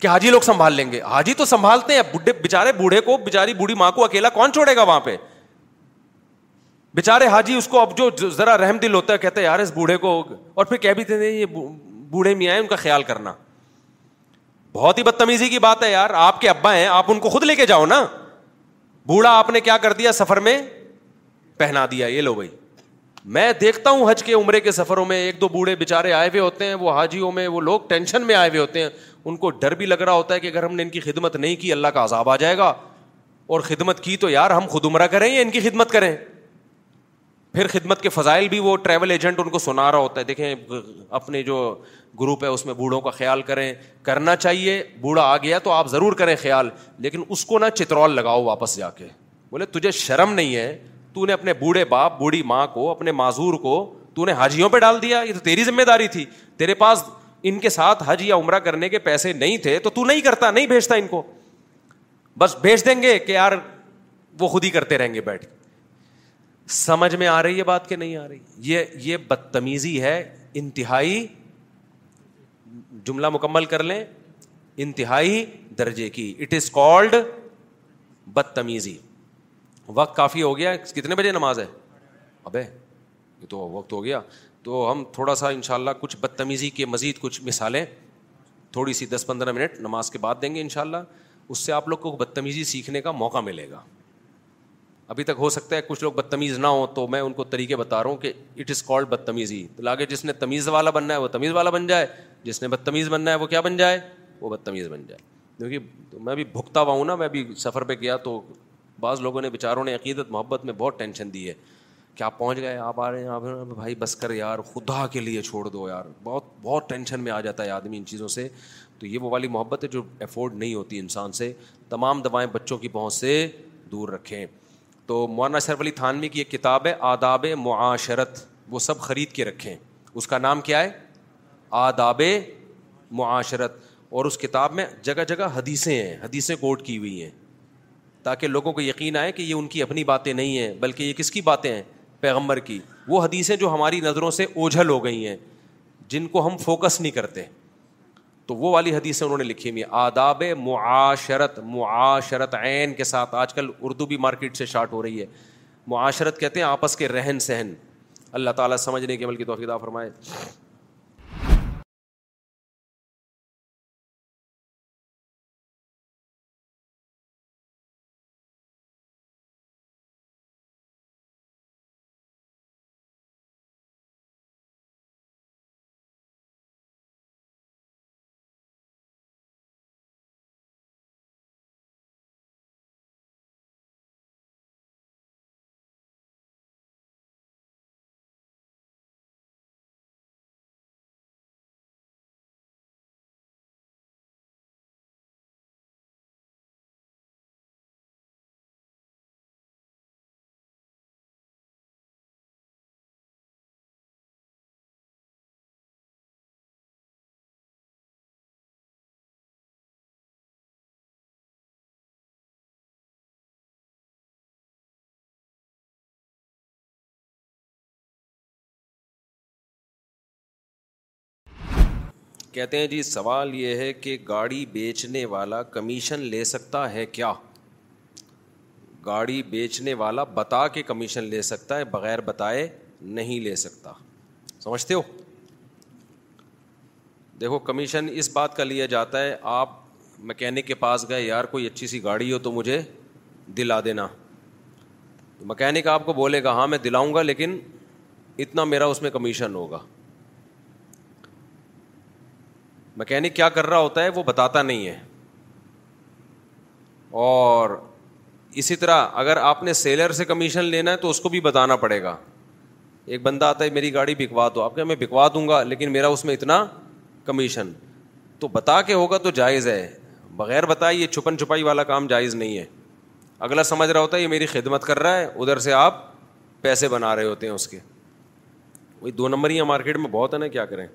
کہ حاجی لوگ سنبھال لیں گے حاجی تو سنبھالتے ہیں بےچارے بوڑھے کو بےچاری بوڑھی ماں کو اکیلا کون چھوڑے گا وہاں پہ بےچارے حاجی اس کو اب جو ذرا رحم دل ہوتا ہے کہتے ہیں یار اس بوڑھے کو اور پھر کہہ بھی یہ بوڑھے میاں آئے ان کا خیال کرنا بہت ہی بدتمیزی کی بات ہے یار آپ کے ابا ہیں آپ ان کو خود لے کے جاؤ نا بوڑھا آپ نے کیا کر دیا سفر میں پہنا دیا یہ لو بھائی میں دیکھتا ہوں حج کے عمرے کے سفروں میں ایک دو بوڑھے بےچارے آئے ہوئے ہوتے ہیں وہ حاجیوں میں وہ لوگ ٹینشن میں آئے ہوئے ہوتے ہیں ان کو ڈر بھی لگ رہا ہوتا ہے کہ اگر ہم نے ان کی خدمت نہیں کی اللہ کا عذاب آ جائے گا اور خدمت کی تو یار ہم خود عمرہ کریں یا ان کی خدمت کریں پھر خدمت کے فضائل بھی وہ ٹریول ایجنٹ ان کو سنا رہا ہوتا ہے دیکھیں اپنے جو گروپ ہے اس میں بوڑھوں کا خیال کریں کرنا چاہیے بوڑھا آ گیا تو آپ ضرور کریں خیال لیکن اس کو نہ چترول لگاؤ واپس جا کے بولے تجھے شرم نہیں ہے تو نے اپنے بوڑھے باپ بوڑھی ماں کو اپنے معذور کو تو نے حاجیوں پہ ڈال دیا یہ تو تیری ذمہ داری تھی تیرے پاس ان کے ساتھ حج یا عمرہ کرنے کے پیسے نہیں تھے تو تو نہیں کرتا نہیں بھیجتا ان کو بس بھیج دیں گے کہ یار وہ خود ہی کرتے رہیں گے بیٹھ سمجھ میں آ رہی ہے بات کہ نہیں آ رہی یہ یہ بدتمیزی ہے انتہائی جملہ مکمل کر لیں انتہائی درجے کی اٹ از کالڈ بدتمیزی وقت کافی ہو گیا ہے کتنے بجے نماز ہے اب ہے یہ تو وقت ہو گیا تو ہم تھوڑا سا ان شاء اللہ کچھ بدتمیزی کے مزید کچھ مثالیں تھوڑی سی دس پندرہ منٹ نماز کے بعد دیں گے ان شاء اللہ اس سے آپ لوگ کو بدتمیزی سیکھنے کا موقع ملے گا ابھی تک ہو سکتا ہے کچھ لوگ بدتمیز نہ ہوں تو میں ان کو طریقے بتا رہا ہوں کہ اٹ از کالڈ بدتمیزی تو لاگے جس نے تمیز والا بننا ہے وہ تمیز والا بن جائے جس نے بدتمیز بننا ہے وہ کیا بن جائے وہ بدتمیز بن جائے کیونکہ میں بھی بھگتا ہوا ہوں نا میں بھی سفر پہ گیا تو بعض لوگوں نے بیچاروں نے عقیدت محبت میں بہت ٹینشن دی ہے کہ آپ پہنچ گئے آپ آ رہے ہیں آپ بھائی بس کر یار خدا کے لیے چھوڑ دو یار بہت بہت ٹینشن میں آ جاتا ہے آدمی ان چیزوں سے تو یہ وہ والی محبت ہے جو افورڈ نہیں ہوتی انسان سے تمام دوائیں بچوں کی پہنچ سے دور رکھیں تو مولانا شرف علی تھانوی کی ایک کتاب ہے آداب معاشرت وہ سب خرید کے رکھیں اس کا نام کیا ہے آداب معاشرت اور اس کتاب میں جگہ جگہ حدیثیں ہیں حدیثیں کوٹ کی ہوئی ہیں تاکہ لوگوں کو یقین آئے کہ یہ ان کی اپنی باتیں نہیں ہیں بلکہ یہ کس کی باتیں ہیں پیغمبر کی وہ حدیثیں جو ہماری نظروں سے اوجھل ہو گئی ہیں جن کو ہم فوکس نہیں کرتے تو وہ والی حدیثیں انہوں نے لکھی ہوئی آداب معاشرت معاشرت عین کے ساتھ آج کل اردو بھی مارکیٹ سے شاٹ ہو رہی ہے معاشرت کہتے ہیں آپس کے رہن سہن اللہ تعالیٰ سمجھنے کے بلکہ تو خدا فرمائے کہتے ہیں جی سوال یہ ہے کہ گاڑی بیچنے والا کمیشن لے سکتا ہے کیا گاڑی بیچنے والا بتا کے کمیشن لے سکتا ہے بغیر بتائے نہیں لے سکتا سمجھتے ہو دیکھو کمیشن اس بات کا لیا جاتا ہے آپ مکینک کے پاس گئے یار کوئی اچھی سی گاڑی ہو تو مجھے دلا دینا مکینک آپ کو بولے گا ہاں میں دلاؤں گا لیکن اتنا میرا اس میں کمیشن ہوگا مکینک کیا کر رہا ہوتا ہے وہ بتاتا نہیں ہے اور اسی طرح اگر آپ نے سیلر سے کمیشن لینا ہے تو اس کو بھی بتانا پڑے گا ایک بندہ آتا ہے میری گاڑی بکوا دو آپ کہ میں بکوا دوں گا لیکن میرا اس میں اتنا کمیشن تو بتا کے ہوگا تو جائز ہے بغیر بتائے یہ چھپن چھپائی والا کام جائز نہیں ہے اگلا سمجھ رہا ہوتا ہے یہ میری خدمت کر رہا ہے ادھر سے آپ پیسے بنا رہے ہوتے ہیں اس کے وہی دو نمبر یہاں مارکیٹ میں بہت ہے نا کیا کریں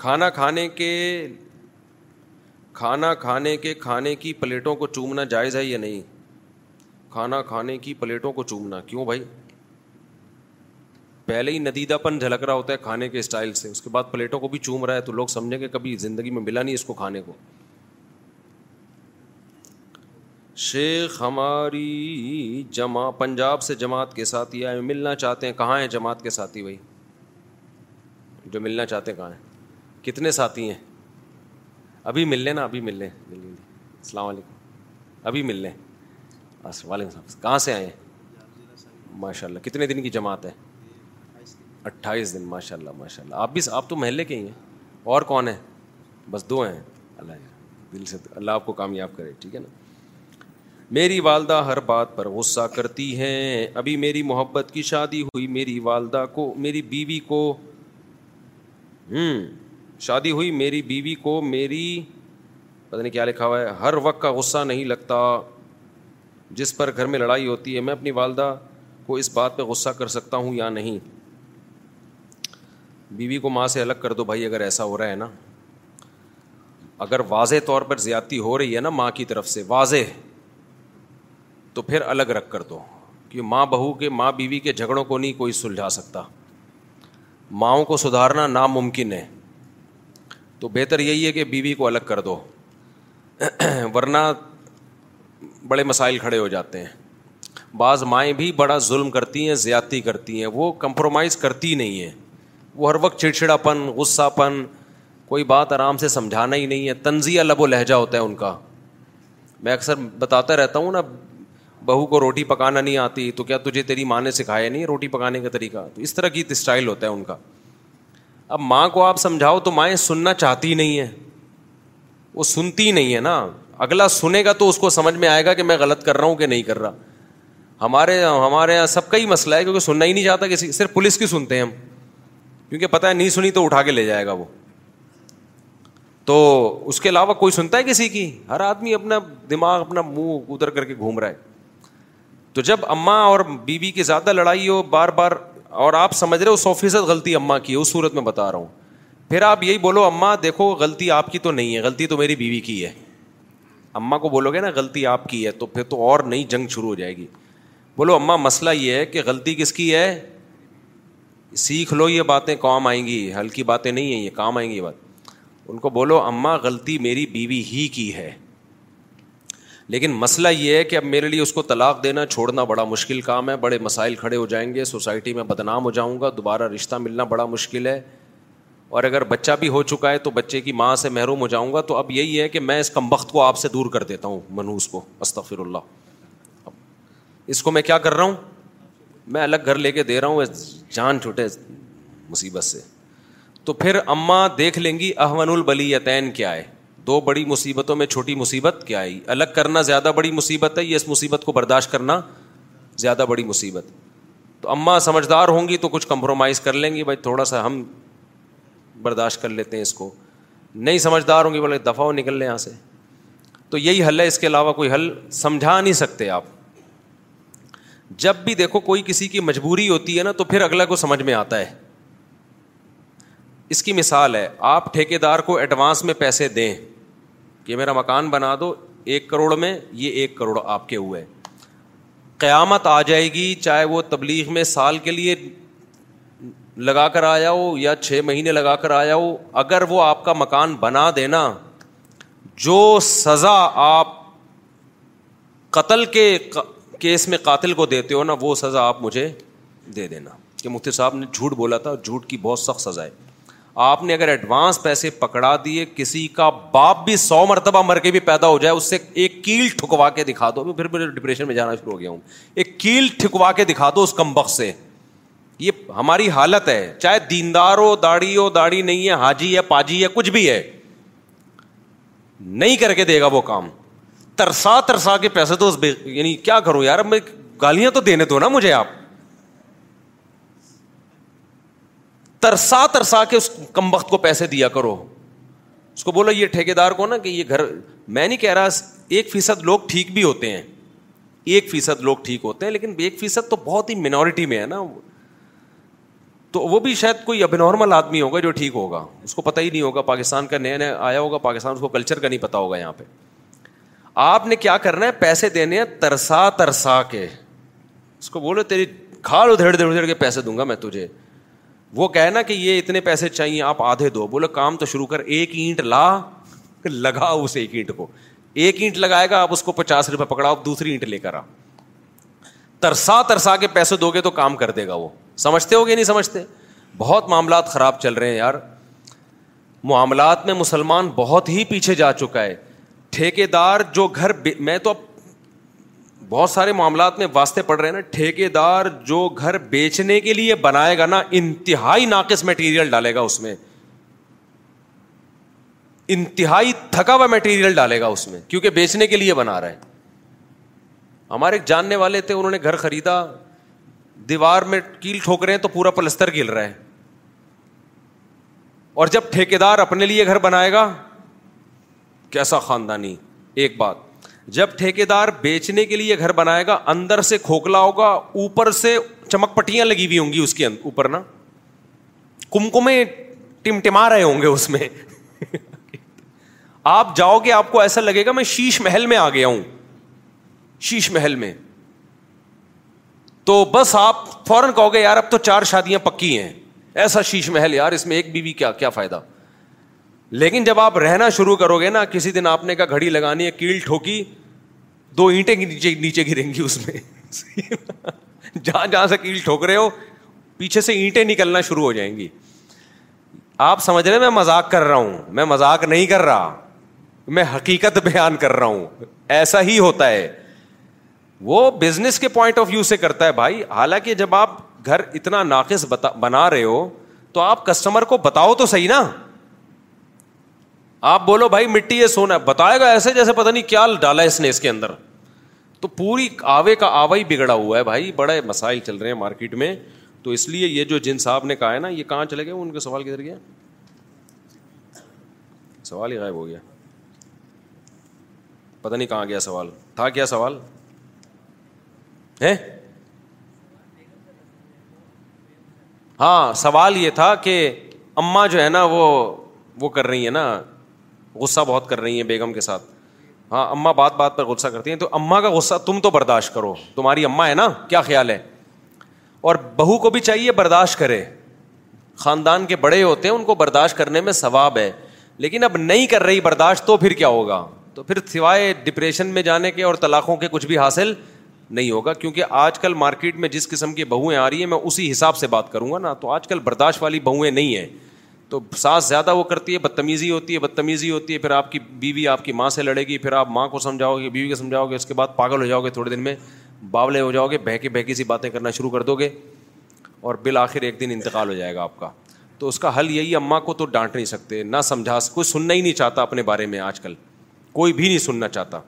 کھانا کھانے کے کھانا کھانے کے کھانے کی پلیٹوں کو چومنا جائز ہے یا نہیں کھانا کھانے کی پلیٹوں کو چومنا کیوں بھائی پہلے ہی ندیدہ پن جھلک رہا ہوتا ہے کھانے کے اسٹائل سے اس کے بعد پلیٹوں کو بھی چوم رہا ہے تو لوگ سمجھیں گے کبھی زندگی میں ملا نہیں اس کو کھانے کو شیخ ہماری جمع پنجاب سے جماعت کے ساتھی آئے ملنا چاہتے ہیں کہاں ہیں جماعت کے ساتھی بھائی جو ملنا چاہتے ہیں کہاں ہیں کتنے ساتھی ہیں ابھی مل لیں نا ابھی مل لیں جلدی جلدی السلام علیکم ابھی مل لیں بس وعلیکم السلام کہاں سے آئے ہیں ماشاء اللہ کتنے دن کی جماعت ہے اٹھائیس دن ماشاء اللہ ماشاء اللہ آپ بھی آپ تو محلے کے ہی ہیں اور کون ہیں بس دو ہیں اللہ جی، دل سے اللہ آپ کو کامیاب کرے ٹھیک ہے نا میری والدہ ہر بات پر غصہ کرتی ہیں ابھی میری محبت کی شادی ہوئی میری والدہ کو میری بیوی کو ہوں شادی ہوئی میری بیوی کو میری پتہ نہیں کیا لکھا ہوا ہے ہر وقت کا غصہ نہیں لگتا جس پر گھر میں لڑائی ہوتی ہے میں اپنی والدہ کو اس بات پہ غصہ کر سکتا ہوں یا نہیں بیوی کو ماں سے الگ کر دو بھائی اگر ایسا ہو رہا ہے نا اگر واضح طور پر زیادتی ہو رہی ہے نا ماں کی طرف سے واضح تو پھر الگ رکھ کر دو کیوں ماں بہو کے ماں بیوی کے جھگڑوں کو نہیں کوئی سلجھا سکتا ماؤں کو سدھارنا ناممکن ہے تو بہتر یہی ہے کہ بیوی کو الگ کر دو ورنہ بڑے مسائل کھڑے ہو جاتے ہیں بعض مائیں بھی بڑا ظلم کرتی ہیں زیادتی کرتی ہیں وہ کمپرومائز کرتی نہیں ہیں وہ ہر وقت چڑچڑا پن غصہ پن کوئی بات آرام سے سمجھانا ہی نہیں ہے تنزیہ لب و لہجہ ہوتا ہے ان کا میں اکثر بتاتا رہتا ہوں نا بہو کو روٹی پکانا نہیں آتی تو کیا تجھے تیری ماں نے سکھایا نہیں روٹی پکانے کا طریقہ تو اس طرح کی اسٹائل ہوتا ہے ان کا اب ماں کو آپ سمجھاؤ تو مائیں سننا چاہتی نہیں ہے وہ سنتی نہیں ہے نا اگلا سنے گا تو اس کو سمجھ میں آئے گا کہ میں غلط کر رہا ہوں کہ نہیں کر رہا ہمارے ہمارے یہاں سب کا ہی مسئلہ ہے کیونکہ سننا ہی نہیں چاہتا کسی صرف پولیس کی سنتے ہیں ہم کیونکہ پتا ہے نہیں سنی تو اٹھا کے لے جائے گا وہ تو اس کے علاوہ کوئی سنتا ہے کسی کی ہر آدمی اپنا دماغ اپنا منہ ادھر کر کے گھوم رہا ہے تو جب اماں اور بیوی بی کی زیادہ لڑائی ہو بار بار اور آپ سمجھ رہے ہو سو فیصد غلطی اماں کی ہے اس صورت میں بتا رہا ہوں پھر آپ یہی بولو اماں دیکھو غلطی آپ کی تو نہیں ہے غلطی تو میری بیوی کی ہے اماں کو بولو گے نا غلطی آپ کی ہے تو پھر تو اور نئی جنگ شروع ہو جائے گی بولو اماں مسئلہ یہ ہے کہ غلطی کس کی ہے سیکھ لو یہ باتیں کام آئیں گی ہلکی باتیں نہیں ہیں یہ کام آئیں گی یہ بات ان کو بولو اماں غلطی میری بیوی ہی کی ہے لیکن مسئلہ یہ ہے کہ اب میرے لیے اس کو طلاق دینا چھوڑنا بڑا مشکل کام ہے بڑے مسائل کھڑے ہو جائیں گے سوسائٹی میں بدنام ہو جاؤں گا دوبارہ رشتہ ملنا بڑا مشکل ہے اور اگر بچہ بھی ہو چکا ہے تو بچے کی ماں سے محروم ہو جاؤں گا تو اب یہی ہے کہ میں اس کمبخت کو آپ سے دور کر دیتا ہوں منوس کو استفر اللہ اب اس کو میں کیا کر رہا ہوں میں الگ گھر لے کے دے رہا ہوں جان چھوٹے مصیبت سے تو پھر اماں دیکھ لیں گی احمن البلی یتین کیا ہے دو بڑی مصیبتوں میں چھوٹی مصیبت کیا آئی الگ کرنا زیادہ بڑی مصیبت ہے یا اس مصیبت کو برداشت کرنا زیادہ بڑی مصیبت تو اماں سمجھدار ہوں گی تو کچھ کمپرومائز کر لیں گی بھائی تھوڑا سا ہم برداشت کر لیتے ہیں اس کو نہیں سمجھدار ہوں گی بولے دفعہ نکل لیں یہاں سے تو یہی حل ہے اس کے علاوہ کوئی حل سمجھا نہیں سکتے آپ جب بھی دیکھو کوئی کسی کی مجبوری ہوتی ہے نا تو پھر اگلا کو سمجھ میں آتا ہے اس کی مثال ہے آپ ٹھیکے دار کو ایڈوانس میں پیسے دیں کہ میرا مکان بنا دو ایک کروڑ میں یہ ایک کروڑ آپ کے ہوئے قیامت آ جائے گی چاہے وہ تبلیغ میں سال کے لیے لگا کر آیا ہو یا چھ مہینے لگا کر آیا ہو اگر وہ آپ کا مکان بنا دینا جو سزا آپ قتل کے کیس میں قاتل کو دیتے ہو نا وہ سزا آپ مجھے دے دینا کہ مفتی صاحب نے جھوٹ بولا تھا جھوٹ کی بہت سخت سزا ہے آپ نے اگر ایڈوانس پیسے پکڑا دیے کسی کا باپ بھی سو مرتبہ مر کے بھی پیدا ہو جائے اس سے ایک کیل ٹھکوا کے دکھا دو پھر ڈپریشن میں جانا شروع ہو گیا ہوں ایک کیل ٹھکوا کے دکھا دو اس کم بخش سے یہ ہماری حالت ہے چاہے دیندار ہو داڑھی ہو داڑھی نہیں ہے حاجی ہے پاجی ہے کچھ بھی ہے نہیں کر کے دے گا وہ کام ترسا ترسا کے پیسے تو یعنی کیا کروں یار میں گالیاں تو دینے دو نا مجھے آپ ترسا ترسا کے اس کم وقت کو پیسے دیا کرو اس کو بولو یہ ٹھیکے دار کو نا کہ یہ گھر میں نہیں کہہ رہا ایک فیصد لوگ ٹھیک بھی ہوتے ہیں ایک فیصد لوگ ٹھیک ہوتے ہیں لیکن ایک فیصد تو بہت ہی مینورٹی میں ہے نا تو وہ بھی شاید کوئی اب نارمل آدمی ہوگا جو ٹھیک ہوگا اس کو پتہ ہی نہیں ہوگا پاکستان کا نیا نیا آیا ہوگا پاکستان اس کو کلچر کا نہیں پتا ہوگا یہاں پہ آپ نے کیا کرنا ہے پیسے دینے ہیں ترسا ترسا کے اس کو بولو تیری کھال ادھیڑ ادھیڑ ادھیڑ کے پیسے دوں گا میں تجھے وہ کہے نا کہ یہ اتنے پیسے چاہیے آپ آدھے دو بولے کام تو شروع کر ایک اینٹ لا لگا اس ایک اینٹ کو ایک اینٹ لگائے گا آپ اس کو پچاس روپے پکڑا آپ دوسری اینٹ لے کر آ ترسا ترسا کے پیسے دو گے تو کام کر دے گا وہ سمجھتے ہو گے نہیں سمجھتے بہت معاملات خراب چل رہے ہیں یار معاملات میں مسلمان بہت ہی پیچھے جا چکا ہے ٹھیکے دار جو گھر میں تو اب بہت سارے معاملات میں واسطے پڑ رہے ہیں نا ٹھیکے دار جو گھر بیچنے کے لیے بنائے گا نا انتہائی ناقص میٹیریل ڈالے گا اس میں انتہائی تھکا ہوا میٹیریل ڈالے گا اس میں کیونکہ بیچنے کے لیے بنا رہا ہے ہمارے جاننے والے تھے انہوں نے گھر خریدا دیوار میں کیل ٹھوک رہے ہیں تو پورا پلستر گل رہا ہے اور جب ٹھیکے دار اپنے لیے گھر بنائے گا کیسا خاندانی ایک بات جب دار بیچنے کے لیے گھر بنائے گا اندر سے کھوکھلا ہوگا اوپر سے چمک پٹیاں لگی ہوئی ہوں گی اس کے اوپر نا کمکمے ٹمٹما رہے ہوں گے اس میں آپ جاؤ گے آپ کو ایسا لگے گا میں شیش محل میں آ گیا ہوں شیش محل میں تو بس آپ فوراً کہو گے یار اب تو چار شادیاں پکی ہیں ایسا شیش محل یار اس میں ایک بیوی کیا کیا فائدہ لیکن جب آپ رہنا شروع کرو گے نا کسی دن آپ نے کا گھڑی لگانی ہے کیل ٹھوکی دو اینٹیں نیچے نیچے گریں گی اس میں جہاں جہاں سے کیل ٹھوک رہے ہو پیچھے سے اینٹیں نکلنا شروع ہو جائیں گی آپ سمجھ رہے میں مذاق کر رہا ہوں میں مذاق نہیں کر رہا میں حقیقت بیان کر رہا ہوں ایسا ہی ہوتا ہے وہ بزنس کے پوائنٹ آف ویو سے کرتا ہے بھائی حالانکہ جب آپ گھر اتنا ناقص بنا رہے ہو تو آپ کسٹمر کو بتاؤ تو صحیح نا آپ بولو بھائی مٹی یہ سونا بتائے گا ایسے جیسے پتا نہیں کیا ڈالا اس نے اس کے اندر تو پوری آوے کا آوا ہی بگڑا ہوا ہے بھائی بڑے مسائل چل رہے ہیں مارکیٹ میں تو اس لیے یہ جو جن صاحب نے کہا ہے نا یہ کہاں چلے گئے ان کے سوال کدھر گیا سوال ہی غائب ہو گیا پتا نہیں کہاں گیا سوال تھا کیا سوال ہے ہاں سوال یہ تھا کہ اماں جو ہے نا وہ کر رہی ہے نا غصہ بہت کر رہی ہیں بیگم کے ساتھ ہاں اماں بات بات پر غصہ کرتی ہیں تو اماں کا غصہ تم تو برداشت کرو تمہاری اماں ہے نا کیا خیال ہے اور بہو کو بھی چاہیے برداشت کرے خاندان کے بڑے ہوتے ہیں ان کو برداشت کرنے میں ثواب ہے لیکن اب نہیں کر رہی برداشت تو پھر کیا ہوگا تو پھر سوائے ڈپریشن میں جانے کے اور طلاقوں کے کچھ بھی حاصل نہیں ہوگا کیونکہ آج کل مارکیٹ میں جس قسم کی بہویں آ رہی ہیں میں اسی حساب سے بات کروں گا نا تو آج کل برداشت والی بہویں نہیں ہیں تو ساس زیادہ وہ کرتی ہے بدتمیزی ہوتی ہے بدتمیزی ہوتی ہے پھر آپ کی بیوی آپ کی ماں سے لڑے گی پھر آپ ماں کو سمجھاؤ گے بیوی کو سمجھاؤ گے اس کے بعد پاگل ہو جاؤ گے تھوڑے دن میں باولے ہو جاؤ گے بہکے کے بہکی سی باتیں کرنا شروع کر دو گے اور بالآخر ایک دن انتقال ہو جائے گا آپ کا تو اس کا حل یہی ہے اماں کو تو ڈانٹ نہیں سکتے نہ سمجھا کوئی سننا ہی نہیں چاہتا اپنے بارے میں آج کل کوئی بھی نہیں سننا چاہتا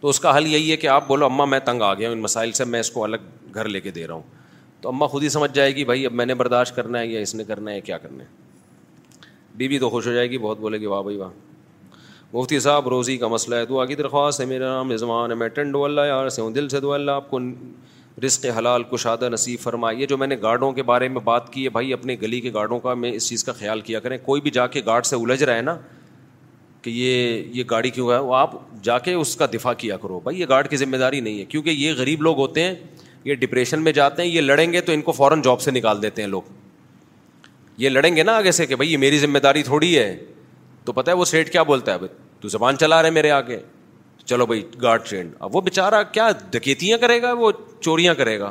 تو اس کا حل یہی ہے کہ آپ بولو اماں میں تنگ آ گیا ہوں ان مسائل سے میں اس کو الگ گھر لے کے دے رہا ہوں تو اماں خود ہی سمجھ جائے گی بھائی اب میں نے برداشت کرنا ہے یا اس نے کرنا ہے کیا کرنا ہے بی بی تو خوش ہو جائے گی بہت بولے گی واہ بھائی واہ مفتی صاحب روزی کا مسئلہ ہے دعا کی درخواست ہے میرا نام رضوان ہے میں اللہ یار سے ہوں دل سے دو اللہ آپ کو رزق حلال کشادہ نصیب فرمائیے جو میں نے گارڈوں کے بارے میں بات کی ہے بھائی اپنے گلی کے گارڈوں کا میں اس چیز کا خیال کیا کریں کوئی بھی جا کے گارڈ سے الجھ رہا ہے نا کہ یہ یہ گاڑی کیوں ہے وہ آپ جا کے اس کا دفاع کیا کرو بھائی یہ گارڈ کی ذمہ داری نہیں ہے کیونکہ یہ غریب لوگ ہوتے ہیں یہ ڈپریشن میں جاتے ہیں یہ لڑیں گے تو ان کو فوراً جاب سے نکال دیتے ہیں لوگ یہ لڑیں گے نا آگے سے کہ بھائی یہ میری ذمہ داری تھوڑی ہے تو پتہ ہے وہ سیٹ کیا بولتا ہے تو زبان چلا رہے میرے آگے چلو بھائی گارڈ ٹرینڈ اب وہ بےچارا کیا ڈکیتیاں کرے گا وہ چوریاں کرے گا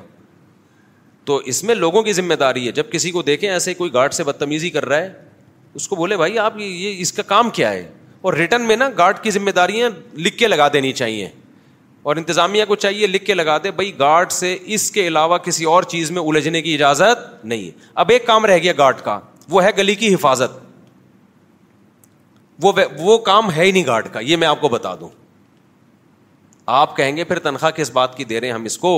تو اس میں لوگوں کی ذمہ داری ہے جب کسی کو دیکھیں ایسے کوئی گارڈ سے بدتمیزی کر رہا ہے اس کو بولے بھائی آپ یہ اس کا کام کیا ہے اور ریٹرن میں نا گارڈ کی ذمہ داریاں لکھ کے لگا دینی چاہیے اور انتظامیہ کو چاہیے لکھ کے لگا دے بھائی گارڈ سے اس کے علاوہ کسی اور چیز میں الجھنے کی اجازت نہیں ہے اب ایک کام رہ گیا گارڈ کا وہ ہے گلی کی حفاظت وہ وہ کام ہے ہی نہیں گارڈ کا یہ میں آپ کو بتا دوں آپ کہیں گے پھر تنخواہ کس بات کی دے رہے ہیں ہم اس کو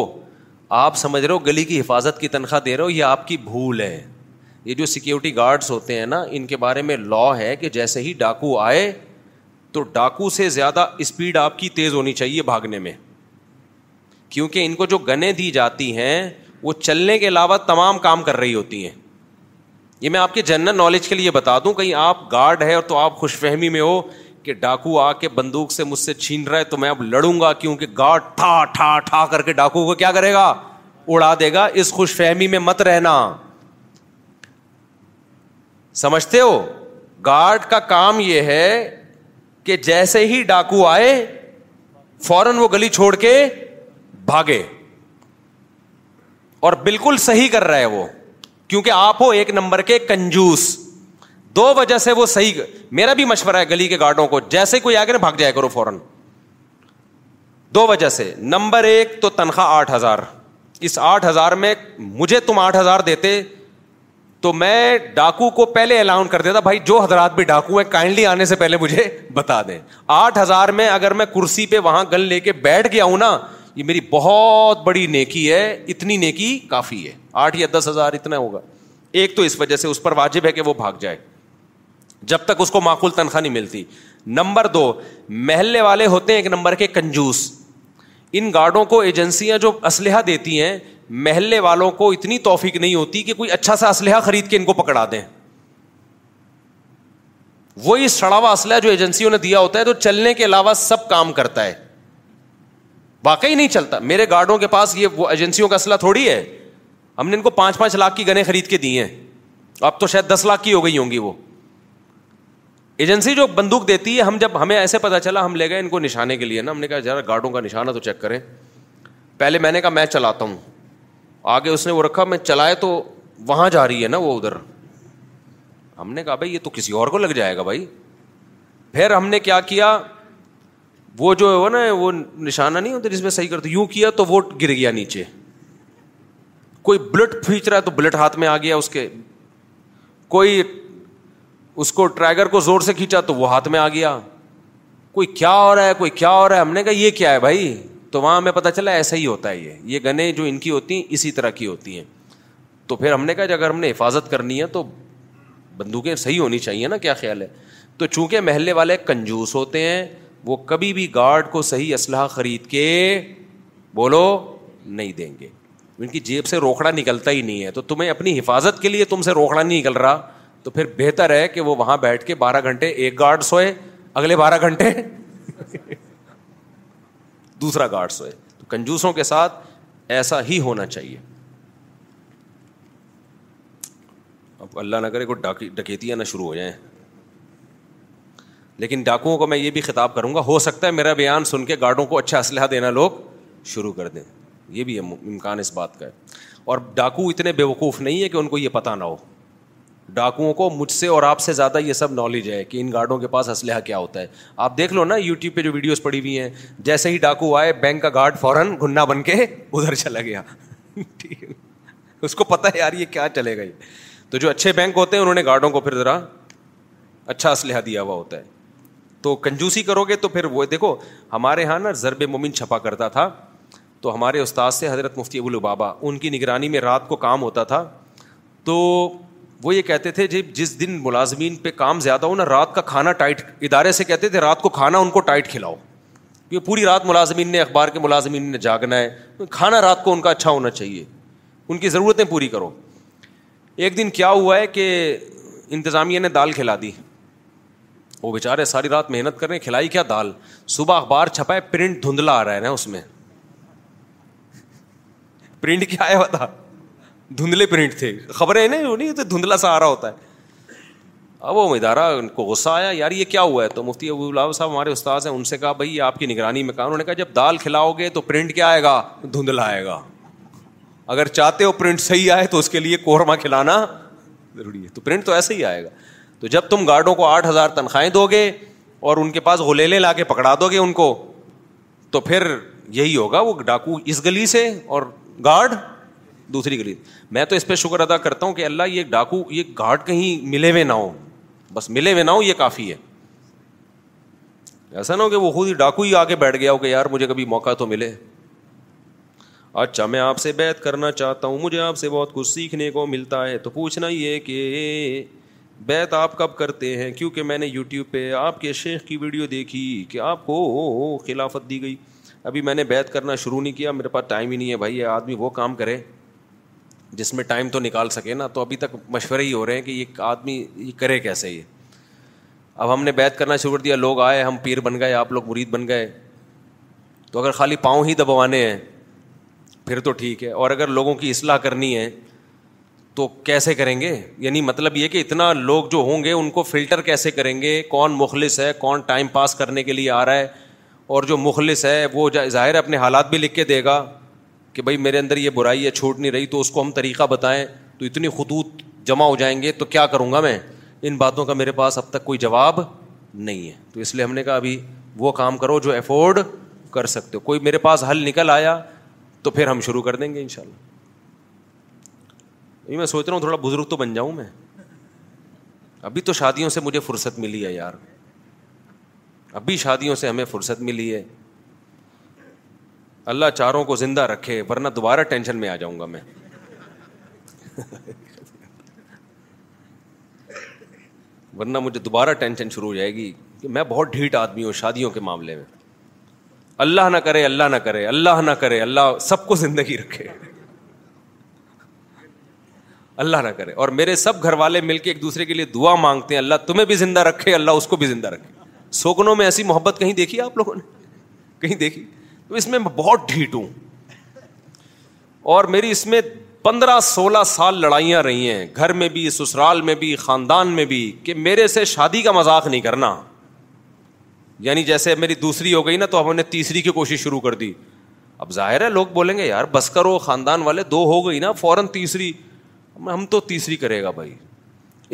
آپ سمجھ رہے ہو گلی کی حفاظت کی تنخواہ دے رہے ہو یہ آپ کی بھول ہے یہ جو سیکیورٹی گارڈس ہوتے ہیں نا ان کے بارے میں لا ہے کہ جیسے ہی ڈاکو آئے تو ڈاکو سے زیادہ اسپیڈ آپ کی تیز ہونی چاہیے بھاگنے میں کیونکہ ان کو جو گنے دی جاتی ہیں وہ چلنے کے علاوہ تمام کام کر رہی ہوتی ہیں یہ میں آپ کے جنرل نالج کے لیے بتا دوں کہیں آپ گارڈ ہے اور تو آپ خوش فہمی میں ہو کہ ڈاکو آ کے بندوق سے مجھ سے چھین رہا ہے تو میں اب لڑوں گا کیونکہ گارڈ ٹھا ٹھا کر کے ڈاکو کو کیا کرے گا اڑا دے گا اس خوش فہمی میں مت رہنا سمجھتے ہو گارڈ کا کام یہ ہے کہ جیسے ہی ڈاکو آئے فوراً وہ گلی چھوڑ کے بھاگے اور بالکل صحیح کر رہا ہے وہ کیونکہ آپ ہو ایک نمبر کے کنجوس دو وجہ سے وہ صحیح میرا بھی مشورہ ہے گلی کے گارڈوں کو جیسے کوئی آگے نا بھاگ جائے کرو فوراً دو وجہ سے نمبر ایک تو تنخواہ آٹھ ہزار اس آٹھ ہزار میں مجھے تم آٹھ ہزار دیتے تو میں ڈاکو کو پہلے الاؤن کر دیتا بھائی جو حضرات بھی ڈاکو ہیں کائنڈلی آنے سے پہلے مجھے بتا دیں آٹھ ہزار میں اگر میں کرسی پہ وہاں گل لے کے بیٹھ گیا ہوں نا یہ میری بہت بڑی نیکی ہے اتنی نیکی کافی ہے آٹھ یا دس ہزار اتنا ہوگا ایک تو اس وجہ سے اس پر واجب ہے کہ وہ بھاگ جائے جب تک اس کو معقول تنخواہ نہیں ملتی نمبر دو محلے والے ہوتے ہیں ایک نمبر کے کنجوس ان گارڈوں کو ایجنسیاں جو اسلحہ دیتی ہیں محلے والوں کو اتنی توفیق نہیں ہوتی کہ کوئی اچھا سا اسلحہ خرید کے ان کو پکڑا دیں وہی سڑا ہوا اسلحہ جو ایجنسیوں نے دیا ہوتا ہے تو چلنے کے علاوہ سب کام کرتا ہے واقعی نہیں چلتا میرے گارڈوں کے پاس یہ وہ ایجنسیوں کا اسلحہ تھوڑی ہے ہم نے ان کو پانچ پانچ لاکھ کی گنے خرید کے دی ہیں اب تو شاید دس لاکھ کی ہو گئی ہوں گی وہ ایجنسی جو بندوق دیتی ہے ہم جب ہمیں ایسے پتا چلا ہم لے گئے ان کو نشانے کے لیے نا ہم نے کہا یار گارڈوں کا نشانہ تو چیک کریں پہلے میں نے کہا میں چلاتا ہوں آگے اس نے وہ رکھا میں چلائے تو وہاں جا رہی ہے نا وہ ادھر ہم نے کہا بھائی یہ تو کسی اور کو لگ جائے گا بھائی پھر ہم نے کیا کیا وہ جو ہے نا وہ نشانہ نہیں ہوتا جس میں صحیح کرتے یوں کیا تو وہ گر گیا نیچے کوئی بلٹ پھینچ رہا ہے تو بلٹ ہاتھ میں آ گیا اس کے کوئی اس کو ٹریگر کو زور سے کھینچا تو وہ ہاتھ میں آ گیا کوئی کیا ہو رہا ہے کوئی کیا ہو رہا ہے ہم نے کہا یہ کیا ہے بھائی تو وہاں ہمیں پتہ چلا ایسا ہی ہوتا ہے یہ یہ گنے جو ان کی ہوتی ہیں اسی طرح کی ہوتی ہیں تو پھر ہم نے کہا اگر ہم نے حفاظت کرنی ہے تو بندوقیں صحیح ہونی چاہیے نا کیا خیال ہے تو چونکہ محلے والے کنجوس ہوتے ہیں وہ کبھی بھی گارڈ کو صحیح اسلحہ خرید کے بولو نہیں دیں گے ان کی جیب سے روکڑا نکلتا ہی نہیں ہے تو تمہیں اپنی حفاظت کے لیے تم سے روکڑا نہیں نکل رہا تو پھر بہتر ہے کہ وہ وہاں بیٹھ کے بارہ گھنٹے ایک گارڈ سوئے اگلے بارہ گھنٹے دوسرا گارڈ سوئے تو کنجوسوں کے ساتھ ایسا ہی ہونا چاہیے اب اللہ نہ کرے نگر ڈکیتیاں نہ شروع ہو جائیں لیکن ڈاکوؤں کو میں یہ بھی خطاب کروں گا ہو سکتا ہے میرا بیان سن کے گارڈوں کو اچھا اسلحہ دینا لوگ شروع کر دیں یہ بھی امکان اس بات کا ہے اور ڈاکو اتنے بیوقوف نہیں ہے کہ ان کو یہ پتہ نہ ہو ڈاکوؤں کو مجھ سے اور آپ سے زیادہ یہ سب نالج ہے کہ ان گارڈوں کے پاس اسلحہ کیا ہوتا ہے آپ دیکھ لو نا یوٹیوب پہ جو ویڈیوز پڑی ہوئی ہیں جیسے ہی ڈاکو آئے بینک کا گارڈ فوراً گھننا بن کے ادھر چلا گیا ٹھیک ہے اس کو پتا ہے یار یہ کیا چلے گا یہ تو جو اچھے بینک ہوتے ہیں انہوں نے گارڈوں کو پھر ذرا اچھا اسلحہ دیا ہوا ہوتا ہے تو کنجوسی کرو گے تو پھر وہ دیکھو ہمارے یہاں نا ضرب ممن چھپا کرتا تھا تو ہمارے استاد سے حضرت مفتی ابوالبابا ان کی نگرانی میں رات کو کام ہوتا تھا تو وہ یہ کہتے تھے جی جس دن ملازمین پہ کام زیادہ ہو نا رات کا کھانا ٹائٹ ادارے سے کہتے تھے رات کو کھانا ان کو ٹائٹ کھلاؤ کیونکہ پوری رات ملازمین نے اخبار کے ملازمین نے جاگنا ہے کھانا رات کو ان کا اچھا ہونا چاہیے ان کی ضرورتیں پوری کرو ایک دن کیا ہوا ہے کہ انتظامیہ نے دال کھلا دی وہ بیچارے ساری رات محنت کر رہے ہیں کھلائی کیا دال صبح اخبار چھپا ہے پرنٹ دھندلا آ رہا ہے نا اس میں پرنٹ کیا ہے ہوا تھا دھندلے پرنٹ تھے خبریں نا نہیں تو دھندلا سا آ رہا ہوتا ہے اب وہ ادارہ ان کو غصہ آیا یار یہ کیا ہوا ہے تو مفتی ابو اللہ صاحب ہمارے استاد ہیں ان سے کہا بھائی آپ کی نگرانی میں کہا انہوں نے کہا جب دال کھلاؤ گے تو پرنٹ کیا آئے گا دھندلا آئے گا اگر چاہتے ہو پرنٹ صحیح آئے تو اس کے لیے کورما کھلانا ضروری ہے تو پرنٹ تو ایسے ہی آئے گا تو جب تم گارڈوں کو آٹھ ہزار تنخواہیں دو گے اور ان کے پاس گلیلے لا کے پکڑا دو گے ان کو تو پھر یہی ہوگا وہ ڈاکو اس گلی سے اور گارڈ دوسری گلی میں تو اس پہ شکر ادا کرتا ہوں کہ اللہ یہ ڈاکو یہ گھاٹ کہیں ملے ہوئے نہ ہو بس ملے ہوئے نہ ہو یہ کافی ہے ایسا نہ ہو کہ وہ خود ہی ڈاکو ہی آ کے بیٹھ گیا ہو کہ یار مجھے کبھی موقع تو ملے اچھا میں آپ سے بیت کرنا چاہتا ہوں مجھے آپ سے بہت کچھ سیکھنے کو ملتا ہے تو پوچھنا یہ کہ بیت آپ کب کرتے ہیں کیونکہ میں نے یوٹیوب پہ آپ کے شیخ کی ویڈیو دیکھی کہ آپ کو خلافت دی گئی ابھی میں نے بیت کرنا شروع نہیں کیا میرے پاس ٹائم ہی نہیں ہے بھائی آدمی وہ کام کرے جس میں ٹائم تو نکال سکے نا تو ابھی تک مشورے ہی ہو رہے ہیں کہ یہ آدمی یہ کرے کیسے یہ اب ہم نے بیت کرنا شروع کر دیا لوگ آئے ہم پیر بن گئے آپ لوگ مرید بن گئے تو اگر خالی پاؤں ہی دبوانے ہیں پھر تو ٹھیک ہے اور اگر لوگوں کی اصلاح کرنی ہے تو کیسے کریں گے یعنی مطلب یہ کہ اتنا لوگ جو ہوں گے ان کو فلٹر کیسے کریں گے کون مخلص ہے کون ٹائم پاس کرنے کے لیے آ رہا ہے اور جو مخلص ہے وہ ظاہر اپنے حالات بھی لکھ کے دے گا کہ بھائی میرے اندر یہ برائی ہے چھوٹ نہیں رہی تو اس کو ہم طریقہ بتائیں تو اتنی خطوط جمع ہو جائیں گے تو کیا کروں گا میں ان باتوں کا میرے پاس اب تک کوئی جواب نہیں ہے تو اس لیے ہم نے کہا ابھی وہ کام کرو جو افورڈ کر سکتے ہو کوئی میرے پاس حل نکل آیا تو پھر ہم شروع کر دیں گے ان شاء اللہ میں سوچ رہا ہوں تھوڑا بزرگ تو بن جاؤں میں ابھی تو شادیوں سے مجھے فرصت ملی ہے یار ابھی شادیوں سے ہمیں فرصت ملی ہے اللہ چاروں کو زندہ رکھے ورنہ دوبارہ ٹینشن میں آ جاؤں گا میں ورنہ مجھے دوبارہ ٹینشن شروع ہو جائے گی کہ میں بہت ڈھیٹ آدمی ہوں شادیوں کے معاملے میں اللہ نہ کرے اللہ نہ کرے اللہ نہ کرے اللہ سب کو زندگی رکھے اللہ نہ کرے اور میرے سب گھر والے مل کے ایک دوسرے کے لیے دعا مانگتے ہیں اللہ تمہیں بھی زندہ رکھے اللہ اس کو بھی زندہ رکھے سوکنوں میں ایسی محبت کہیں دیکھی آپ لوگوں نے کہیں دیکھی تو اس میں بہت ڈھیٹ ہوں اور میری اس میں پندرہ سولہ سال لڑائیاں رہی ہیں گھر میں بھی سسرال میں بھی خاندان میں بھی کہ میرے سے شادی کا مذاق نہیں کرنا یعنی جیسے میری دوسری ہو گئی نا تو ہم نے تیسری کی کوشش شروع کر دی اب ظاہر ہے لوگ بولیں گے یار بس کرو خاندان والے دو ہو گئی نا فوراً تیسری ہم تو تیسری کرے گا بھائی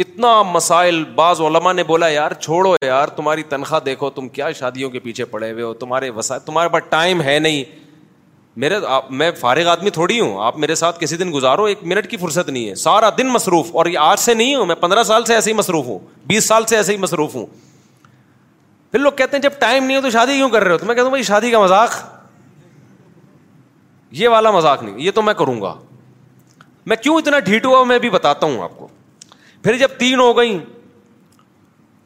اتنا مسائل بعض علماء نے بولا یار چھوڑو یار تمہاری تنخواہ دیکھو تم کیا شادیوں کے پیچھے پڑے ہوئے ہو تمہارے وسائل تمہارے پاس ٹائم ہے نہیں میرے میں فارغ آدمی تھوڑی ہوں آپ میرے ساتھ کسی دن گزارو ایک منٹ کی فرصت نہیں ہے سارا دن مصروف اور یہ آج سے نہیں ہوں میں پندرہ سال سے ایسے ہی مصروف ہوں بیس سال سے ایسے ہی مصروف ہوں پھر لوگ کہتے ہیں جب ٹائم نہیں ہو تو شادی کیوں کر رہے ہو تو میں کہتا ہوں بھائی شادی کا مذاق یہ والا مذاق نہیں یہ تو میں کروں گا میں کیوں اتنا ڈھیٹ ہوا میں بھی بتاتا ہوں آپ کو پھر جب تین ہو گئیں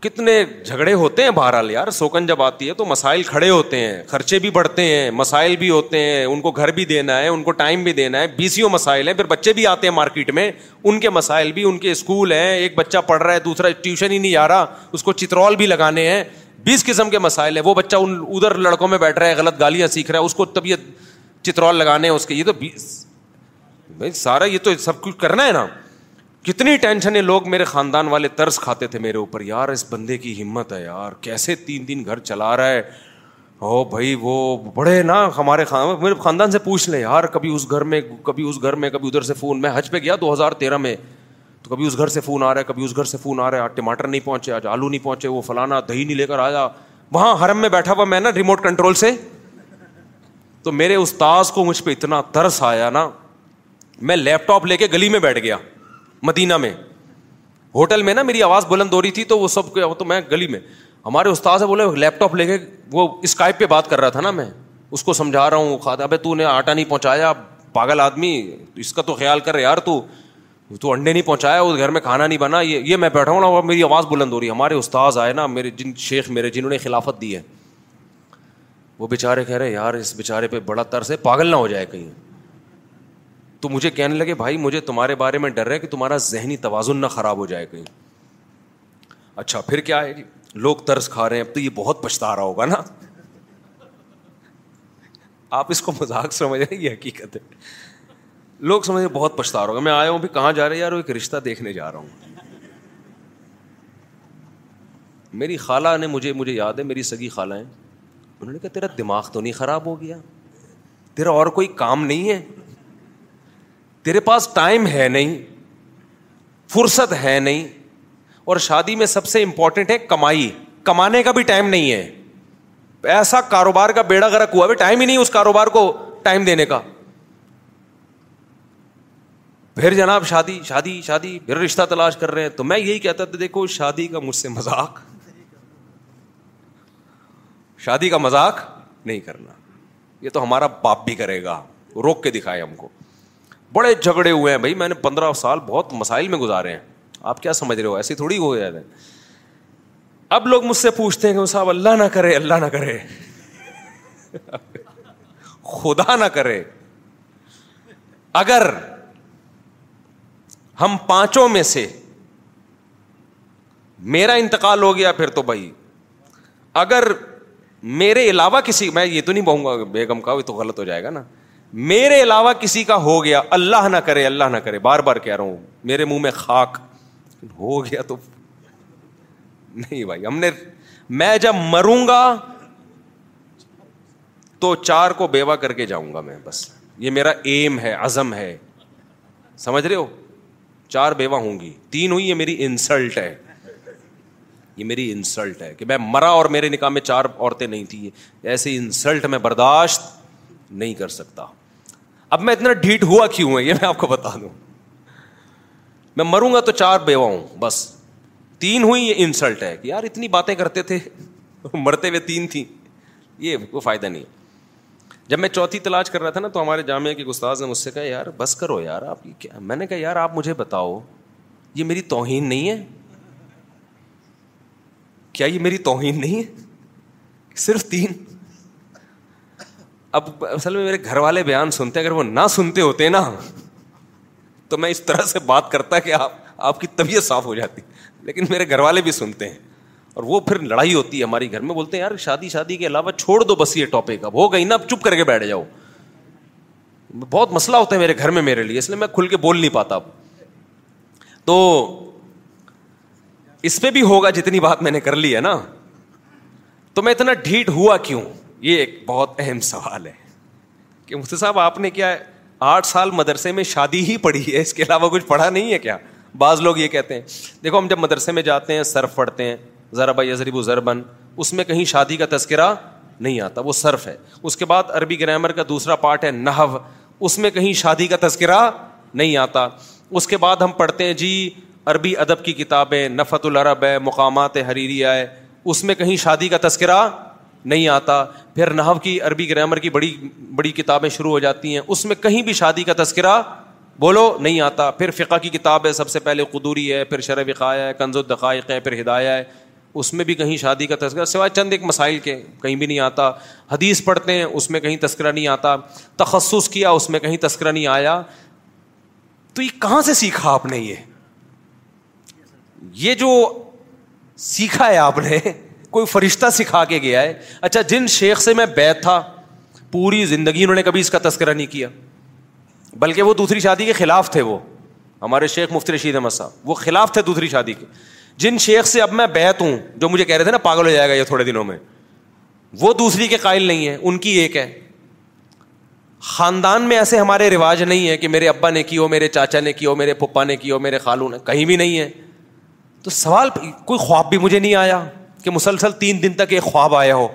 کتنے جھگڑے ہوتے ہیں بہرحال یار سوکن جب آتی ہے تو مسائل کھڑے ہوتے ہیں خرچے بھی بڑھتے ہیں مسائل بھی ہوتے ہیں ان کو گھر بھی دینا ہے ان کو ٹائم بھی دینا ہے بیسیوں مسائل ہیں پھر بچے بھی آتے ہیں مارکیٹ میں ان کے مسائل بھی ان کے اسکول ہیں ایک بچہ پڑھ رہا ہے دوسرا ٹیوشن ہی نہیں آ رہا اس کو چترول بھی لگانے ہیں بیس قسم کے مسائل ہیں وہ بچہ ان ادھر لڑکوں میں بیٹھ رہا ہے غلط گالیاں سیکھ رہا ہے اس کو طبیعت چترول لگانے ہیں اس کے یہ تو بھائی سارا یہ تو سب کچھ کرنا ہے نا کتنی ٹینشن ہے لوگ میرے خاندان والے ترس کھاتے تھے میرے اوپر یار اس بندے کی ہمت ہے یار کیسے تین دن گھر چلا رہا ہے او بھائی وہ بڑے نا ہمارے خاندان میرے خاندان سے پوچھ لیں یار کبھی اس گھر میں کبھی اس گھر میں کبھی ادھر سے فون میں حج پہ گیا دو ہزار تیرہ میں تو کبھی اس گھر سے فون آ رہا ہے کبھی اس گھر سے فون آ رہا ہے آج ٹماٹر نہیں پہنچے آج آلو نہیں پہنچے وہ فلانا دہی نہیں لے کر آیا وہاں حرم میں بیٹھا ہوا میں نا ریموٹ کنٹرول سے تو میرے استاذ کو مجھ پہ اتنا ترس آیا نا میں لیپ ٹاپ لے کے گلی میں بیٹھ گیا مدینہ میں ہوٹل میں نا میری آواز بلند ہو رہی تھی تو وہ سب تو میں گلی میں ہمارے استاد بولے لیپ ٹاپ لے کے وہ اسکائپ پہ بات کر رہا تھا نا میں اس کو سمجھا رہا ہوں کھاتا ابھی تو نے آٹا نہیں پہنچایا پاگل آدمی اس کا تو خیال کر رہے یار تو تو انڈے نہیں پہنچایا اس گھر میں کھانا نہیں بنا یہ یہ میں بیٹھا ہوں نا میری آواز بلند ہو رہی ہے ہمارے استاد آئے نا میرے جن شیخ میرے جنہوں نے خلافت دی ہے وہ بیچارے کہہ رہے یار اس بیچارے پہ بڑا ترس ہے پاگل نہ ہو جائے کہیں تو مجھے کہنے لگے بھائی مجھے تمہارے بارے میں ڈر رہا ہے کہ تمہارا ذہنی توازن نہ خراب ہو جائے کہیں اچھا پھر کیا ہے جی لوگ ترس کھا رہے ہیں اب تو یہ بہت پچھتا رہا ہوگا نا آپ اس کو مذاق سمجھ رہے ہیں یہ حقیقت ہے لوگ سمجھ رہے بہت پچھتا رہا ہوگا میں آیا ہوں بھی کہاں جا رہے یار ایک رشتہ دیکھنے جا رہا ہوں میری خالہ نے مجھے مجھے یاد ہے میری سگی خالہ ہیں انہوں نے کہا تیرا دماغ تو نہیں خراب ہو گیا تیرا اور کوئی کام نہیں ہے تیرے پاس ٹائم ہے نہیں فرصت ہے نہیں اور شادی میں سب سے امپورٹینٹ ہے کمائی کمانے کا بھی ٹائم نہیں ہے ایسا کاروبار کا بیڑا گرک ہوا بھی ٹائم ہی نہیں اس کاروبار کو ٹائم دینے کا پھر جناب شادی شادی شادی پھر رشتہ تلاش کر رہے ہیں تو میں یہی کہتا تھا دیکھو شادی کا مجھ سے مذاق شادی کا مذاق نہیں کرنا یہ تو ہمارا باپ بھی کرے گا روک کے دکھائے ہم کو بڑے جھگڑے ہوئے ہیں بھائی میں نے پندرہ سال بہت مسائل میں گزارے ہیں آپ کیا سمجھ رہے ہو ایسی تھوڑی ہو جائے اب لوگ مجھ سے پوچھتے ہیں کہ وہ صاحب اللہ نہ کرے اللہ نہ کرے خدا نہ کرے اگر ہم پانچوں میں سے میرا انتقال ہو گیا پھر تو بھائی اگر میرے علاوہ کسی میں یہ تو نہیں بہوں گا بیگم کا بھی تو غلط ہو جائے گا نا میرے علاوہ کسی کا ہو گیا اللہ نہ کرے اللہ نہ کرے بار بار کہہ رہا ہوں میرے منہ میں خاک ہو گیا تو نہیں بھائی ہم نے میں جب مروں گا تو چار کو بیوہ کر کے جاؤں گا میں بس یہ میرا ایم ہے ازم ہے سمجھ رہے ہو چار بیوہ ہوں گی تین ہوئی یہ میری انسلٹ ہے یہ میری انسلٹ ہے کہ میں مرا اور میرے نکاح میں چار عورتیں نہیں تھیں ایسی انسلٹ میں برداشت نہیں کر سکتا اب میں اتنا ڈھیٹ ہوا کیوں ہے یہ میں آپ کو بتا دوں میں مروں گا تو چار بیوا بس تین ہوئی یہ انسلٹ ہے کہ یار اتنی باتیں کرتے تھے مرتے ہوئے تین تھیں یہ کوئی فائدہ نہیں جب میں چوتھی تلاش کر رہا تھا نا تو ہمارے جامعہ کے استاذ نے مجھ سے کہا یار بس کرو یار آپ کیا میں نے کہا یار آپ مجھے بتاؤ یہ میری توہین نہیں ہے کیا یہ میری توہین نہیں ہے صرف تین اب اصل میں میرے گھر والے بیان سنتے اگر وہ نہ سنتے ہوتے نا تو میں اس طرح سے بات کرتا کہ آپ آپ کی طبیعت صاف ہو جاتی لیکن میرے گھر والے بھی سنتے ہیں اور وہ پھر لڑائی ہوتی ہے ہماری گھر میں بولتے ہیں یار شادی شادی کے علاوہ چھوڑ دو بس یہ ٹاپک اب ہو گئی نا اب چپ کر کے بیٹھ جاؤ بہت مسئلہ ہوتا ہے میرے گھر میں میرے لیے اس لیے میں کھل کے بول نہیں پاتا اب تو اس پہ بھی ہوگا جتنی بات میں نے کر لی ہے نا تو میں اتنا ڈھیٹ ہوا کیوں یہ ایک بہت اہم سوال ہے کہ مفتی صاحب آپ نے کیا ہے آٹھ سال مدرسے میں شادی ہی پڑھی ہے اس کے علاوہ کچھ پڑھا نہیں ہے کیا بعض لوگ یہ کہتے ہیں دیکھو ہم جب مدرسے میں جاتے ہیں صرف پڑھتے ہیں ذرب عظریب و ضربن اس میں کہیں شادی کا تذکرہ نہیں آتا وہ صرف ہے اس کے بعد عربی گرامر کا دوسرا پارٹ ہے نحو اس میں کہیں شادی کا تذکرہ نہیں آتا اس کے بعد ہم پڑھتے ہیں جی عربی ادب کی کتابیں نفت العرب ہے مقامات حریری ہے اس میں کہیں شادی کا تذکرہ نہیں آتا پھر نحو کی عربی گرامر کی بڑی بڑی کتابیں شروع ہو جاتی ہیں اس میں کہیں بھی شادی کا تذکرہ بولو نہیں آتا پھر فقہ کی کتاب ہے سب سے پہلے قدوری ہے پھر وقایا ہے کنز الدقائق ہے پھر ہدایہ ہے اس میں بھی کہیں شادی کا تذکرہ سوائے چند ایک مسائل کے کہیں بھی نہیں آتا حدیث پڑھتے ہیں اس میں کہیں تذکرہ نہیں آتا تخصص کیا اس میں کہیں تذکرہ نہیں آیا تو یہ کہاں سے سیکھا آپ نے یہ جو سیکھا ہے آپ نے کوئی فرشتہ سکھا کے گیا ہے اچھا جن شیخ سے میں بیت تھا پوری زندگی انہوں نے کبھی اس کا تذکرہ نہیں کیا بلکہ وہ دوسری شادی کے خلاف تھے وہ ہمارے شیخ مفتی رشید احمد صاحب وہ خلاف تھے دوسری شادی کے جن شیخ سے اب میں بیت ہوں جو مجھے کہہ رہے تھے نا پاگل ہو جائے گا یہ تھوڑے دنوں میں وہ دوسری کے قائل نہیں ہے ان کی ایک ہے خاندان میں ایسے ہمارے رواج نہیں ہے کہ میرے ابا نے کی ہو میرے چاچا نے کی ہو میرے پپا نے کی ہو میرے خالو نے کہیں بھی نہیں ہے تو سوال کوئی خواب بھی مجھے نہیں آیا کہ مسلسل تین دن تک ایک خواب آیا ہو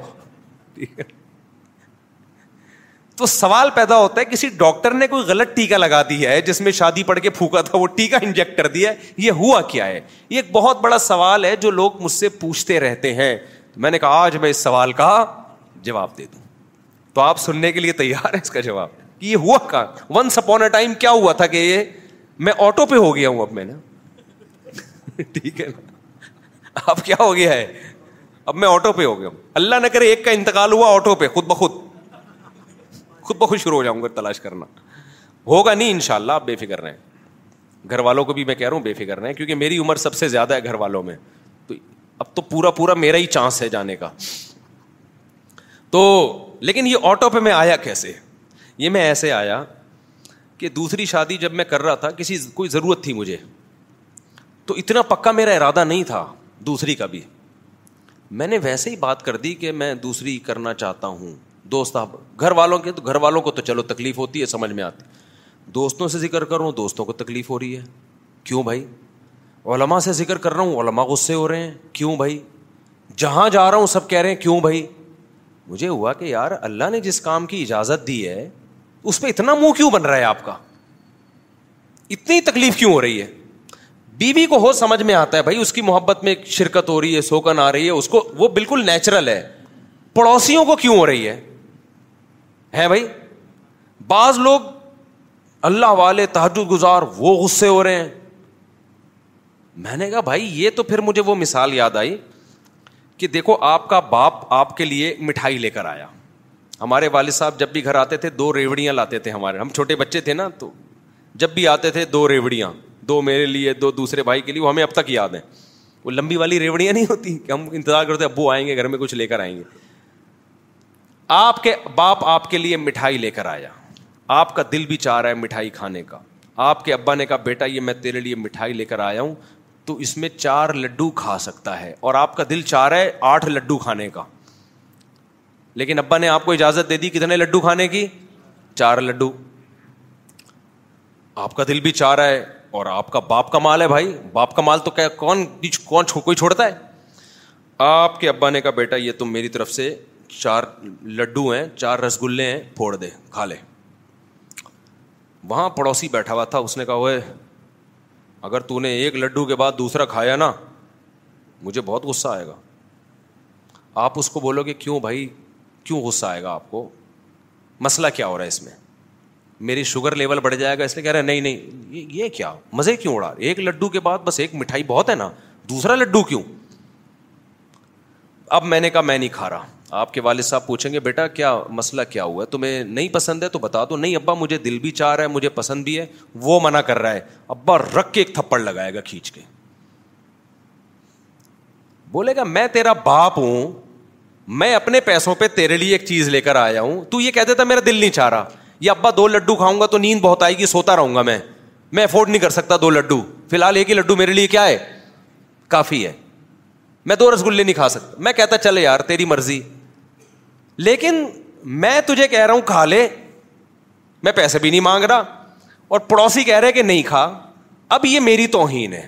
تو سوال پیدا ہوتا ہے کسی ڈاکٹر نے کوئی غلط ٹیکا لگا دیا ہے جس میں شادی پڑھ کے پھونکا تھا وہ ٹیکا انجیکٹ کر دیا ہے یہ ہوا کیا ہے یہ ایک بہت بڑا سوال ہے جو لوگ مجھ سے پوچھتے رہتے ہیں میں نے کہا آج میں اس سوال کا جواب دے دوں تو آپ سننے کے لیے تیار ہیں اس کا جواب کہ یہ ہوا کہاں ونس اپون اے ٹائم کیا ہوا تھا کہ یہ میں آٹو پہ ہو گیا ہوں اب میں نا ٹھیک ہے نا اب کیا ہو گیا ہے اب میں آٹو پے ہو گیا ہوں اللہ نہ کرے ایک کا انتقال ہوا آٹو پے خود بخود خود بخود شروع ہو جاؤں گا تلاش کرنا ہوگا نہیں ان شاء اللہ آپ بے فکر رہیں گھر والوں کو بھی میں کہہ رہا ہوں بے فکر رہیں کیونکہ میری عمر سب سے زیادہ ہے گھر والوں میں تو اب تو پورا پورا میرا ہی چانس ہے جانے کا تو لیکن یہ آٹو پہ میں آیا کیسے یہ میں ایسے آیا کہ دوسری شادی جب میں کر رہا تھا کسی کوئی ضرورت تھی مجھے تو اتنا پکا میرا ارادہ نہیں تھا دوسری کا بھی میں نے ویسے ہی بات کر دی کہ میں دوسری کرنا چاہتا ہوں دوست آپ گھر والوں کے تو گھر والوں کو تو چلو تکلیف ہوتی ہے سمجھ میں آتی دوستوں سے ذکر کر رہا ہوں دوستوں کو تکلیف ہو رہی ہے کیوں بھائی علما سے ذکر کر رہا ہوں علما غصے ہو رہے ہیں کیوں بھائی جہاں جا رہا ہوں سب کہہ رہے ہیں کیوں بھائی مجھے ہوا کہ یار اللہ نے جس کام کی اجازت دی ہے اس پہ اتنا منہ کیوں بن رہا ہے آپ کا اتنی تکلیف کیوں ہو رہی ہے بی کو ہو سمجھ میں آتا ہے بھائی اس کی محبت میں شرکت ہو رہی ہے سوکن آ رہی ہے اس کو وہ بالکل نیچرل ہے پڑوسیوں کو کیوں ہو رہی ہے بھائی بعض لوگ اللہ والے تحجد گزار وہ غصے ہو رہے ہیں میں نے کہا بھائی یہ تو پھر مجھے وہ مثال یاد آئی کہ دیکھو آپ کا باپ آپ کے لیے مٹھائی لے کر آیا ہمارے والد صاحب جب بھی گھر آتے تھے دو ریوڑیاں لاتے تھے ہمارے ہم چھوٹے بچے تھے نا تو جب بھی آتے تھے دو ریوڑیاں دو میرے لیے دو دوسرے بھائی کے لیے وہ ہمیں اب تک یاد ہیں وہ لمبی والی ریوڑیاں نہیں ہوتی کہ ہم انتظار کرتے ابو آئیں گے گھر میں کچھ لے کر آئیں گے آپ کے باپ آپ کے لیے مٹھائی لے کر آیا آپ کا دل بھی چاہ رہا ہے مٹھائی کھانے کا آپ کے ابا نے کہا بیٹا یہ میں تیرے لیے مٹھائی لے کر آیا ہوں تو اس میں چار لڈو کھا سکتا ہے اور آپ کا دل چاہ رہا ہے آٹھ لڈو کھانے کا لیکن ابا نے آپ کو اجازت دے دی کتنے لڈو کھانے کی چار لڈو آپ کا دل بھی چاہ رہا ہے اور آپ کا باپ کا مال ہے بھائی باپ کا مال تو کیا کون کون کوئی چھوڑتا ہے آپ کے ابا نے کہا بیٹا یہ تم میری طرف سے چار لڈو ہیں چار رس گلے ہیں پھوڑ دے کھا لے وہاں پڑوسی بیٹھا ہوا تھا اس نے کہا ہوئے اگر تو نے ایک لڈو کے بعد دوسرا کھایا نا مجھے بہت غصہ آئے گا آپ اس کو بولو گے کیوں بھائی کیوں غصہ آئے گا آپ کو مسئلہ کیا ہو رہا ہے اس میں میری شوگر لیول بڑھ جائے گا اس لیے کہہ رہے نہیں نہیں یہ کیا مزے کیوں اڑا ایک لڈو کے بعد بس ایک مٹھائی بہت ہے نا دوسرا لڈو کیوں اب میں نے کہا میں نہیں کھا رہا آپ کے والد صاحب پوچھیں گے بیٹا کیا مسئلہ کیا ہوا ہے تمہیں نہیں پسند ہے تو بتا دو نہیں ابا مجھے دل بھی چاہ رہا ہے مجھے پسند بھی ہے وہ منع کر رہا ہے ابا رکھ کے ایک تھپڑ لگائے گا کھینچ کے بولے گا میں تیرا باپ ہوں میں اپنے پیسوں پہ تیرے لیے ایک چیز لے کر آیا ہوں تو یہ کہہ دیتا میرا دل نہیں چاہ رہا یا ابا دو لڈو کھاؤں گا تو نیند بہت آئے گی سوتا رہوں گا میں میں افورڈ نہیں کر سکتا دو لڈو فی الحال ایک ہی لڈو میرے لیے کیا ہے کافی ہے میں دو رس گلے نہیں کھا سکتا میں کہتا چل یار تیری مرضی لیکن میں تجھے کہہ رہا ہوں کھا لے میں پیسے بھی نہیں مانگ رہا اور پڑوسی کہہ رہے کہ نہیں کھا اب یہ میری توہین ہے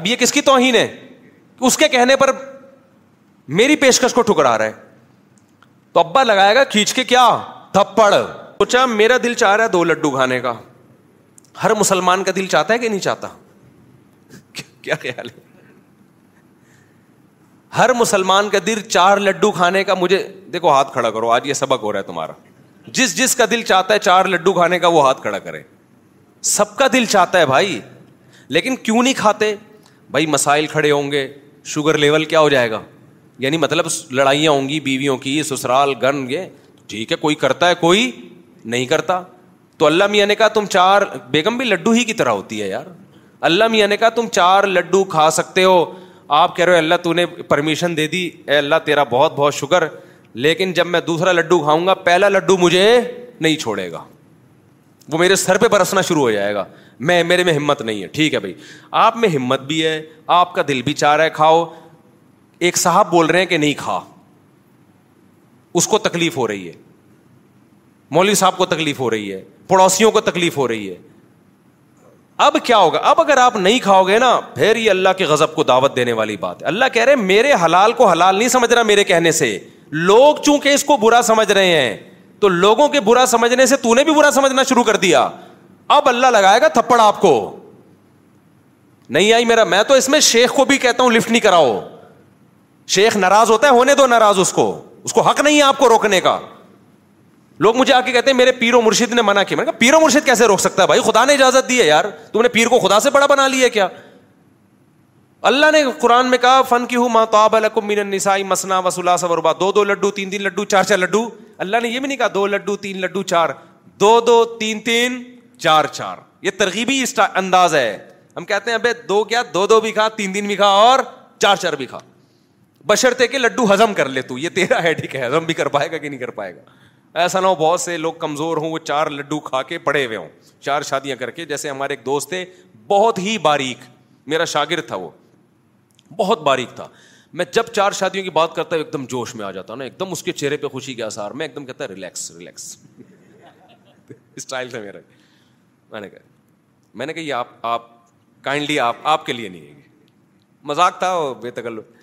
اب یہ کس کی توہین ہے اس کے کہنے پر میری پیشکش کو ٹھکرا رہا ہے تو ابا لگائے گا کھینچ کے کیا تھپڑ سوچا میرا دل چاہ رہا ہے دو لڈو کھانے کا ہر مسلمان کا دل چاہتا ہے کہ نہیں چاہتا کیا خیال ہے ہر مسلمان کا دل چار لڈو کھانے کا مجھے دیکھو ہاتھ کھڑا کرو آج یہ سبق ہو رہا ہے تمہارا جس جس کا دل چاہتا ہے چار لڈو کھانے کا وہ ہاتھ کھڑا کرے سب کا دل چاہتا ہے بھائی لیکن کیوں نہیں کھاتے بھائی مسائل کھڑے ہوں گے شوگر لیول کیا ہو جائے گا یعنی مطلب لڑائیاں ہوں گی بیویوں کی سسرال گن یہ ٹھیک ہے کوئی کرتا ہے کوئی نہیں کرتا تو اللہ میاں نے کہا تم چار بیگم بھی لڈو ہی کی طرح ہوتی ہے یار اللہ میاں نے کہا تم چار لڈو کھا سکتے ہو آپ کہہ رہے ہو اللہ تو نے پرمیشن دے دی اے اللہ تیرا بہت بہت شکر لیکن جب میں دوسرا لڈو کھاؤں گا پہلا لڈو مجھے نہیں چھوڑے گا وہ میرے سر پہ برسنا شروع ہو جائے گا میں میرے میں ہمت نہیں ہے ٹھیک ہے بھائی آپ میں ہمت بھی ہے آپ کا دل بھی چاہ رہا ہے کھاؤ ایک صاحب بول رہے ہیں کہ نہیں کھا اس کو تکلیف ہو رہی ہے مولوی صاحب کو تکلیف ہو رہی ہے پڑوسیوں کو تکلیف ہو رہی ہے اب کیا ہوگا اب اگر آپ نہیں کھاؤ گے نا پھر یہ اللہ کے غضب کو دعوت دینے والی بات ہے اللہ کہہ رہے میرے حلال کو حلال نہیں سمجھ رہا میرے کہنے سے لوگ چونکہ اس کو برا سمجھ رہے ہیں تو لوگوں کے برا سمجھنے سے تو نے بھی برا سمجھنا شروع کر دیا اب اللہ لگائے گا تھپڑ آپ کو نہیں آئی میرا میں تو اس میں شیخ کو بھی کہتا ہوں لفٹ نہیں کراؤ شیخ ناراض ہوتا ہے ہونے دو ناراض اس کو اس کو حق نہیں ہے آپ کو روکنے کا لوگ مجھے آ کے کہتے ہیں میرے پیر و مرشد نے منع کیا میں نے کہا پیر و مرشید کیسے روک سکتا ہے بھائی خدا نے اجازت دی ہے یار تم نے پیر کو خدا سے بڑا بنا لیا کیا اللہ نے قرآن میں کہا فن کی ہوں مین نسائی مسنا وسلا اللہ دو دو لڈو تین تین لڈو چار چار لڈو اللہ نے یہ بھی نہیں کہا دو لڈو تین لڈو چار دو دو تین تین چار چار یہ ترغیبی انداز ہے ہم کہتے ہیں ابے دو کیا دو دو بھی کھا تین تین بھی کھا اور چار چار بھی کھا بشرتے کہ لڈو ہزم کر لے تو یہ تیرا ہے ٹھیک ہے ہزم بھی کر پائے گا کہ نہیں کر پائے گا ایسا نہ ہو بہت سے لوگ کمزور ہوں وہ چار لڈو کھا کے پڑے ہوئے ہوں چار شادیاں کر کے جیسے ہمارے ایک دوست تھے بہت ہی باریک میرا شاگرد تھا وہ بہت باریک تھا میں جب چار شادیوں کی بات کرتا ہوں ایک دم جوش میں آ جاتا ہوں نا ایک دم اس کے چہرے پہ خوشی کے آثار میں ایک دم کہتا ریلیکس ریلیکس اسٹائل تھا میرا میں نے کہا میں نے کہا یہ آپ آپ کائنڈلی آپ آپ کے لیے نہیں ہے مذاق تھا بے تکلف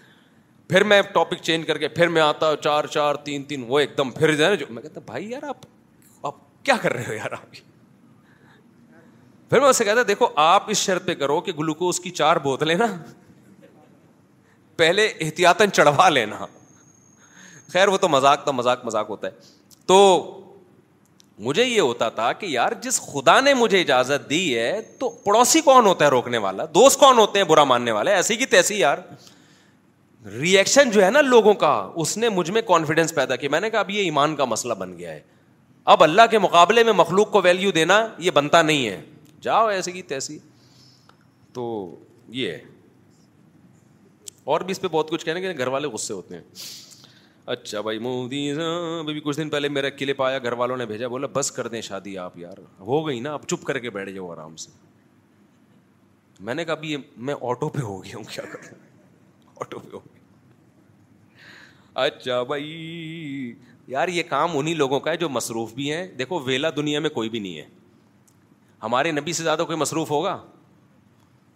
پھر میں ٹاپک چینج کر کے پھر میں آتا ہوں چار چار تین تین وہ ایک دم پھر جائے میں کہتا بھائی یار آپ آپ کیا کر رہے ہو یار آپ پھر میں اسے کہتا دیکھو آپ اس شرط پہ کرو کہ گلوکوز کی چار بوتلیں نا پہلے احتیاط چڑھوا لینا خیر وہ تو مذاق تو مذاق مذاق ہوتا ہے تو مجھے یہ ہوتا تھا کہ یار جس خدا نے مجھے اجازت دی ہے تو پڑوسی کون ہوتا ہے روکنے والا دوست کون ہوتے ہیں برا ماننے والے ایسی کی تیسی یار ریئیکشن جو ہے نا لوگوں کا اس نے مجھ میں کانفیڈینس پیدا کیا میں نے کہا اب یہ ایمان کا مسئلہ بن گیا ہے اب اللہ کے مقابلے میں مخلوق کو ویلیو دینا یہ بنتا نہیں ہے جاؤ ایسے کی تیسی تو یہ ہے اور بھی اس پہ بہت کچھ کہنے کے گھر والے غصے ہوتے ہیں اچھا بھائی مودی ابھی کچھ دن پہلے میرا کلپ آیا گھر والوں نے بھیجا بولا بس کر دیں شادی آپ یار ہو گئی نا آپ چپ کر کے بیٹھ جاؤ آرام سے میں نے کہا ابھی یہ میں آٹو پہ ہو گیا ہوں کیا کروں آٹو پہ ہو اچھا بھائی یار یہ کام انہیں لوگوں کا ہے جو مصروف بھی ہیں دیکھو ویلا دنیا میں کوئی بھی نہیں ہے ہمارے نبی سے زیادہ کوئی مصروف ہوگا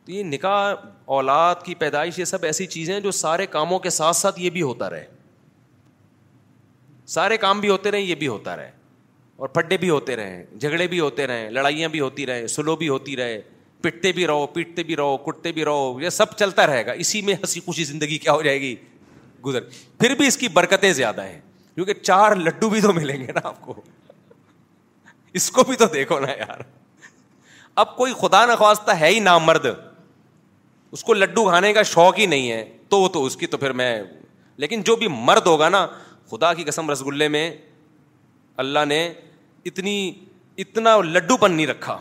تو یہ نکاح اولاد کی پیدائش یہ سب ایسی چیزیں ہیں جو سارے کاموں کے ساتھ ساتھ یہ بھی ہوتا رہے سارے کام بھی ہوتے رہیں یہ بھی ہوتا رہے اور پڈے بھی ہوتے رہیں جھگڑے بھی ہوتے رہیں لڑائیاں بھی ہوتی رہیں سلو بھی ہوتی رہے پٹتے بھی رہو پیٹتے بھی رہو کٹتے بھی رہو یہ سب چلتا رہے گا اسی میں ہنسی خوشی زندگی کیا ہو جائے گی گزر پھر بھی اس کی برکتیں زیادہ ہیں کیونکہ چار لڈو بھی تو ملیں گے نا آپ کو اس کو بھی تو دیکھو نا یار اب کوئی خدا نخواستہ ہے ہی نامرد مرد اس کو لڈو کھانے کا شوق ہی نہیں ہے تو تو اس کی تو پھر میں لیکن جو بھی مرد ہوگا نا خدا کی رس رسگلے میں اللہ نے اتنی اتنا لڈو پن نہیں رکھا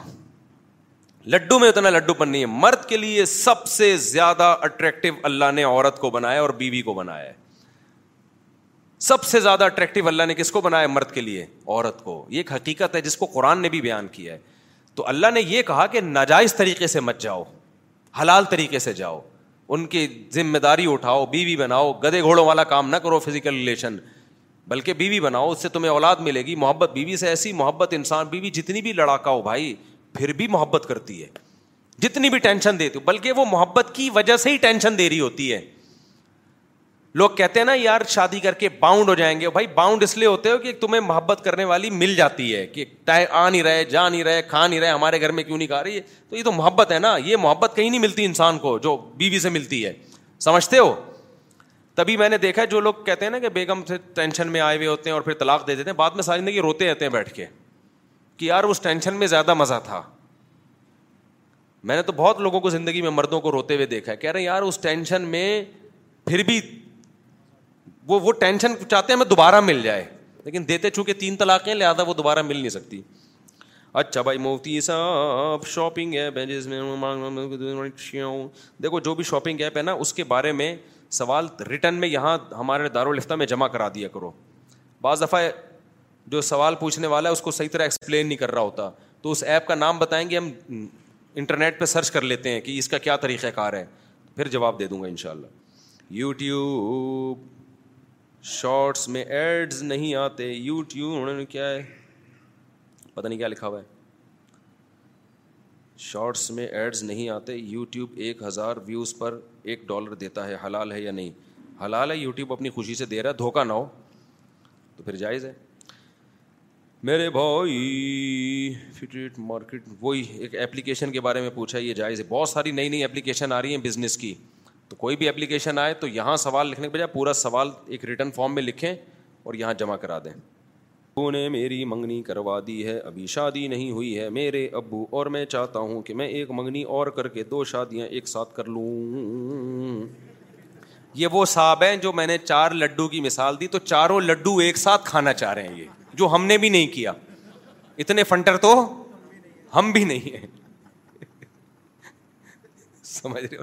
لڈو میں اتنا لڈو پن نہیں ہے مرد کے لیے سب سے زیادہ اٹریکٹو اللہ نے عورت کو بنایا اور بیوی کو بنایا ہے سب سے زیادہ اٹریکٹو اللہ نے کس کو بنایا مرد کے لیے عورت کو یہ ایک حقیقت ہے جس کو قرآن نے بھی بیان کیا ہے تو اللہ نے یہ کہا کہ ناجائز طریقے سے مت جاؤ حلال طریقے سے جاؤ ان کی ذمہ داری اٹھاؤ بیوی بناؤ گدے گھوڑوں والا کام نہ کرو فزیکل ریلیشن بلکہ بیوی بناؤ اس سے تمہیں اولاد ملے گی محبت بیوی سے ایسی محبت انسان بیوی جتنی بھی لڑاکا ہو بھائی پھر بھی محبت کرتی ہے جتنی بھی ٹینشن دیتی ہو بلکہ وہ محبت کی وجہ سے ہی ٹینشن دے رہی ہوتی ہے لوگ کہتے ہیں نا یار شادی کر کے باؤنڈ ہو جائیں گے بھائی باؤنڈ اس لیے ہوتے ہو کہ تمہیں محبت کرنے والی مل جاتی ہے کہ آ نہیں رہے جا نہیں رہے کھا نہیں رہے ہمارے گھر میں کیوں نہیں کھا رہی ہے تو یہ تو محبت ہے نا یہ محبت کہیں نہیں ملتی انسان کو جو بیوی سے ملتی ہے سمجھتے ہو تبھی میں نے دیکھا جو لوگ کہتے ہیں نا کہ بیگم سے ٹینشن میں آئے ہوئے ہوتے ہیں اور پھر طلاق دے دیتے ہیں بعد میں ساری زندگی روتے رہتے ہیں بیٹھ کے کہ یار اس ٹینشن میں زیادہ مزہ تھا میں نے تو بہت لوگوں کو زندگی میں مردوں کو روتے ہوئے دیکھا ہے کہہ ہیں یار اس ٹینشن میں پھر بھی وہ وہ ٹینشن چاہتے ہیں ہمیں دوبارہ مل جائے لیکن دیتے چونکہ تین طلاقیں لہٰذا وہ دوبارہ مل نہیں سکتی اچھا بھائی مفتی صاحب شاپنگ ایپ ہے جس میں دیکھو جو بھی شاپنگ ایپ ہے نا اس کے بارے میں سوال ریٹرن میں یہاں ہمارے دارالفتہ میں جمع کرا دیا کرو بعض دفعہ جو سوال پوچھنے والا ہے اس کو صحیح طرح ایکسپلین نہیں کر رہا ہوتا تو اس ایپ کا نام بتائیں گے ہم انٹرنیٹ پہ سرچ کر لیتے ہیں کہ اس کا کیا طریقہ کار ہے پھر جواب دے دوں گا ان شاء اللہ یو ٹیوب شارٹس میں ایڈز نہیں آتے یو ٹیوب انہوں نے کیا ہے پتا نہیں کیا لکھا ہوا ہے شارٹس میں ایڈز نہیں آتے یو ٹیوب ایک ہزار ویوز پر ایک ڈالر دیتا ہے حلال ہے یا نہیں حلال ہے یو ٹیوب اپنی خوشی سے دے رہا ہے دھوکہ نہ ہو تو پھر جائز ہے میرے بھائی فٹریٹ مارکیٹ وہی ایک اپلیکیشن کے بارے میں پوچھا یہ جائز ہے بہت ساری نئی نئی اپلیکیشن آ رہی ہیں بزنس کی تو کوئی بھی اپلیکیشن آئے تو یہاں سوال لکھنے کے بجائے پورا سوال ایک ریٹرن فارم میں لکھیں اور یہاں جمع کرا دیں ابو نے میری منگنی کروا دی ہے ابھی شادی نہیں ہوئی ہے میرے ابو اور میں چاہتا ہوں کہ میں ایک منگنی اور کر کے دو شادیاں ایک ساتھ کر لوں یہ وہ صاحب ہیں جو میں نے چار لڈو کی مثال دی تو چاروں لڈو ایک ساتھ کھانا چاہ رہے ہیں یہ جو ہم نے بھی نہیں کیا اتنے فنٹر تو ہم بھی نہیں ہیں سمجھ رہے ہو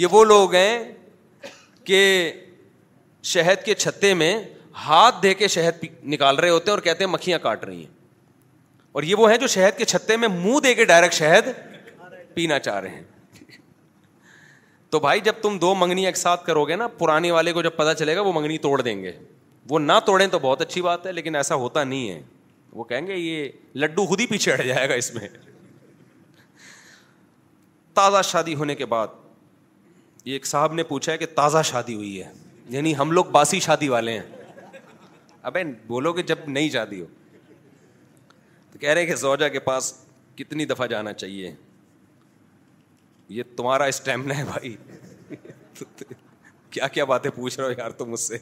یہ وہ لوگ ہیں کہ شہد کے چھتے میں ہاتھ دے کے شہد نکال رہے ہوتے ہیں اور کہتے ہیں مکھیاں کاٹ رہی ہیں اور یہ وہ ہیں جو شہد کے چھتے میں منہ دے کے ڈائریکٹ شہد پینا چاہ رہے ہیں تو بھائی جب تم دو منگنی ایک ساتھ کرو گے نا پرانے والے کو جب پتا چلے گا وہ منگنی توڑ دیں گے وہ نہ توڑیں تو بہت اچھی بات ہے لیکن ایسا ہوتا نہیں ہے وہ کہیں گے یہ لڈو خود ہی پیچھے ہٹ جائے گا اس میں تازہ شادی ہونے کے بعد ایک صاحب نے پوچھا کہ تازہ شادی ہوئی ہے یعنی ہم لوگ باسی شادی والے ہیں اب بولو کہ جب نہیں شادی ہو تو کہہ رہے کہ زوجہ کے پاس کتنی دفعہ جانا چاہیے یہ تمہارا اسٹیمنا ہے بھائی کیا کیا باتیں پوچھ رہے ہو یار تم مجھ سے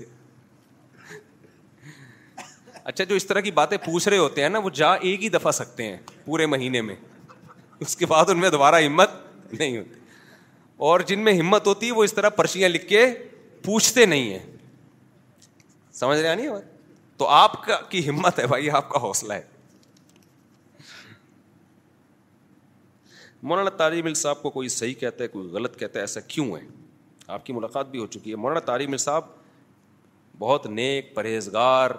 اچھا جو اس طرح کی باتیں پوچھ رہے ہوتے ہیں نا وہ جا ایک ہی دفعہ سکتے ہیں پورے مہینے میں اس کے بعد ان میں دوبارہ ہمت نہیں ہوتی اور جن میں ہمت ہوتی ہے وہ اس طرح پرچیاں لکھ کے پوچھتے نہیں ہیں سمجھ رہے نہیں تو آپ کی ہمت ہے بھائی آپ کا حوصلہ ہے مولانا مل صاحب کو کوئی صحیح کہتا ہے کوئی غلط کہتا ہے ایسا کیوں ہے آپ کی ملاقات بھی ہو چکی ہے مولانا مل صاحب بہت نیک پرہیزگار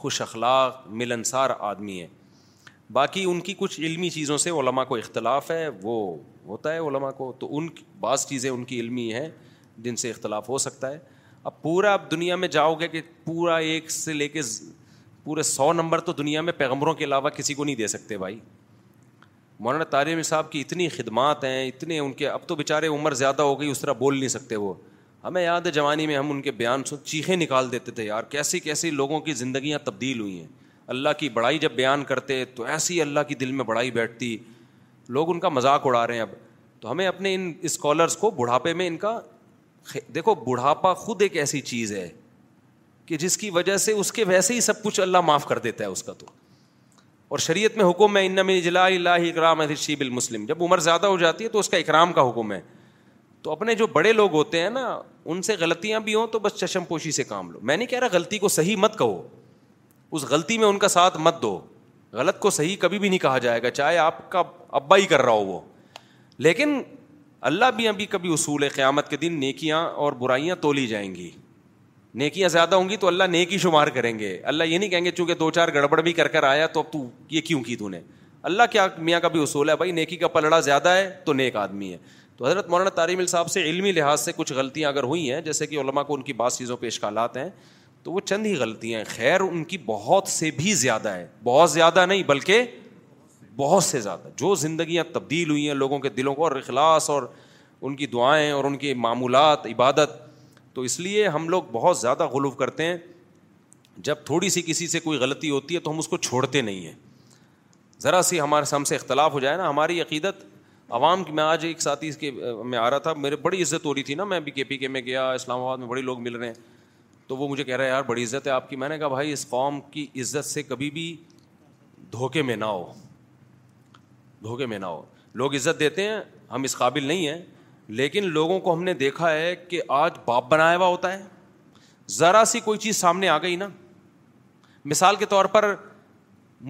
خوش اخلاق ملنسار آدمی ہیں باقی ان کی کچھ علمی چیزوں سے علماء کو اختلاف ہے وہ ہوتا ہے علماء کو تو ان بعض چیزیں ان کی علمی ہیں جن سے اختلاف ہو سکتا ہے اب پورا اب دنیا میں جاؤ گے کہ پورا ایک سے لے کے پورے سو نمبر تو دنیا میں پیغمبروں کے علاوہ کسی کو نہیں دے سکتے بھائی مولانا طارم صاحب کی اتنی خدمات ہیں اتنے ان کے اب تو بیچارے عمر زیادہ ہو گئی اس طرح بول نہیں سکتے وہ ہمیں یاد ہے جوانی میں ہم ان کے بیان سن چیخے نکال دیتے تھے یار کیسی کیسی لوگوں کی زندگیاں تبدیل ہوئی ہیں اللہ کی بڑائی جب بیان کرتے تو ایسی ہی اللہ کی دل میں بڑائی بیٹھتی لوگ ان کا مذاق اڑا رہے ہیں اب تو ہمیں اپنے ان اسکالرس کو بڑھاپے میں ان کا دیکھو بڑھاپا خود ایک ایسی چیز ہے کہ جس کی وجہ سے اس کے ویسے ہی سب کچھ اللہ معاف کر دیتا ہے اس کا تو اور شریعت میں حکم ہے ان میں اجلا اکرام شیب المسلم جب عمر زیادہ ہو جاتی ہے تو اس کا اکرام کا حکم ہے تو اپنے جو بڑے لوگ ہوتے ہیں نا ان سے غلطیاں بھی ہوں تو بس چشم پوشی سے کام لو میں نہیں کہہ رہا غلطی کو صحیح مت کہو اس غلطی میں ان کا ساتھ مت دو غلط کو صحیح کبھی بھی نہیں کہا جائے گا چاہے آپ کا ابا ہی کر رہا ہو وہ لیکن اللہ بھی ابھی کبھی اصول ہے قیامت کے دن نیکیاں اور برائیاں تولی جائیں گی نیکیاں زیادہ ہوں گی تو اللہ نیکی شمار کریں گے اللہ یہ نہیں کہیں گے چونکہ دو چار گڑبڑ بھی کر کر آیا تو اب تو یہ کیوں کی تو نے اللہ کیا میاں کا بھی اصول ہے بھائی نیکی کا پلڑا زیادہ ہے تو نیک آدمی ہے تو حضرت مولانا تاریم صاحب سے علمی لحاظ سے کچھ غلطیاں اگر ہوئی ہیں جیسے کہ علماء کو ان کی بعض چیزوں پہ اشکالات ہیں تو وہ چند ہی غلطیاں ہیں خیر ان کی بہت سے بھی زیادہ ہے بہت زیادہ نہیں بلکہ بہت سے زیادہ جو زندگیاں تبدیل ہوئی ہیں لوگوں کے دلوں کو اور اخلاص اور ان کی دعائیں اور ان کی معمولات عبادت تو اس لیے ہم لوگ بہت زیادہ غلوف کرتے ہیں جب تھوڑی سی کسی سے کوئی غلطی ہوتی ہے تو ہم اس کو چھوڑتے نہیں ہیں ذرا سی ہمارے ہم سے اختلاف ہو جائے نا ہماری عقیدت عوام کی میں آج ایک ساتھی اس کے میں آ رہا تھا میرے بڑی عزت ہو رہی تھی نا میں بھی کے پی کے میں گیا اسلام آباد میں بڑے لوگ مل رہے ہیں تو وہ مجھے کہہ رہا ہے یار بڑی عزت ہے آپ کی میں نے کہا بھائی اس قوم کی عزت سے کبھی بھی دھوکے میں نہ ہو دھوکے میں نہ ہو لوگ عزت دیتے ہیں ہم اس قابل نہیں ہیں لیکن لوگوں کو ہم نے دیکھا ہے کہ آج باپ بنایا ہوا ہوتا ہے ذرا سی کوئی چیز سامنے آ گئی نا مثال کے طور پر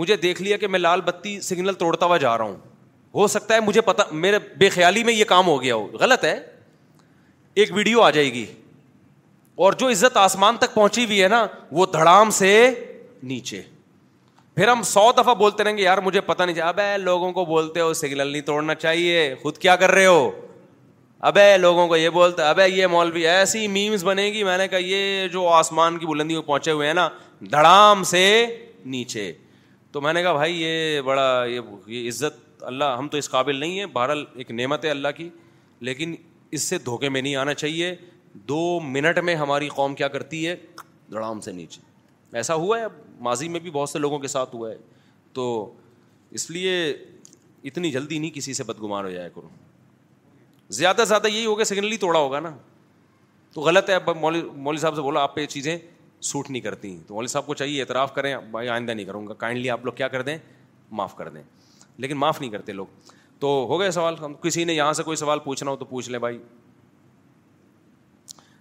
مجھے دیکھ لیا کہ میں لال بتی سگنل توڑتا ہوا جا رہا ہوں ہو سکتا ہے مجھے پتا میرے بے خیالی میں یہ کام ہو گیا ہو غلط ہے ایک ویڈیو آ جائے گی اور جو عزت آسمان تک پہنچی ہوئی ہے نا وہ دھڑام سے نیچے پھر ہم سو دفعہ بولتے رہیں گے یار مجھے پتا نہیں چاہیے اب لوگوں کو بولتے ہو سگنل نہیں توڑنا چاہیے خود کیا کر رہے ہو ابے لوگوں کو یہ بولتے ابے یہ مولوی ایسی میمز بنے گی میں نے کہا یہ جو آسمان کی بلندی میں پہنچے ہوئے ہیں نا دھڑام سے نیچے تو میں نے کہا بھائی یہ بڑا یہ عزت اللہ ہم تو اس قابل نہیں ہیں بہرحال ایک نعمت ہے اللہ کی لیکن اس سے دھوکے میں نہیں آنا چاہیے دو منٹ میں ہماری قوم کیا کرتی ہے دڑام سے نیچے ایسا ہوا ہے ماضی میں بھی بہت سے لوگوں کے ساتھ ہوا ہے تو اس لیے اتنی جلدی نہیں کسی سے بدگمان ہو جائے کرو زیادہ سے زیادہ یہی ہوگا سگنل ہی توڑا ہوگا نا تو غلط ہے اب مولوی صاحب سے بولا آپ پہ یہ چیزیں سوٹ نہیں کرتی تو مولوی صاحب کو چاہیے اعتراف کریں بھائی آئندہ نہیں کروں گا کائنڈلی آپ لوگ کیا کر دیں معاف کر دیں لیکن معاف نہیں کرتے لوگ تو ہو گئے سوال کسی نے یہاں سے کوئی سوال پوچھنا ہو تو پوچھ لیں بھائی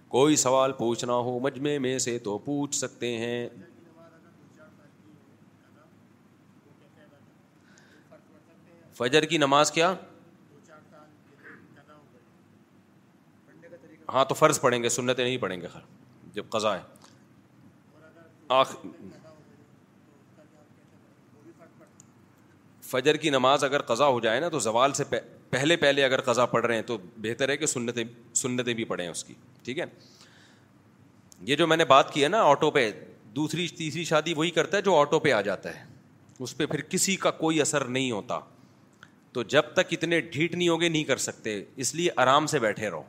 کوئی سوال پوچھنا ہو مجمے میں سے تو پوچھ سکتے ہیں فجر کی نماز کیا ہاں تو فرض پڑھیں گے سنتیں نہیں پڑھیں گے جب قضا ہے آخر فجر کی نماز اگر قضا ہو جائے نا تو زوال سے پہلے پہلے اگر قضا پڑھ رہے ہیں تو بہتر ہے کہ سنتیں سنتیں بھی پڑھیں اس کی ٹھیک ہے یہ جو میں نے بات کی ہے نا آٹو پہ دوسری تیسری شادی وہی کرتا ہے جو آٹو پہ آ جاتا ہے اس پہ پھر کسی کا کوئی اثر نہیں ہوتا تو جب تک اتنے ڈھیٹ نہیں ہوگے نہیں کر سکتے اس لیے آرام سے بیٹھے رہو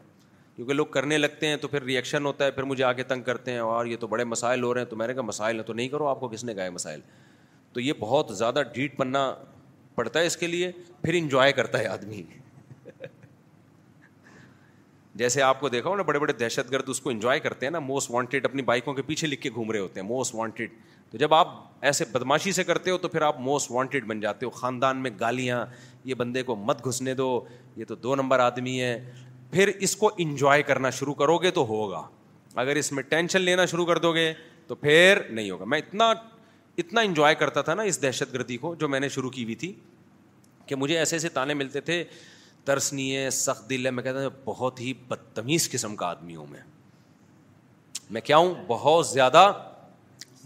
کیونکہ لوگ کرنے لگتے ہیں تو پھر ریئیکشن ہوتا ہے پھر مجھے آگے تنگ کرتے ہیں اور یہ تو بڑے مسائل ہو رہے ہیں تو میں نے کہا مسائل تو نہیں کرو آپ کو کس نے گائے مسائل تو یہ بہت زیادہ ڈھیٹ پننا پڑتا ہے اس کے لیے پھر انجوائے کرتا ہے آدمی جیسے آپ کو دیکھا ہو نا بڑے بڑے دہشت گرد اس کو انجوائے کرتے ہیں نا موسٹ وانٹیڈ اپنی بائکوں کے پیچھے لکھ کے گھوم رہے ہوتے ہیں موسٹ وانٹیڈ تو جب آپ ایسے بدماشی سے کرتے ہو تو پھر آپ موسٹ وانٹیڈ بن جاتے ہو خاندان میں گالیاں یہ بندے کو مت گھسنے دو یہ تو دو نمبر آدمی ہے پھر اس کو انجوائے کرنا شروع کرو گے تو ہوگا اگر اس میں ٹینشن لینا شروع کر دو گے تو پھر نہیں ہوگا میں اتنا اتنا انجوائے کرتا تھا نا اس دہشت گردی کو جو میں نے شروع کی ہوئی تھی کہ مجھے ایسے ایسے تانے ملتے تھے ترس نہیں ہے سخت دل ہے میں کہتا تھا بہت ہی بدتمیز قسم کا آدمی ہوں میں میں کیا ہوں بہت زیادہ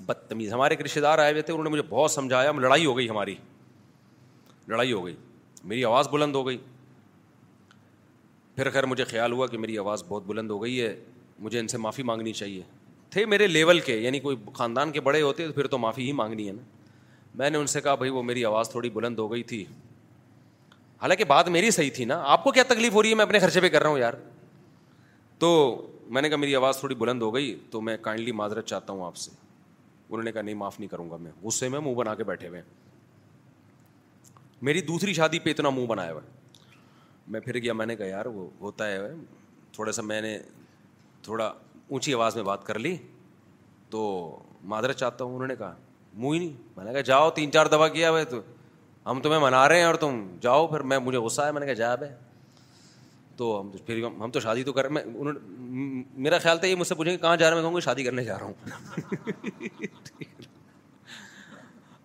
بدتمیز ہمارے ایک رشتے دار آئے ہوئے تھے انہوں نے مجھے بہت سمجھایا لڑائی ہو گئی ہماری لڑائی ہو گئی میری آواز بلند ہو گئی پھر خیر مجھے خیال ہوا کہ میری آواز بہت بلند ہو گئی ہے مجھے ان سے معافی مانگنی چاہیے تھے میرے لیول کے یعنی کوئی خاندان کے بڑے ہوتے تو پھر تو معافی ہی مانگنی ہے نا میں نے ان سے کہا بھائی وہ میری آواز تھوڑی بلند ہو گئی تھی حالانکہ بات میری صحیح تھی نا آپ کو کیا تکلیف ہو رہی ہے میں اپنے خرچے پہ کر رہا ہوں یار تو میں نے کہا میری آواز تھوڑی بلند ہو گئی تو میں کائنڈلی معذرت چاہتا ہوں آپ سے انہوں نے کہا نہیں معاف نہیں کروں گا میں غصے میں منہ بنا کے بیٹھے ہوئے ہیں میری دوسری شادی پہ اتنا منہ بنایا ہوا ہے میں پھر گیا میں نے کہا یار وہ ہوتا ہے تھوڑا سا میں نے تھوڑا اونچی آواز میں بات کر لی تو معذرت چاہتا ہوں انہوں نے کہا منہ ہی نہیں میں نے کہا جاؤ تین چار دفعہ کیا بھائی تو ہم تمہیں منا رہے ہیں اور تم جاؤ پھر میں مجھے غصہ ہے میں نے کہا جا بھائی تو ہم پھر ہم تو شادی تو کر نے میرا خیال تھا یہ مجھ سے پوچھیں گے کہاں جا رہا میں کہوں گا شادی کرنے جا رہا ہوں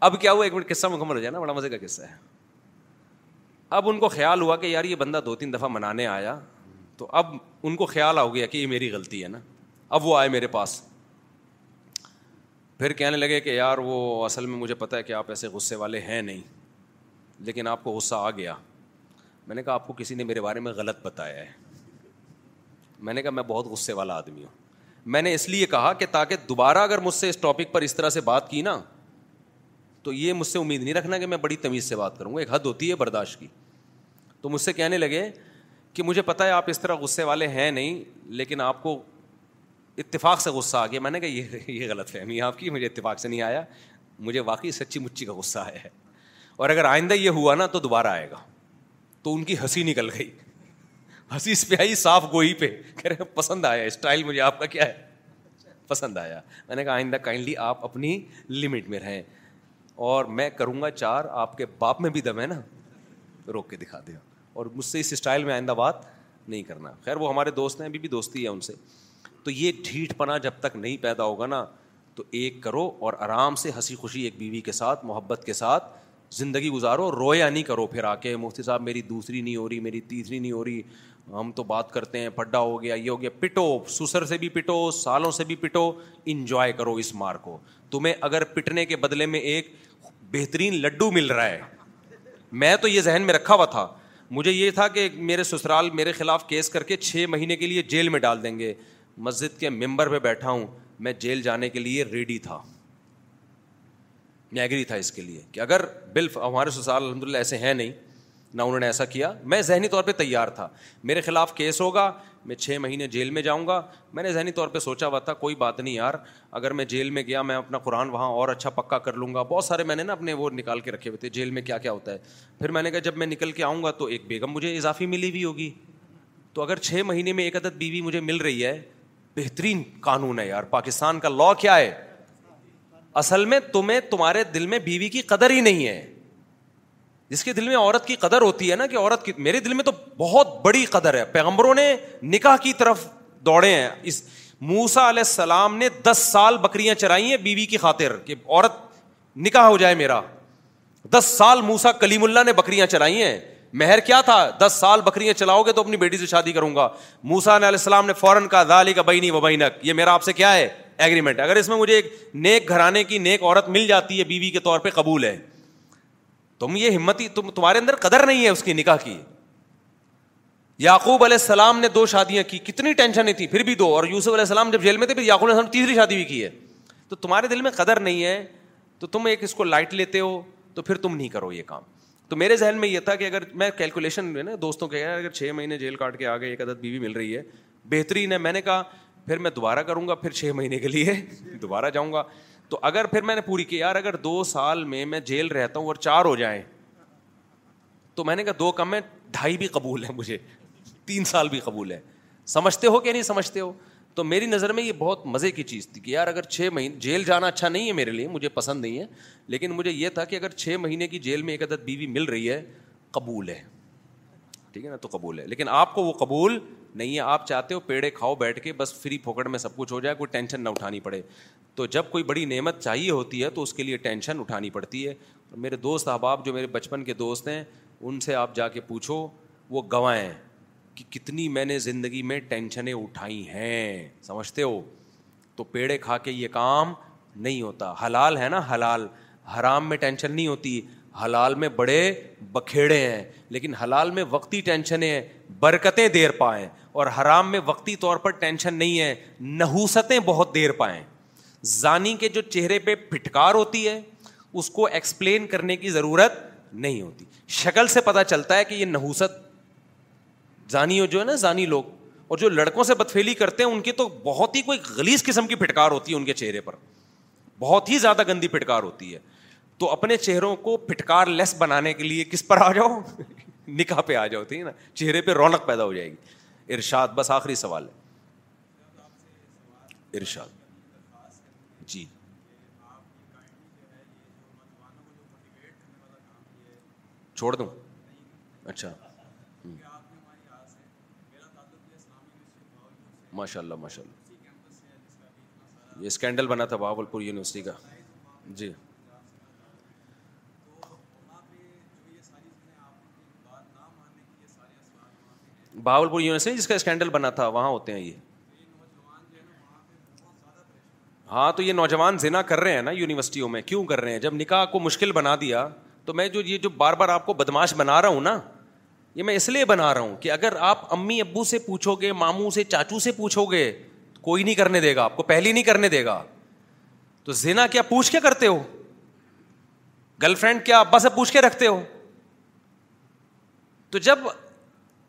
اب کیا ہوا ایک منٹ قصہ مکمل ہو جائے نا بڑا مزے کا قصہ ہے اب ان کو خیال ہوا کہ یار یہ بندہ دو تین دفعہ منانے آیا تو اب ان کو خیال آ گیا کہ یہ میری غلطی ہے نا اب وہ آئے میرے پاس پھر کہنے لگے کہ یار وہ اصل میں مجھے پتا ہے کہ آپ ایسے غصے والے ہیں نہیں لیکن آپ کو غصہ آ گیا میں نے کہا آپ کو کسی نے میرے بارے میں غلط بتایا ہے میں نے کہا میں بہت غصے والا آدمی ہوں میں نے اس لیے کہا کہ تاکہ دوبارہ اگر مجھ سے اس ٹاپک پر اس طرح سے بات کی نا تو یہ مجھ سے امید نہیں رکھنا کہ میں بڑی تمیز سے بات کروں گا ایک حد ہوتی ہے برداشت کی تو مجھ سے کہنے لگے کہ مجھے پتا ہے آپ اس طرح غصے والے ہیں نہیں لیکن آپ کو اتفاق سے غصہ آ گیا میں نے کہا یہ یہ غلط فہمی آپ کی مجھے اتفاق سے نہیں آیا مجھے واقعی سچی مچی کا غصہ آیا ہے اور اگر آئندہ یہ ہوا نا تو دوبارہ آئے گا تو ان کی ہنسی نکل گئی ہنسی اس پہ آئی صاف گوئی پہ کہہ رہے پسند آیا اسٹائل مجھے آپ کا کیا ہے پسند آیا میں نے کہا آئندہ کائنڈلی آپ اپنی لمٹ میں رہیں اور میں کروں گا چار آپ کے باپ میں بھی دم ہے نا روک کے دکھا دیا اور مجھ سے اس اسٹائل میں آئندہ بات نہیں کرنا خیر وہ ہمارے دوست ہیں ابھی بھی دوستی ہے ان سے تو یہ ڈھیٹ پنا جب تک نہیں پیدا ہوگا نا تو ایک کرو اور آرام سے ہنسی خوشی ایک بیوی کے ساتھ محبت کے ساتھ زندگی گزارو رویا نہیں کرو پھر آ کے مفتی صاحب میری دوسری نہیں ہو رہی میری تیسری نہیں ہو رہی ہم تو بات کرتے ہیں پڈا ہو گیا یہ ہو گیا پٹو سسر سے بھی پٹو سالوں سے بھی پٹو انجوائے کرو اس مار کو تمہیں اگر پٹنے کے بدلے میں ایک بہترین لڈو مل رہا ہے میں تو یہ ذہن میں رکھا ہوا تھا مجھے یہ تھا کہ میرے سسرال میرے خلاف کیس کر کے چھ مہینے کے لیے جیل میں ڈال دیں گے مسجد کے ممبر پہ بیٹھا ہوں میں جیل جانے کے لیے ریڈی تھا نیگری تھا اس کے لیے کہ اگر بلف ہمارے سسال الحمد للہ ایسے ہیں نہیں نہ انہوں نے ایسا کیا میں ذہنی طور پہ تیار تھا میرے خلاف کیس ہوگا میں چھ مہینے جیل میں جاؤں گا میں نے ذہنی طور پہ سوچا ہوا تھا کوئی بات نہیں یار اگر میں جیل میں گیا میں اپنا قرآن وہاں اور اچھا پکا کر لوں گا بہت سارے میں نے نا اپنے وہ نکال کے رکھے ہوئے تھے جیل میں کیا کیا ہوتا ہے پھر میں نے کہا جب میں نکل کے آؤں گا تو ایک بیگم مجھے اضافی ملی ہوئی ہوگی تو اگر چھ مہینے میں ایک عدد بیوی مجھے مل رہی ہے بہترین قانون ہے یار پاکستان کا لا کیا ہے اصل میں تمہیں تمہارے دل میں بیوی کی قدر ہی نہیں ہے جس کے دل میں عورت کی قدر ہوتی ہے نا کہ عورت کی میرے دل میں تو بہت بڑی قدر ہے پیغمبروں نے نکاح کی طرف دوڑے ہیں اس موسا علیہ السلام نے دس سال بکریاں چرائی ہیں بیوی کی خاطر کہ عورت نکاح ہو جائے میرا دس سال موسا کلیم اللہ نے بکریاں چرائی ہیں مہر کیا تھا دس سال بکریاں چلاؤ گے تو اپنی بیٹی سے شادی کروں گا موسا علیہ السلام نے فوراً کہا دالی کا و یہ میرا آپ سے کیا ہے ایگریمنٹ اگر اس میں مجھے ایک نیک گھرانے کی نیک عورت مل جاتی ہے بیوی کے طور پہ قبول ہے تم یہ ہمت ہی تمہارے اندر قدر نہیں ہے اس کی نکاح کی یعقوب علیہ السلام نے دو شادیاں کی کتنی ٹینشن نہیں تھی پھر بھی دو اور یوسف علیہ السلام جب جیل میں تھے پھر یعقوب علیہ تیسری شادی بھی کی ہے تو تمہارے دل میں قدر نہیں ہے تو تم ایک اس کو لائٹ لیتے ہو تو پھر تم نہیں کرو یہ کام تو میرے ذہن میں یہ تھا کہ اگر میں کیلکولیشن میں نا دوستوں کہ اگر چھ مہینے جیل کاٹ کے آ گئے ایک عدد بیوی مل رہی ہے بہترین ہے میں نے کہا پھر میں دوبارہ کروں گا پھر چھ مہینے کے لیے دوبارہ جاؤں گا تو اگر پھر میں نے پوری کی یار اگر دو سال میں میں جیل رہتا ہوں اور چار ہو جائیں تو میں نے کہا دو کم ہے ڈھائی بھی قبول ہے مجھے تین سال بھی قبول ہے سمجھتے ہو کہ نہیں سمجھتے ہو تو میری نظر میں یہ بہت مزے کی چیز تھی کہ یار اگر چھ مہینے جیل جانا اچھا نہیں ہے میرے لیے مجھے پسند نہیں ہے لیکن مجھے یہ تھا کہ اگر چھ مہینے کی جیل میں ایک عدد بیوی مل رہی ہے قبول ہے ٹھیک ہے نا تو قبول ہے لیکن آپ کو وہ قبول نہیں ہے آپ چاہتے ہو پیڑے کھاؤ بیٹھ کے بس فری پھوکٹ میں سب کچھ ہو جائے کوئی ٹینشن نہ اٹھانی پڑے تو جب کوئی بڑی نعمت چاہیے ہوتی ہے تو اس کے لیے ٹینشن اٹھانی پڑتی ہے میرے دوست احباب جو میرے بچپن کے دوست ہیں ان سے آپ جا کے پوچھو وہ گوائیں کہ کتنی میں نے زندگی میں ٹینشنیں اٹھائی ہیں سمجھتے ہو تو پیڑے کھا کے یہ کام نہیں ہوتا حلال ہے نا حلال حرام میں ٹینشن نہیں ہوتی حلال میں بڑے بکھیڑے ہیں لیکن حلال میں وقتی ٹینشنیں ہیں برکتیں دیر پائیں اور حرام میں وقتی طور پر ٹینشن نہیں ہے نحوستیں بہت دیر پائیں ضانی کے جو چہرے پہ پھٹکار ہوتی ہے اس کو ایکسپلین کرنے کی ضرورت نہیں ہوتی شکل سے پتہ چلتا ہے کہ یہ نحوست زانی جو ہے نا زانی لوگ اور جو لڑکوں سے بتفیلی کرتے ہیں ان کی تو بہت ہی کوئی گلیز قسم کی پھٹکار ہوتی ہے ان کے چہرے پر بہت ہی زیادہ گندی پھٹکار ہوتی ہے تو اپنے چہروں کو پھٹکار لیس بنانے کے لیے کس پر آ جاؤ نکاح پہ آ جاؤ تھی نا چہرے پہ رونق پیدا ہو جائے گی ارشاد بس آخری سوال ہے ارشاد جی چھوڑ دوں اچھا ماشاء اللہ ماشاء اللہ یہ اسکینڈل بنا تھا بہاول پور یونیورسٹی کا جی بہاول پور یونیورسٹی جس کا اسکینڈل بنا تھا وہاں ہوتے ہیں یہ ہاں تو یہ نوجوان زنا کر رہے ہیں نا یونیورسٹیوں میں کیوں کر رہے ہیں جب نکاح کو مشکل بنا دیا تو میں جو یہ جو بار بار آپ کو بدماش بنا رہا ہوں نا یہ میں اس لیے بنا رہا ہوں کہ اگر آپ امی ابو سے پوچھو گے ماموں سے چاچو سے پوچھو گے کوئی نہیں کرنے دے گا آپ کو پہلی نہیں کرنے دے گا تو زینا کیا پوچھ کے کرتے ہو گرل فرینڈ کیا ابا سے پوچھ کے رکھتے ہو تو جب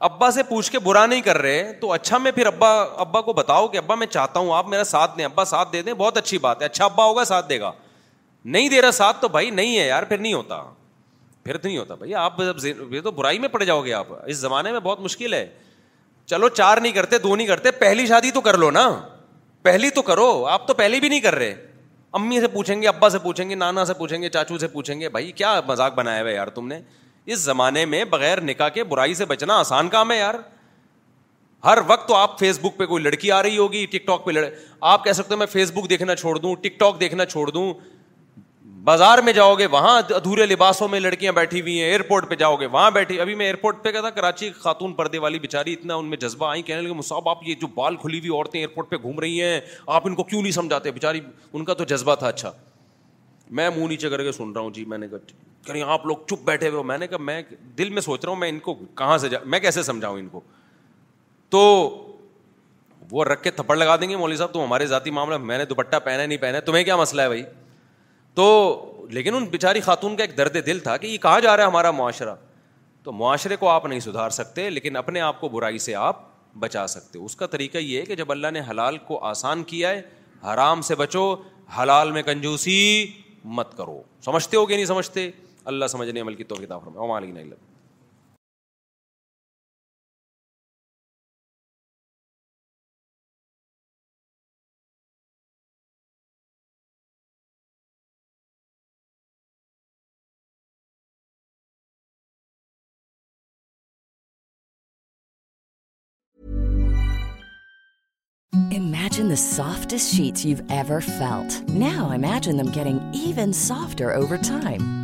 ابا سے پوچھ کے برا نہیں کر رہے تو اچھا میں پھر ابا ابا کو بتاؤ کہ ابا میں چاہتا ہوں آپ میرا ساتھ دیں ابا ساتھ دے دیں بہت اچھی بات ہے اچھا ابا ہوگا ساتھ دے گا نہیں دے رہا ساتھ تو بھائی نہیں ہے یار پھر نہیں ہوتا پھر تو نہیں ہوتا بھائی آپ تو برائی میں پڑ جاؤ گے آپ اس زمانے میں بہت مشکل ہے چلو چار نہیں کرتے دو نہیں کرتے پہلی شادی تو کر لو نا پہلی تو کرو آپ تو پہلی بھی نہیں کر رہے امی سے پوچھیں گے ابا سے پوچھیں گے نانا سے پوچھیں گے چاچو سے پوچھیں گے بھائی کیا مذاق بنایا ہوا ہے یار تم نے اس زمانے میں بغیر نکاح کے برائی سے بچنا آسان کام ہے یار ہر وقت تو آپ فیس بک پہ کوئی لڑکی آ رہی ہوگی ٹک ٹاک پہ لڑ آپ کہہ سکتے میں فیس بک دیکھنا چھوڑ دوں ٹک ٹاک دیکھنا چھوڑ دوں بازار میں جاؤ گے وہاں ادھورے لباسوں میں لڑکیاں بیٹھی ہوئی ہیں ایئرپورٹ پہ جاؤ گے وہاں بیٹھی ابھی میں ایئرپورٹ پہ تھا کراچی خاتون پردے والی بیچاری اتنا ان میں جذبہ آئی کہنے لگے مصعب آپ یہ جو بال کھلی ہوئی عورتیں ایئرپورٹ پہ گھوم رہی ہیں آپ ان کو کیوں نہیں سمجھاتے بےچاری ان کا تو جذبہ تھا اچھا میں منہ نیچے کر کے سن رہا ہوں جی میں نے کہا کہیں آپ لوگ چپ بیٹھے ہوئے ہو میں نے کہا میں دل میں سوچ رہا ہوں میں ان کو کہاں سے جا میں کیسے سمجھاؤں ان کو تو وہ رکھ کے تھپڑ لگا دیں گے مولوی صاحب تم ہمارے ذاتی معاملہ میں نے دوپٹہ پہنا ہے نہیں پہنا ہے تمہیں کیا مسئلہ ہے بھائی تو لیکن ان بیچاری خاتون کا ایک درد دل تھا کہ یہ کہاں جا رہا ہے ہمارا معاشرہ تو معاشرے کو آپ نہیں سدھار سکتے لیکن اپنے آپ کو برائی سے آپ بچا سکتے اس کا طریقہ یہ ہے کہ جب اللہ نے حلال کو آسان کیا ہے حرام سے بچو حلال میں کنجوسی مت کرو سمجھتے ہو کہ نہیں سمجھتے اللہ سمجھنے عمل کی تو کتاب نہیں softer over time